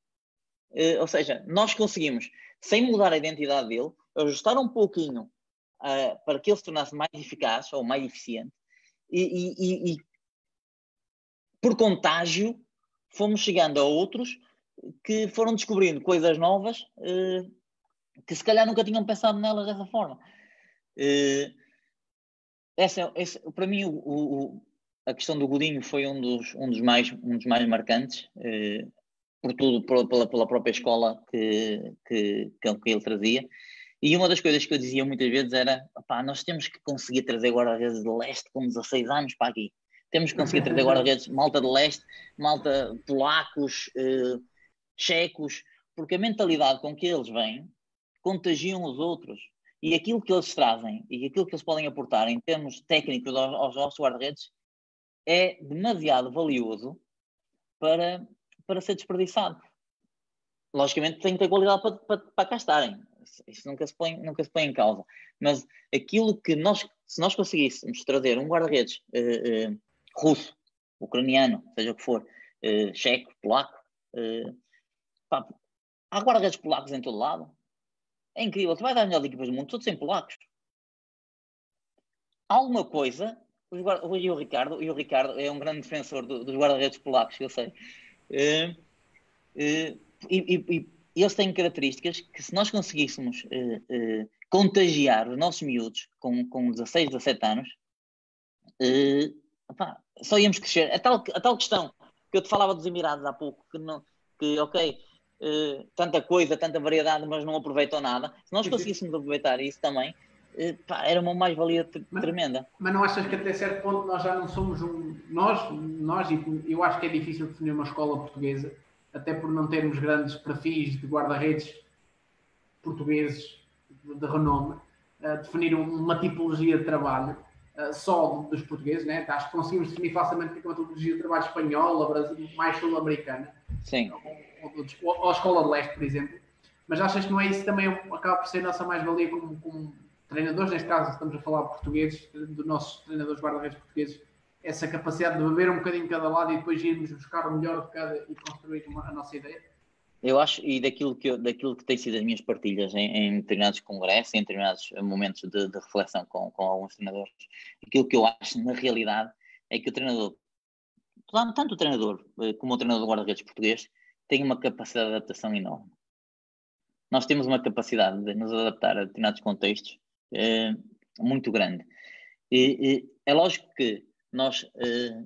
uh, ou seja, nós conseguimos, sem mudar a identidade dele, ajustar um pouquinho uh, para que ele se tornasse mais eficaz ou mais eficiente, e, e, e por contágio fomos chegando a outros que foram descobrindo coisas novas uh, que se calhar nunca tinham pensado nelas dessa forma. Uh, essa, essa, para mim, o, o, a questão do Godinho foi um dos, um dos, mais, um dos mais marcantes, uh, por tudo, por, pela, pela própria escola que, que, que ele trazia. E uma das coisas que eu dizia muitas vezes era: nós temos que conseguir trazer guarda-redes de leste com 16 anos para aqui. Temos que conseguir trazer guarda-redes malta de leste, malta polacos, uh, checos, porque a mentalidade com que eles vêm contagiam os outros. E aquilo que eles trazem e aquilo que eles podem aportar em termos técnicos aos, aos nossos guarda-redes é demasiado valioso para, para ser desperdiçado. Logicamente tem que ter qualidade para, para, para cá estarem. Isso nunca se, põe, nunca se põe em causa. Mas aquilo que nós, se nós conseguíssemos trazer um guarda-redes uh, uh, russo, ucraniano, seja o que for, uh, checo, polaco, Pá, há guarda-redes polacos em todo lado. É incrível. Tu vais às melhores equipas do mundo, todos sem polacos. Alguma coisa. Os guarda e, o Ricardo, e o Ricardo é um grande defensor do, dos guarda-redes polacos, eu sei. Uh, uh, e, e, eles têm características que se nós conseguíssemos uh, contagiar os nossos miúdos com, com 16, 17 anos, opá, só íamos crescer. A tal, a tal questão que eu te falava dos Emirados há pouco, que, não, que ok, tanta coisa, tanta variedade, mas não aproveitam nada. Se nós conseguíssemos aproveitar isso também, pá, era uma mais-valia tremenda. Mas não achas que até certo ponto nós já não somos um. Nós, nós eu acho que é difícil definir uma escola portuguesa, até por não termos grandes perfis de guarda-redes portugueses de, de renome, uh, definir uma tipologia de trabalho uh, só dos portugueses, né? acho que conseguimos definir facilmente uma tipologia de trabalho espanhola, mais sul-americana. Sim. Ou, ou, ou, a escola de leste, por exemplo. Mas achas que não é isso também acaba por ser a nossa mais-valia como, como treinadores, neste caso estamos a falar portugueses, dos nossos treinadores guarda-redes portugueses, essa capacidade de beber um bocadinho de cada lado e depois irmos buscar o melhor de cada e construir uma, a nossa ideia? Eu acho, e daquilo que, eu, daquilo que tem sido as minhas partilhas em, em determinados congressos, em determinados momentos de, de, reflexão com, com alguns treinadores, aquilo que eu acho na realidade é que o treinador, tanto o treinador eh, como o treinador de guarda-redes português, tem uma capacidade de adaptação enorme. Nós temos uma capacidade de nos adaptar a determinados contextos é, muito grande. E, e, é lógico que nós é,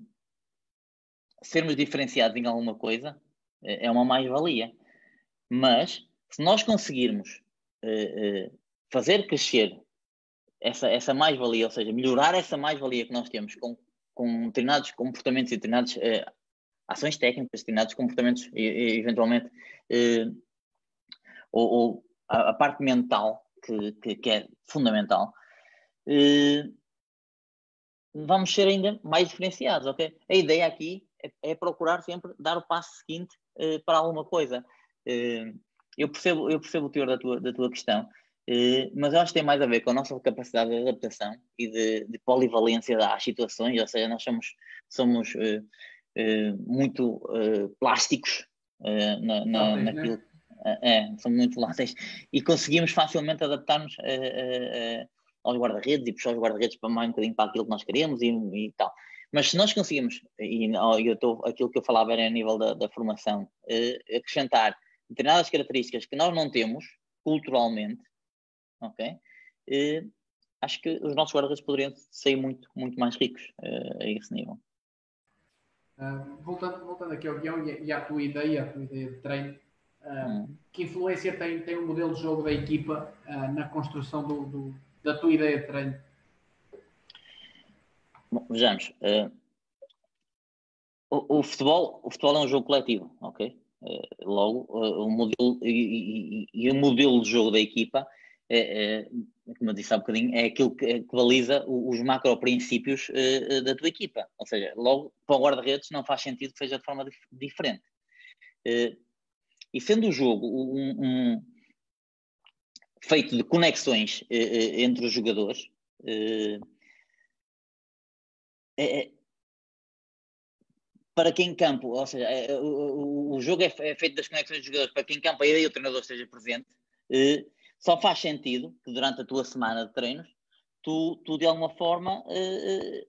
sermos diferenciados em alguma coisa é, é uma mais-valia, mas se nós conseguirmos fazer crescer essa, essa mais-valia, ou seja, melhorar essa mais-valia que nós temos com, com determinados comportamentos e determinadas ações técnicas, determinados comportamentos, e, e eventualmente, ou, ou a, a, parte mental que, que, que é fundamental, eh, vamos ser ainda mais diferenciados, ok? A ideia aqui é, é procurar sempre dar o passo seguinte eh, para alguma coisa. Eh, eu, percebo, eu percebo o teor da tua, da tua questão, mas eu acho que tem mais a ver com a nossa capacidade de adaptação e de, de polivalência às situações, ou seja, nós somos, somos muito plásticos na, na, né? naquilo, né? É, são muito voláteis e conseguimos facilmente adaptar-nos aos guarda-redes e puxar os guarda-redes para mais um bocadinho para aquilo que nós queremos e, e tal. Mas se nós conseguimos, e eu tô, aquilo que eu falava era a nível da, da formação, uh, acrescentar determinadas características que nós não temos culturalmente, ok? Uh, acho que os nossos guarda-redes poderiam sair muito, muito mais ricos uh, a esse nível. voltando, voltando aqui ao guião e, e à tua ideia, a tua ideia de treino, hum. que influência tem, tem o modelo de jogo da equipa uh, na construção do, do, da tua ideia de treino? Bom, vejamos. Uh, o, o, futebol, o futebol é um jogo coletivo, ok? Uh, logo, o modelo e, e, e, o modelo de jogo da equipa é, é, como eu disse há um bocadinho, é aquilo que, que baliza os macro princípios uh, da tua equipa. Ou seja, logo para o guarda-redes não faz sentido que seja de forma dif diferente. Uh, e sendo o jogo um, um feito de conexões eh, eh entre os jogadores, eh, é, para quem em campo, ou seja, é, o, o, jogo é, é, feito das conexões dos jogadores, para quem em campo a ideia o treinador esteja presente, eh, só faz sentido que durante a tua semana de treinos tu, tu de alguma forma eh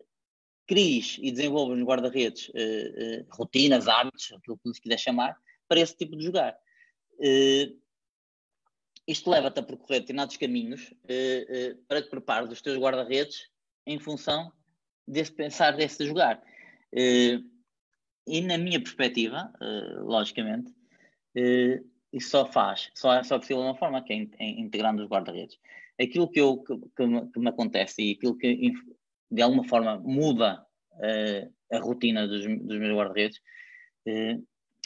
cries e desenvolves no guarda-redes rotinas, hábitos, aquilo que lhes quiser chamar, para esse tipo de jogar. Uh, isto leva-te a percorrer determinados caminhos uh, uh, para te preparar os teus guarda-redes em função desse pensar, desse jogar. e na minha perspectiva, logicamente, isso só faz, só é só possível de uma forma, que é, integrando os guarda-redes. Aquilo que, eu, que, que, me, que, me, acontece e aquilo que de alguma forma muda a rotina dos, dos meus guarda-redes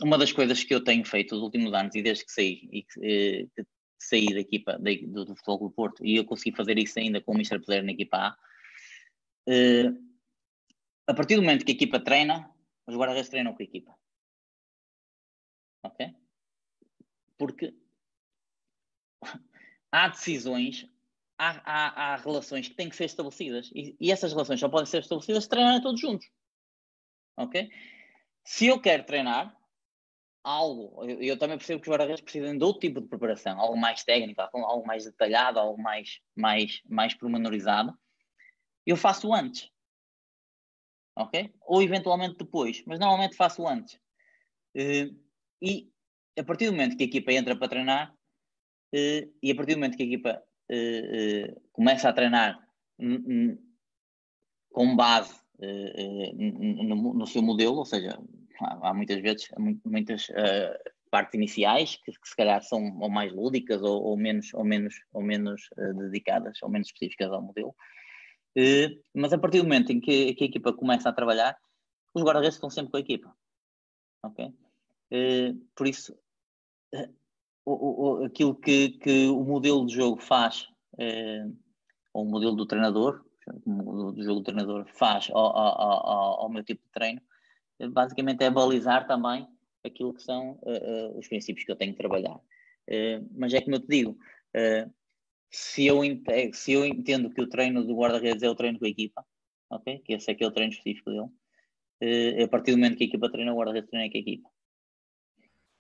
uma das coisas que eu tenho feito nos últimos anos e desde que saí, e que, eh, que saí da equipa do, do Futebol do Porto e eu consegui fazer isso ainda com o Mr. Pereira na equipa A, a partir do momento que a equipa treina, os guarda-redes treinam com a equipa. Ok? Porque há decisões, há, há, há, relações que têm que ser estabelecidas e, e essas relações só podem ser estabelecidas treinando todos juntos. Ok? Se eu quero treinar, algo, eu, eu também percebo que os guarda-redes precisam de outro tipo de preparação, algo mais técnico, algo mais detalhado, algo mais, mais, mais pormenorizado, eu faço antes. Ok? Ou eventualmente depois, mas normalmente faço antes. Uh, e a partir do momento que a equipa entra para treinar uh, e a partir do momento que a equipa uh, começa a treinar com base no, no, seu modelo, ou seja, há, há muitas vezes muitas partes iniciais que, que, se calhar são ou mais lúdicas ou, ou menos ou menos ou menos dedicadas ou menos específicas ao modelo. mas a partir do momento em que, que a equipa começa a trabalhar, os guarda-redes estão sempre com a equipa. Ok? por isso, o, o, aquilo que, que, o modelo de jogo faz, eh, ou o modelo do treinador, o modelo do jogo do treinador faz ao, ao, ao, ao meu tipo de treino, basicamente é balizar também aquilo que são uh, uh, os princípios que eu tenho que trabalhar. Uh, mas é como eu te digo, se, eu se eu entendo que o treino do guarda-redes é o treino com a equipa, ok? Que esse é que é o treino específico dele, a partir do momento que a equipa treina, o guarda-redes treina com a equipa.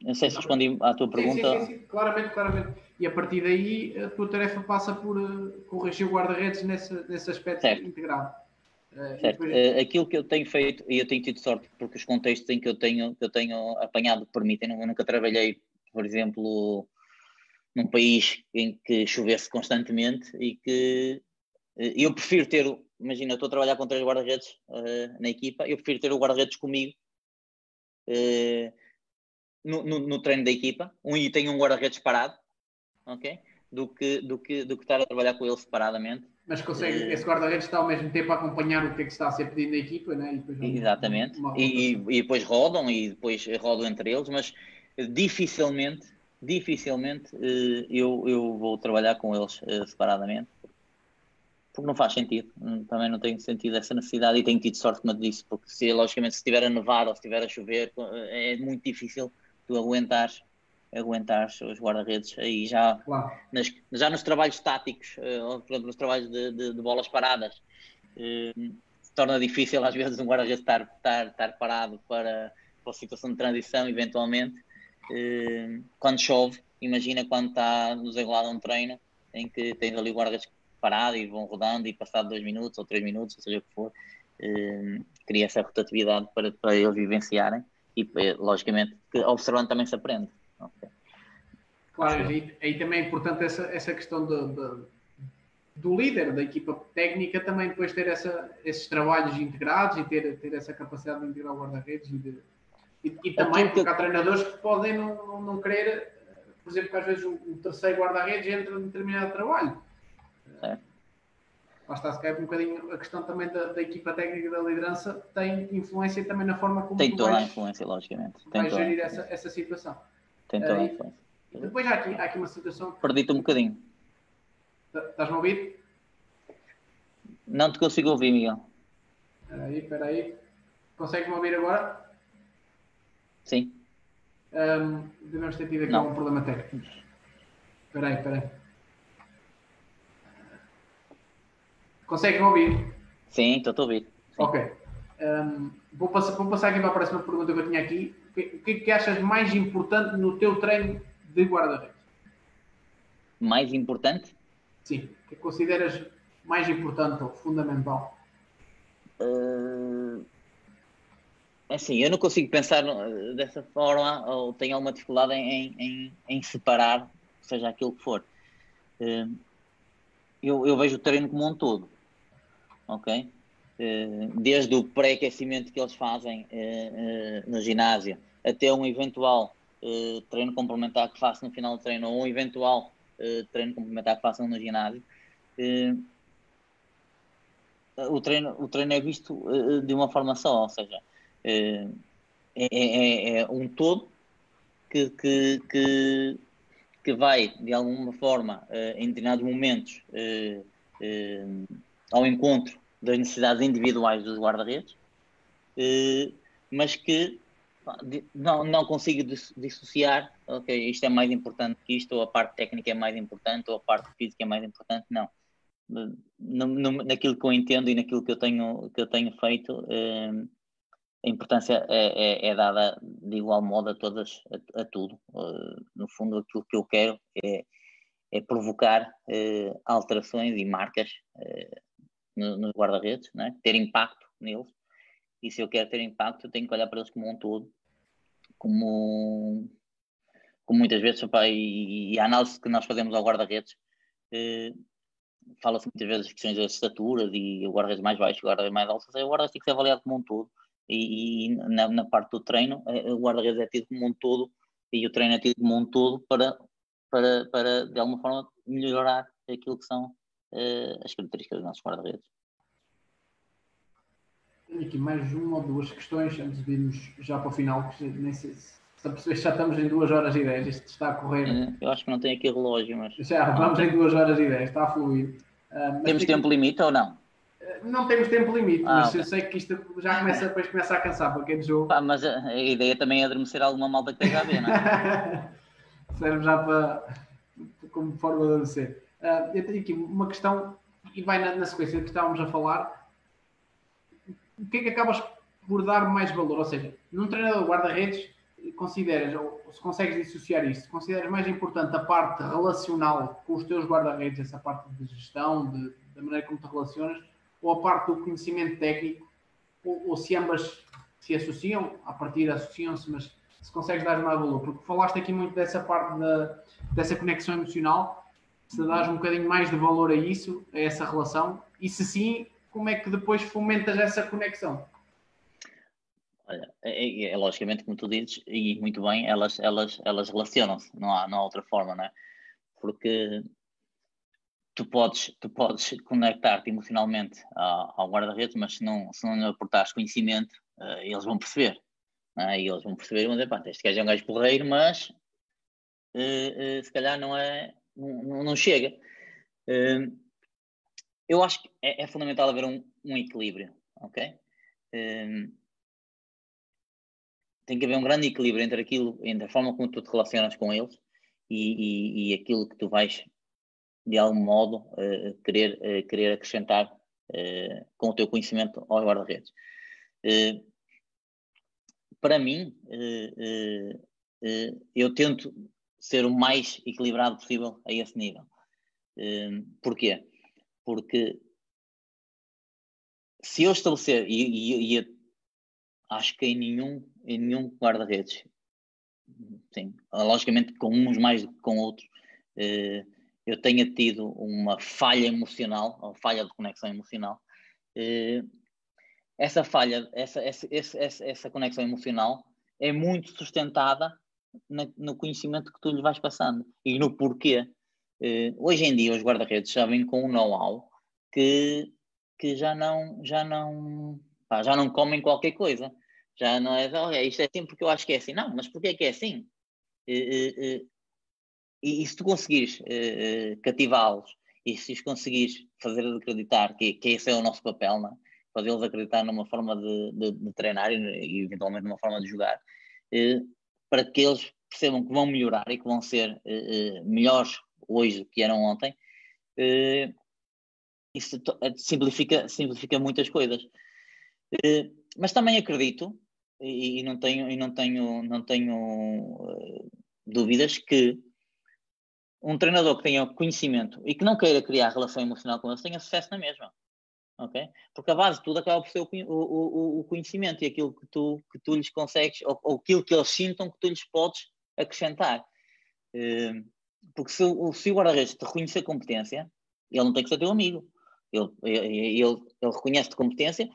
Não sei se respondi à tua pergunta. Sim, sim, sim, claramente, claramente. E a partir daí a tua tarefa passa por uh, corrigir o guarda-redes nesse, nesse aspecto certo. integrado. Uh, certo. Depois... Uh, aquilo que eu tenho feito, e eu tenho tido sorte, porque os contextos em que eu tenho, que eu tenho apanhado permitem, eu nunca trabalhei, por exemplo, num país em que chovesse constantemente e que eu prefiro ter, imagina, eu estou a trabalhar com três guarda-redes na equipa, eu prefiro ter o guarda-redes comigo no, no, no treino da equipa, um e tem um guarda-redes parado, ok? Do que, do, que, do que estar a trabalhar com ele separadamente. Mas consegue, esse guarda-redes está ao mesmo tempo a acompanhar o que é que está a ser pedido da equipa, né? E exatamente. Uma, uma e, e, depois rodam e depois rodam entre eles, mas dificilmente, dificilmente uh, eu, eu vou trabalhar com eles uh, separadamente porque não faz sentido. Hum, também não tenho sentido essa necessidade e tenho tido sorte, disse, porque se, logicamente, se estiver a nevar ou se estiver a chover, é muito difícil tu aguentares, aguentares os guarda-redes aí já, claro. nas, já nos trabalhos táticos, ou por exemplo nos trabalhos de, de, de bolas paradas, se torna difícil às vezes um guarda-redes estar, estar, estar parado para, para a situação de transição, eventualmente. Uh, quando chove, imagina quando está no desenrolado um treino em que tens ali o guarda-redes parado e vão rodando e passado dois minutos ou três minutos, ou seja o que for, cria essa rotatividade para, para eles vivenciarem e eh, logicamente que observando também se aprende. Okay. Claro, aí, aí, também é importante essa, essa questão de, de, do líder, da equipa técnica, também depois ter essa, esses trabalhos integrados e ter, ter essa capacidade de integrar o guarda-redes e, e, e também porque há treinadores que podem não, não, querer, por exemplo, que às vezes o, o terceiro guarda-redes entra em determinado trabalho. É lá está, se calhar um bocadinho a questão também da, da, equipa técnica da liderança tem influência também na forma como tem toda vais, a influência, logicamente. Tem vais gerir essa, essa situação. Tem toda a influência. Depois há aqui, há aqui uma situação. Perdi-te um bocadinho. Tá, estás-me a ouvir? Não te consigo ouvir, Miguel. Espera aí, espera aí. Consegues-me ouvir agora? Sim. Um, devemos ter tido aqui Não. um problema técnico. Espera aí, espera aí. Consegue me ouvir? Sim, estou a ouvir. Ok. Um, vou, passar, vou passar aqui para a próxima pergunta que eu tinha aqui. O que, o que é que achas mais importante no teu treino de guarda-redes? Mais importante? Sim. O que consideras mais importante ou fundamental? Uh, assim, eu não consigo pensar dessa forma ou tenho alguma dificuldade em, em, em separar, seja aquilo que for. Uh, eu, eu vejo o treino como um todo ok? Eh, desde o pré-aquecimento que eles fazem eh, eh, no ginásio até um eventual treino complementar que façam no final do treino ou um eventual treino complementar que façam no ginásio, o treino, o treino é visto de uma forma só, ou seja, é, é, é um todo que, que, que, que, vai, de alguma forma, em determinados momentos, ao encontro das necessidades individuais dos guarda-redes, eh, mas que não, não consigo dissociar, ok, isto é mais importante que isto, ou a parte técnica é mais importante, ou a parte física é mais importante, não. No, no, naquilo que eu entendo e naquilo que eu tenho, que eu tenho feito, eh, a importância é, é, é, dada de igual modo a todas, a, a tudo. Uh, no fundo, aquilo que eu quero é, é provocar uh, alterações e marcas nos no guarda-redes, né? ter impacto neles. E se eu quero ter impacto, eu tenho que olhar para eles como um todo, como, como muitas vezes, opa, e, e, a análise que nós fazemos ao guarda-redes, eh, fala-se muitas vezes questões das estaturas e o guarda-redes mais baixo, o guarda-redes mais alto, o guarda-redes tem que ser avaliado como um todo e, e na, na, parte do treino, eh, o guarda-redes é tido como um todo e o treino é tido como um todo para, para, para de alguma forma, melhorar aquilo que são uh, as características dos nossos guarda-redes. Tenho aqui mais uma ou duas questões antes de irmos já para o final, que nem sei se a perceber já estamos em 2 horas e 10, isto está a correr. É, eu acho que não tem aqui relógio, mas. Já, vamos em 2 horas e 10, está a fluir. Uh, temos tempo que... limite ou não? Uh, não temos tempo limite, ah, mas okay. eu sei que isto já começa, depois começa a cansar para quem jogo. Pá, mas a, a, ideia também é adormecer alguma malta que esteja a ver, não é? Serve já para, como forma de adormecer. Uh, eu tenho aqui uma questão, e vai na, na sequência que estávamos a falar. O que é que acabas por dar mais valor? Ou seja, num treinador guarda-redes, consideras, ou se consegues dissociar isso, consideras mais importante a parte relacional com os teus guarda-redes, essa parte de gestão, de, da maneira como te relacionas, ou a parte do conhecimento técnico, ou, ou se ambas se associam, a partir associam-se, mas se consegues dar mais valor, porque falaste aqui muito dessa parte da, dessa conexão emocional, se dás um bocadinho mais de valor a isso, a essa relação, e se sim, como é que depois fomentas essa conexão? Olha, é, é, é, logicamente, como tu dizes, e muito bem, elas, elas, elas relacionam-se, não há, não há outra forma, não é? Porque tu podes, tu podes conectar-te emocionalmente ao, ao guarda-redes, mas se não, se não aportares conhecimento, uh, eles vão perceber. É? E eles vão perceber e vão dizer, pá, este gajo é um gajo porreiro, mas uh, uh, se calhar não é, não, não chega. eu acho que é, é fundamental haver um, um equilíbrio, ok? tem que haver um grande equilíbrio entre aquilo, entre a forma como tu te relacionas com eles e, e, e aquilo que tu vais, de algum modo, uh, querer, uh, querer acrescentar uh, com o teu conhecimento ao guarda-redes. para mim, eu tento ser o mais equilibrado possível a esse nível. porquê? Porque se eu estabelecer, e, e, e acho que em nenhum, em nenhum guarda-redes, sim, logicamente com uns mais do que com outros, eh, eu tenha tido uma falha emocional, ou falha de conexão emocional. Eh, essa falha, essa, essa, essa, essa conexão emocional é muito sustentada na, no conhecimento que tu lhe vais passando e no porquê. Eh, hoje em dia os guarda-redes já vêm com um know-how que, que já não, já não Pá, já não comem qualquer coisa. Já não é, oh, isto é assim porque eu acho que é assim. Não, mas porquê é que é assim? E, e, e se tu conseguires uh, cativá-los e se os conseguires fazer-los acreditar que, que esse é o nosso papel, não? É? fazê-los acreditar numa forma de, de, de treinar e, e, eventualmente numa forma de jogar, uh, para que eles percebam que vão melhorar e que vão ser uh, melhores hoje do que eram ontem, isso simplifica, simplifica muitas coisas. Eh, mas também acredito, e, não tenho, e não tenho, não tenho dúvidas, que um treinador que tenha conhecimento e que não queira criar relação emocional com eles tenha sucesso na mesma. Ok? Porque a base de tudo acaba por ser o, o, o conhecimento e aquilo que tu, que tu lhes consegues, ou, ou, aquilo que eles sintam que tu lhes podes acrescentar. Uh, porque se, se o guarda-redes te reconhecer competência, ele não tem que ser teu amigo. Ele, ele, ele, ele reconhece-te competência,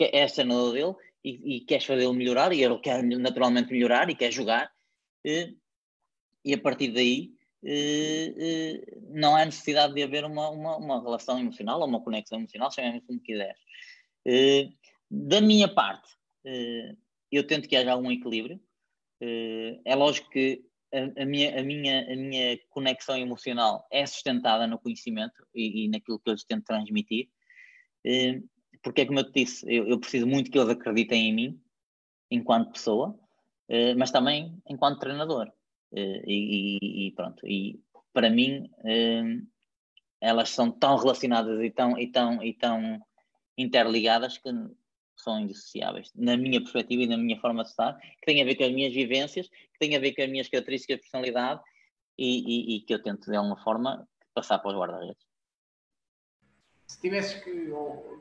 é a cena dele e, e queres fazê-lo melhorar e ele quer naturalmente melhorar e quer jogar e, e a partir daí não há necessidade de haver uma, uma, uma, relação emocional ou uma conexão emocional, chamemos como quiseres. Da minha parte, eu tento que haja um equilíbrio. É lógico que a, a, minha, a, minha, a minha conexão emocional é sustentada no conhecimento e, e naquilo que eu lhes tento transmitir porque é como eu te disse, eu, eu, preciso muito que eles acreditem em mim, enquanto pessoa, mas também enquanto treinador. Uh, e, e, pronto, e para mim uh, elas são tão relacionadas e tão, e tão, e tão interligadas que são indissociáveis, na minha perspectiva e na minha forma de estar, que tem a ver com as minhas vivências, que tem a ver com as minhas características de personalidade e, e, e que eu tento de alguma forma passar para os guarda-redes. Se tivesses que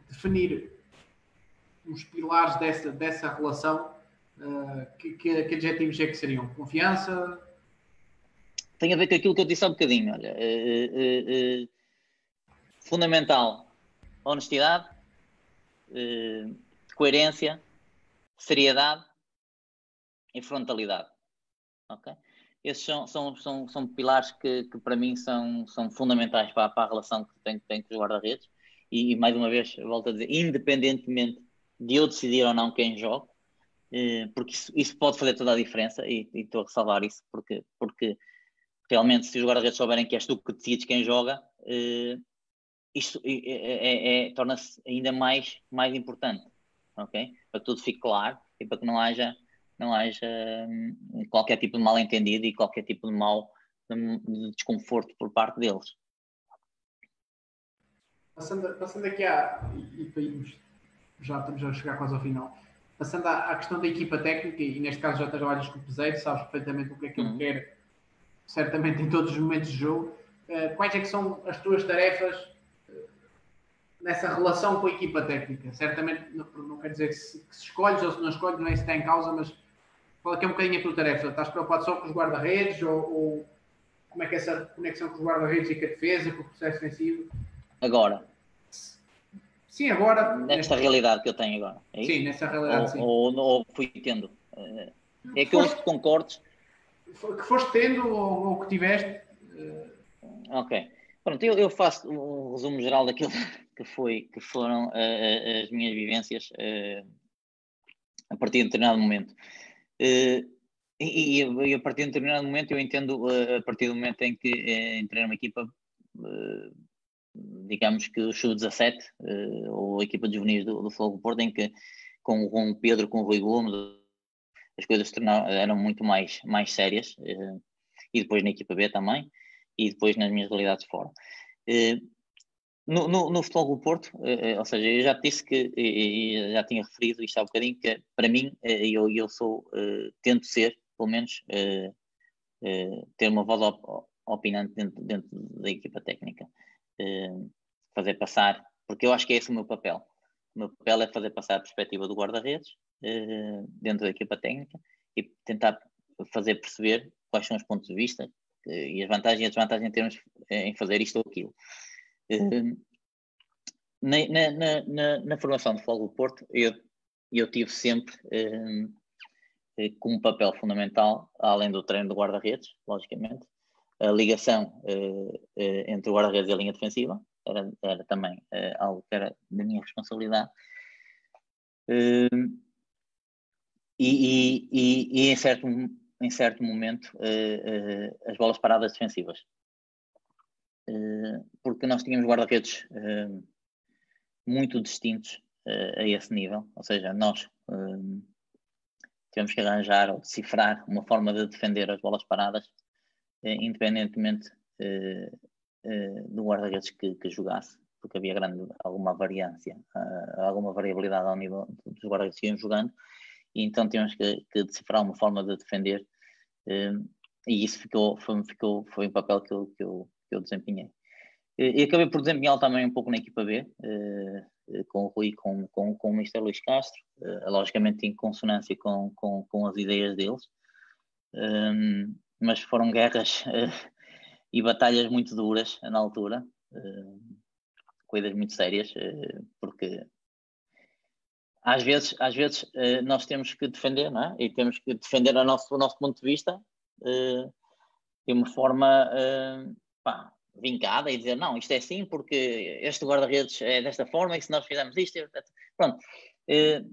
definir os pilares dessa, dessa relação, uh, que, que, que, adjetivos é que seriam? Confiança, tem a ver com aquilo que eu disse há um bocadinho. Olha, fundamental honestidade, coerência, seriedade e frontalidade. Esses são, são, são, são pilares que, que para mim são, são fundamentais para, para a relação que tem, tem com os guarda-redes. E, e, mais uma vez, volto a dizer, independentemente de eu decidir ou não quem joga, eh, porque isso, isso, pode fazer toda a diferença e, e estou a ressalvar isso, porque, porque realmente, se os guarda-redes souberem que és tu que decides quem joga, eh, isto é, é, é, torna-se ainda mais, mais importante, ok? Para que tudo fique claro e para que não haja não haja hum, qualquer tipo de mal entendido e qualquer tipo de mal de desconforto por parte deles. Passando, passando aqui à. E, e, já estamos a chegar quase ao final. Passando à, à, questão da equipa técnica, e neste caso já trabalhas com o Peseiro, sabes perfeitamente o que é que uhum. ele quer, certamente em todos os momentos de jogo. Uh, quais é que são as tuas tarefas uh, nessa relação com a equipa técnica? Certamente não, não quer dizer que se, que se escolhes ou se não escolhes, não é isso que está em causa, mas qual é que é um bocadinho a tua tarefa? Estás preocupado só com os guarda-redes ou, ou, como é que é essa conexão com os guarda-redes e com a defesa, com o processo defensivo? Agora. Sim, agora. Nesta realidade que eu tenho agora. É sim, nessa realidade, ou, sim. Ou, ou, fui tendo. É, é que eu que concordes. Que foste tendo ou, ou que tiveste. Uh... Ok. Pronto, eu, eu, faço um resumo geral daquilo que, foi, que foram uh, as minhas vivências uh, a partir de um determinado momento. Uh, e, e, a partir de um determinado momento eu entendo a partir do momento em que entrei numa equipa, digamos que o Sub-17 ou a equipa de juvenis do, do Fogo Porto, em que com, com o Pedro, com o Rui Gomes, as coisas tornaram, eram muito mais, mais sérias, e depois na equipa B também, e depois nas minhas realidades fora. No, no, no, Futebol do Porto, eh, ou seja, eu já disse que, e, já tinha referido isto há um bocadinho, que para mim, eh, eu, eu sou, eh, tento ser, pelo menos, eh, eh, ter uma voz op, opinante dentro, dentro, da equipa técnica. Eh, fazer passar, porque eu acho que é esse o meu papel. O meu papel é fazer passar a perspectiva do guarda-redes dentro da equipa técnica e tentar fazer perceber quais são os pontos de vista e as vantagens e as desvantagens em termos em fazer isto ou aquilo. Na, na, na, na, formação do Futebol do Porto, eu, eu tive sempre um, eh, como papel fundamental, além do treino do guarda-redes, logicamente, a ligação entre o guarda-redes e a linha defensiva, era, era também algo que era da minha responsabilidade. E, e, e, em, certo, em certo momento, as bolas paradas defensivas. Eh, porque nós tínhamos guarda-redes muito distintos a esse nível, ou seja, nós tivemos que arranjar ou decifrar uma forma de defender as bolas paradas, independentemente do guarda-redes que, que, jogasse, porque havia grande, alguma variância, alguma variabilidade ao nível dos guarda-redes que iam jogando, e então tínhamos que, que, decifrar uma forma de defender, e isso ficou, foi, ficou, foi um papel que eu, que eu, que eu desempenhei. E acabei por desempenhar também um pouco na equipa B, eh, eh, com o Rui com, com, com o Mr. Luís Castro, eh, logicamente em consonância com, com, com as ideias deles, ehm, mas foram guerras e batalhas muito duras na altura, coisas muito sérias, porque às vezes, às vezes nós temos que defender, não é? E temos que defender nosso, o nosso ponto de vista de uma forma pá, vincada e dizer não, isto é assim porque este guarda-redes é desta forma e se nós fizermos isto, pronto. Eh,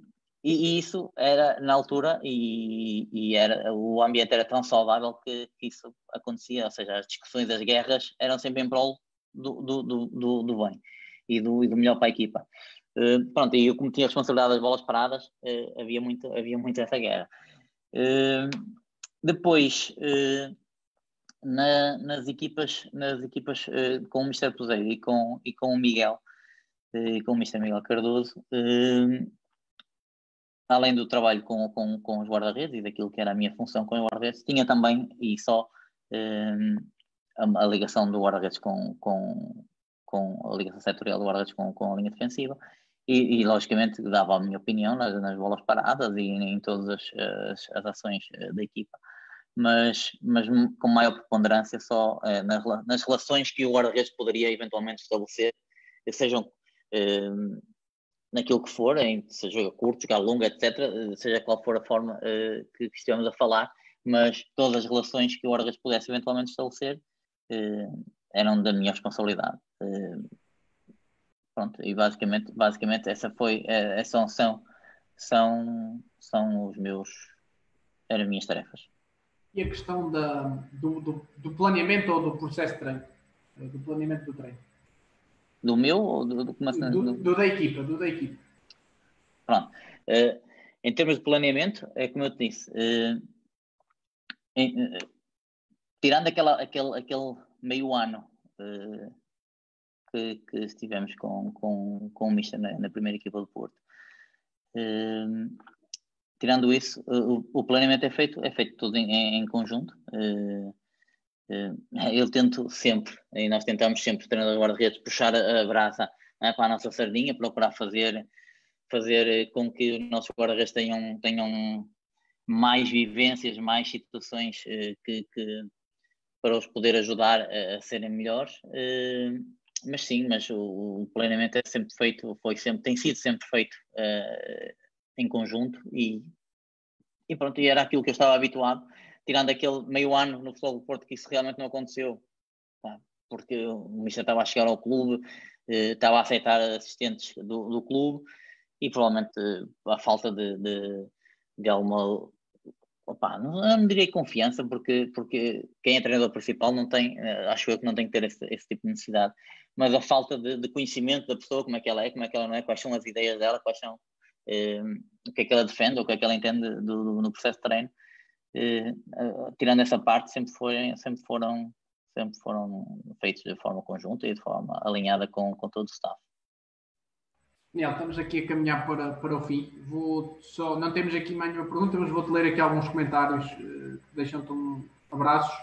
e, e isso era na altura e, e, era, o ambiente era tão saudável que, que, isso acontecia, ou seja, as discussões das guerras eram sempre em prol do, do, do, do bem e do, e do melhor para a equipa. Uh, pronto, e eu como tinha a responsabilidade das bolas paradas, uh, havia, muito, havia muito essa guerra. Uh, depois, na, nas equipas, nas equipas com o Mr. Puzeiro e com, e com o Miguel, com o Mr. Miguel Cardoso, além do trabalho com, com, com os guarda-redes e daquilo que era a minha função com os guarda-redes, tinha também, e só, a, a, ligação do guarda-redes com, com, com a ligação setorial do guarda-redes com, com a linha defensiva, e, e, logicamente dava a minha opinião nas, nas bolas paradas e em todas as, as, ações da equipa. mas, mas com maior preponderância só uh, nas, nas, relações que o guarda-redes poderia eventualmente estabelecer, sejam uh, naquilo que for, em, seja curto, jogar longo, etc., seja qual for a forma que, que a falar, mas todas as relações que o guarda-redes pudesse eventualmente estabelecer eram da minha responsabilidade. Pronto, e basicamente, basicamente essa foi, é, são, são, são, são os meus, eram as minhas tarefas e a questão da, do, do, do, planeamento ou do processo de treino? Do planeamento do treino? Do meu ou do, do, do, do da equipa? Do da equipa. Pronto. Uh, em termos de planeamento, é como eu te disse, uh, em, uh, tirando aquela, aquele, aquele meio ano que, que, estivemos com, com, com o Mister na, na primeira equipa do Porto, tirando isso, o, o, planeamento é feito, é feito tudo em, em conjunto. Uh, uh, eu tento sempre, e nós tentamos sempre, treinador de guarda-redes, puxar a, a brasa é, para a nossa sardinha, procurar fazer, fazer com que os nossos guarda-redes tenham, tenham mais vivências, mais situações uh, que, que, para os poder ajudar a, a serem melhores. Mas sim, mas o, o, planeamento é sempre feito, foi sempre, tem sido sempre feito em conjunto e, e pronto, e era aquilo que eu estava habituado, tirando aquele meio ano no Futebol do Porto que isso realmente não aconteceu, pá, porque o Mister estava a chegar ao clube, eh, estava a aceitar assistentes do, do clube e provavelmente a falta de, de, de alguma opa, não, diria confiança, porque, porque quem é treinador principal não tem, eh, acho eu que não tem que ter esse, esse tipo de necessidade, mas a falta de, de, conhecimento da pessoa, como é que ela é, como é que ela não é, quais são as ideias dela, quais são Ehm, o que é que ela defende, o que é que ela entende do, do no processo de treino. Uh, tirando essa parte, sempre, foi, sempre, foram, sempre foram feitos de forma conjunta e de forma alinhada com, com todo o staff. Daniel, estamos aqui a caminhar para, para o fim. Vou só, não temos aqui mais nenhuma pergunta, mas vou-te ler aqui alguns comentários que deixam-te um abraços.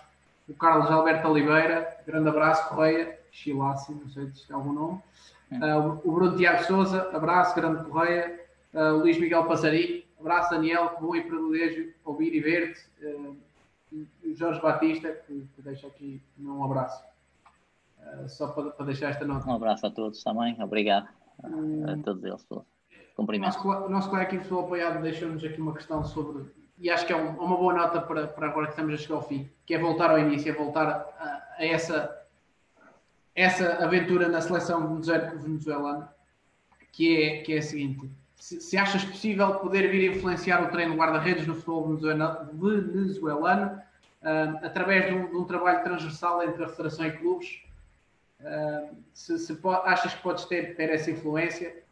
O Carlos Alberto Oliveira, grande abraço, Correia, Chilassi, não sei se tem algum nome. Uh, o Bruno Tiago Souza, abraço, grande Correia uh, Luís Miguel Passarinho, abraço Daniel, que bom e privilégio ouvir e ver-te, uh, e Jorge Batista, que, que deixa aqui um abraço, uh, só para, para, deixar esta nota. Um abraço a todos também, obrigado a todos eles, cumprimento. O nosso, nosso colega aqui do Futebol Apoiado deixou-nos aqui uma questão sobre, e acho que é um, uma boa nota para, para agora que estamos a chegar ao fim, que é voltar ao início, é voltar a, a essa essa aventura na seleção venezuelana, que é, que é a seguinte: se, se, achas possível poder vir influenciar o treino guarda-redes no futebol venezuelano uh, através de um, de um, trabalho transversal entre a Federação e clubes. Uh, se, se pode, achas que podes ter, ter essa influência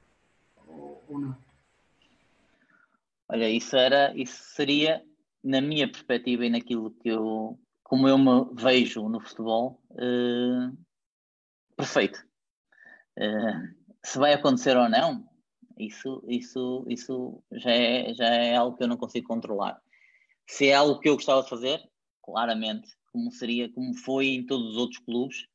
ou, ou, não? Olha, isso, era, isso seria, na minha perspectiva e naquilo que eu, como eu me vejo no futebol, uh, perfeito. se vai acontecer ou não, isso, isso, isso já, é, já é algo que eu não consigo controlar. Se é algo que eu gostava de fazer, claramente, como seria, como foi em todos os outros clubes,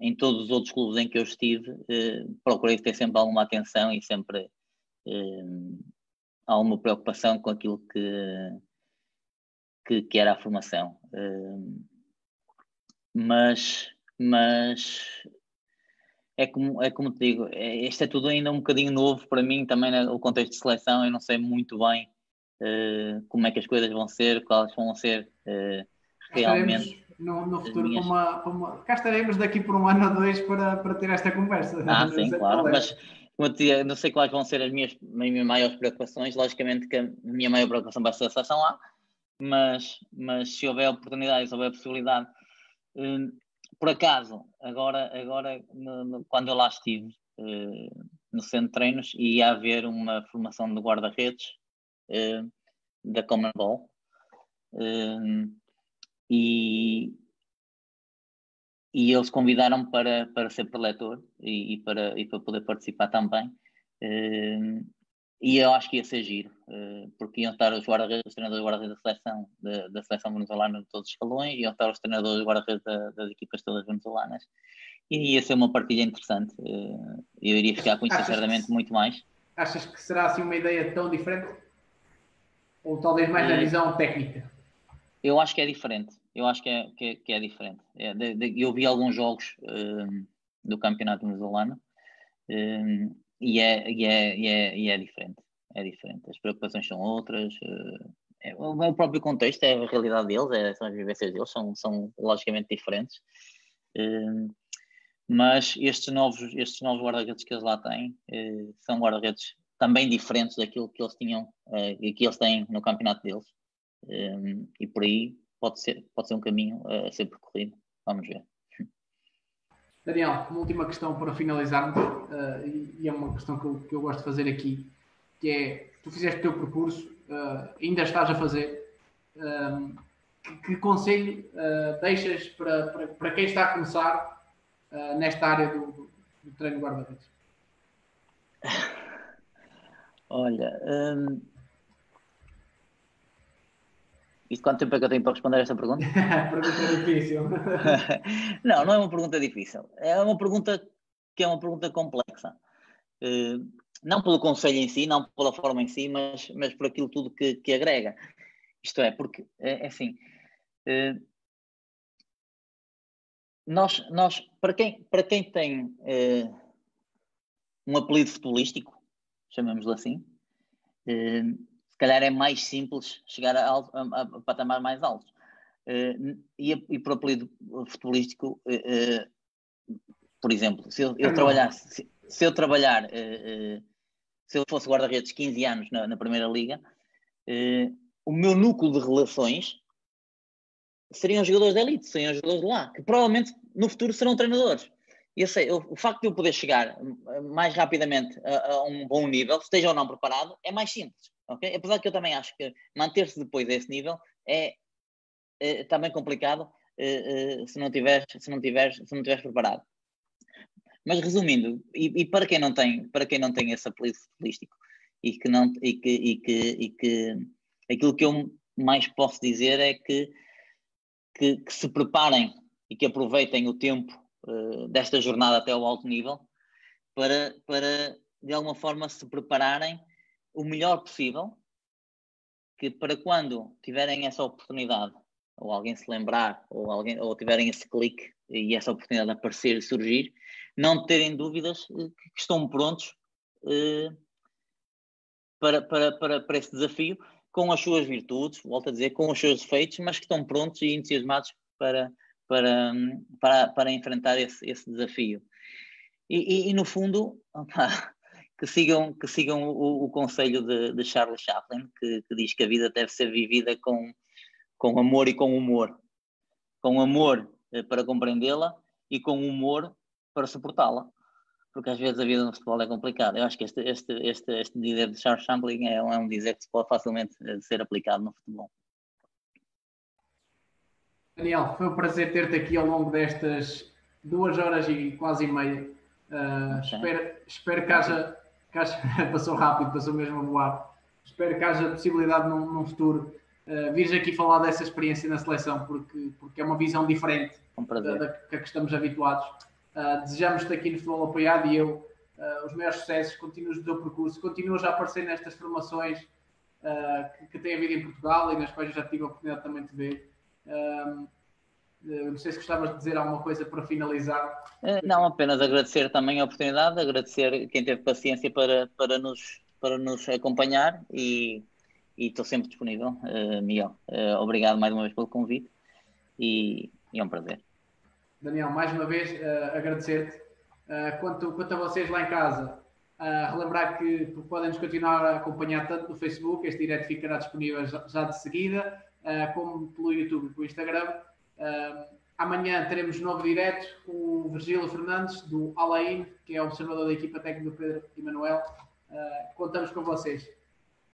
em todos os outros clubes em que eu estive, eh, procurei ter sempre alguma atenção e sempre eh, alguma preocupação com aquilo que, que, que era a formação. mas, mas é como, é como te digo, é, este é tudo ainda um bocadinho novo para mim, também né, o contexto de seleção, eu não sei muito bem uh, como é que as coisas vão ser, quais vão ser uh, realmente. No, no futuro, minhas... uma, uma, cá estaremos daqui por um ano ou dois para, para ter esta conversa. Ah, sim, claro, é. mas eu não sei quais vão ser as minhas, as minhas maiores preocupações, logicamente que a minha maior preocupação vai ser a seleção lá, mas, mas se houver oportunidade, se houver possibilidade, uh, por acaso, agora, agora quando eu lá estive uh, no centro de treinos, ia haver uma formação de guarda-redes uh, da Common Ball e, e eles convidaram para, para ser preletor e, e, para, e para poder participar também. E eu acho que ia ser giro, eh, porque iam estar os guarda-redes, os treinadores guarda-redes da seleção, da, da seleção venezuelana de todos os escalões, iam estar os treinadores guarda-redes da, das equipas todas venezuelanas, e ia ser uma partilha interessante. Eh, eu iria ficar com isso, sinceramente, muito mais. Achas que será assim uma ideia tão diferente? Ou talvez mais na visão técnica? Eu acho que é diferente. Eu acho que é, que é, que é diferente. É, de, de, eu vi alguns jogos um, do campeonato venezuelano um, e, é, e, é, e, é, e é diferente. É diferente. As preocupações são outras. Uh, é, o próprio contexto, é a realidade deles, é, são as vivências deles, são, são logicamente diferentes. Um, mas estes novos, estes novos guarda-redes que eles lá têm uh, são guarda-redes também diferentes daquilo que eles tinham e que eles têm no campeonato deles. Um, e por aí pode ser, pode ser um caminho a ser percorrido. Vamos ver. Daniel, uma última questão para finalizarmos, uh, e é uma questão que eu, que eu, gosto de fazer aqui, que é, tu fizeste o teu percurso, uh, ainda estás a fazer, um, que, que, conselho uh, deixas para, para, para, quem está a começar nesta área do, do, do treino guarda-redes? Olha, um e quanto tempo é que eu tenho para responder esta pergunta? pergunta difícil. não, não é uma pergunta difícil. É uma pergunta que é uma pergunta complexa. Uh, não pelo conselho em si, não pela forma em si, mas, mas por aquilo tudo que, que agrega. Isto é, porque, é, é assim, uh, nós, nós para, quem, para quem tem uh, um apelido futebolístico, chamemos-lo assim, calhar é mais simples chegar a, a, a patamar mais altos. Uh, e, e por apelido futebolístico, uh, uh, por exemplo, se eu, eu trabalhasse, se, se, eu trabalhar, se eu fosse guarda-redes 15 anos na, na Primeira Liga, o meu núcleo de relações seriam jogadores de elite, seriam jogadores de lá, que provavelmente no futuro serão treinadores. E eu sei, o, o facto de eu poder chegar mais rapidamente a, a um bom nível, esteja ou não preparado, é mais simples ok? Apesar que eu também acho que manter-se depois a esse nível é, é também complicado é, é, se não tiveres se não tiveres se não tiveres preparado. Mas resumindo, e, e, para quem não tem para quem não tem esse apelido futebolístico e que não e que, e que, e que aquilo que eu mais posso dizer é que, que, que se preparem e que aproveitem o tempo uh, desta jornada até ao alto nível para, para de alguma forma se prepararem o melhor possível, que para quando tiverem essa oportunidade, ou alguém se lembrar, ou, alguém, ou tiverem esse clique e essa oportunidade de aparecer e surgir, não terem dúvidas eh, que estão prontos eh, para, para, para, para esse desafio, com as suas virtudes, volto a dizer, com os seus defeitos, mas que estão prontos e entusiasmados para, para, para, para enfrentar esse, esse desafio. E, e, e no fundo, opa, que sigam, que sigam o, o conselho de, de, Charles Chaplin, que, que, diz que a vida deve ser vivida com, com amor e com humor. Com amor eh, para compreendê-la e com humor para suportá-la. Porque às vezes a vida no futebol é complicada. Eu acho que este, este, este, este dizer de Charles Chaplin é, é um dizer que pode facilmente eh, ser aplicado no futebol. Daniel, foi um prazer ter-te aqui ao longo destas duas horas e quase meia. Uh, espero, espero que haja acho passou rápido, passou mesmo a voar. Espero que haja possibilidade num, num futuro uh, vires aqui falar dessa experiência na seleção, porque, porque é uma visão diferente um da, da, que, que estamos habituados. Uh, Desejamos-te aqui no futebol apoiado e eu uh, os maiores sucessos, continuas o teu percurso, continuas a aparecer nestas formações uh, que, que tem havido em Portugal e nas quais eu já tive a oportunidade também de ver. Eh, não sei se gostavas de dizer alguma coisa para finalizar. Eh, não, apenas agradecer também a oportunidade, agradecer quem teve paciência para, para, nos, para nos acompanhar e, estou sempre disponível, uh, Miguel. Uh, obrigado mais uma vez pelo convite e, e é um prazer. Daniel, mais uma vez uh, agradecer-te. Quanto, quanto a vocês lá em casa, relembrar que podem nos continuar a acompanhar tanto no Facebook, este direto ficará disponível já, já de seguida, como pelo YouTube e pelo Instagram. Uh, amanhã teremos novo direto com o Virgílio Fernandes, do Alain, que é observador da equipa técnica do Pedro Emanuel. Uh, contamos com vocês.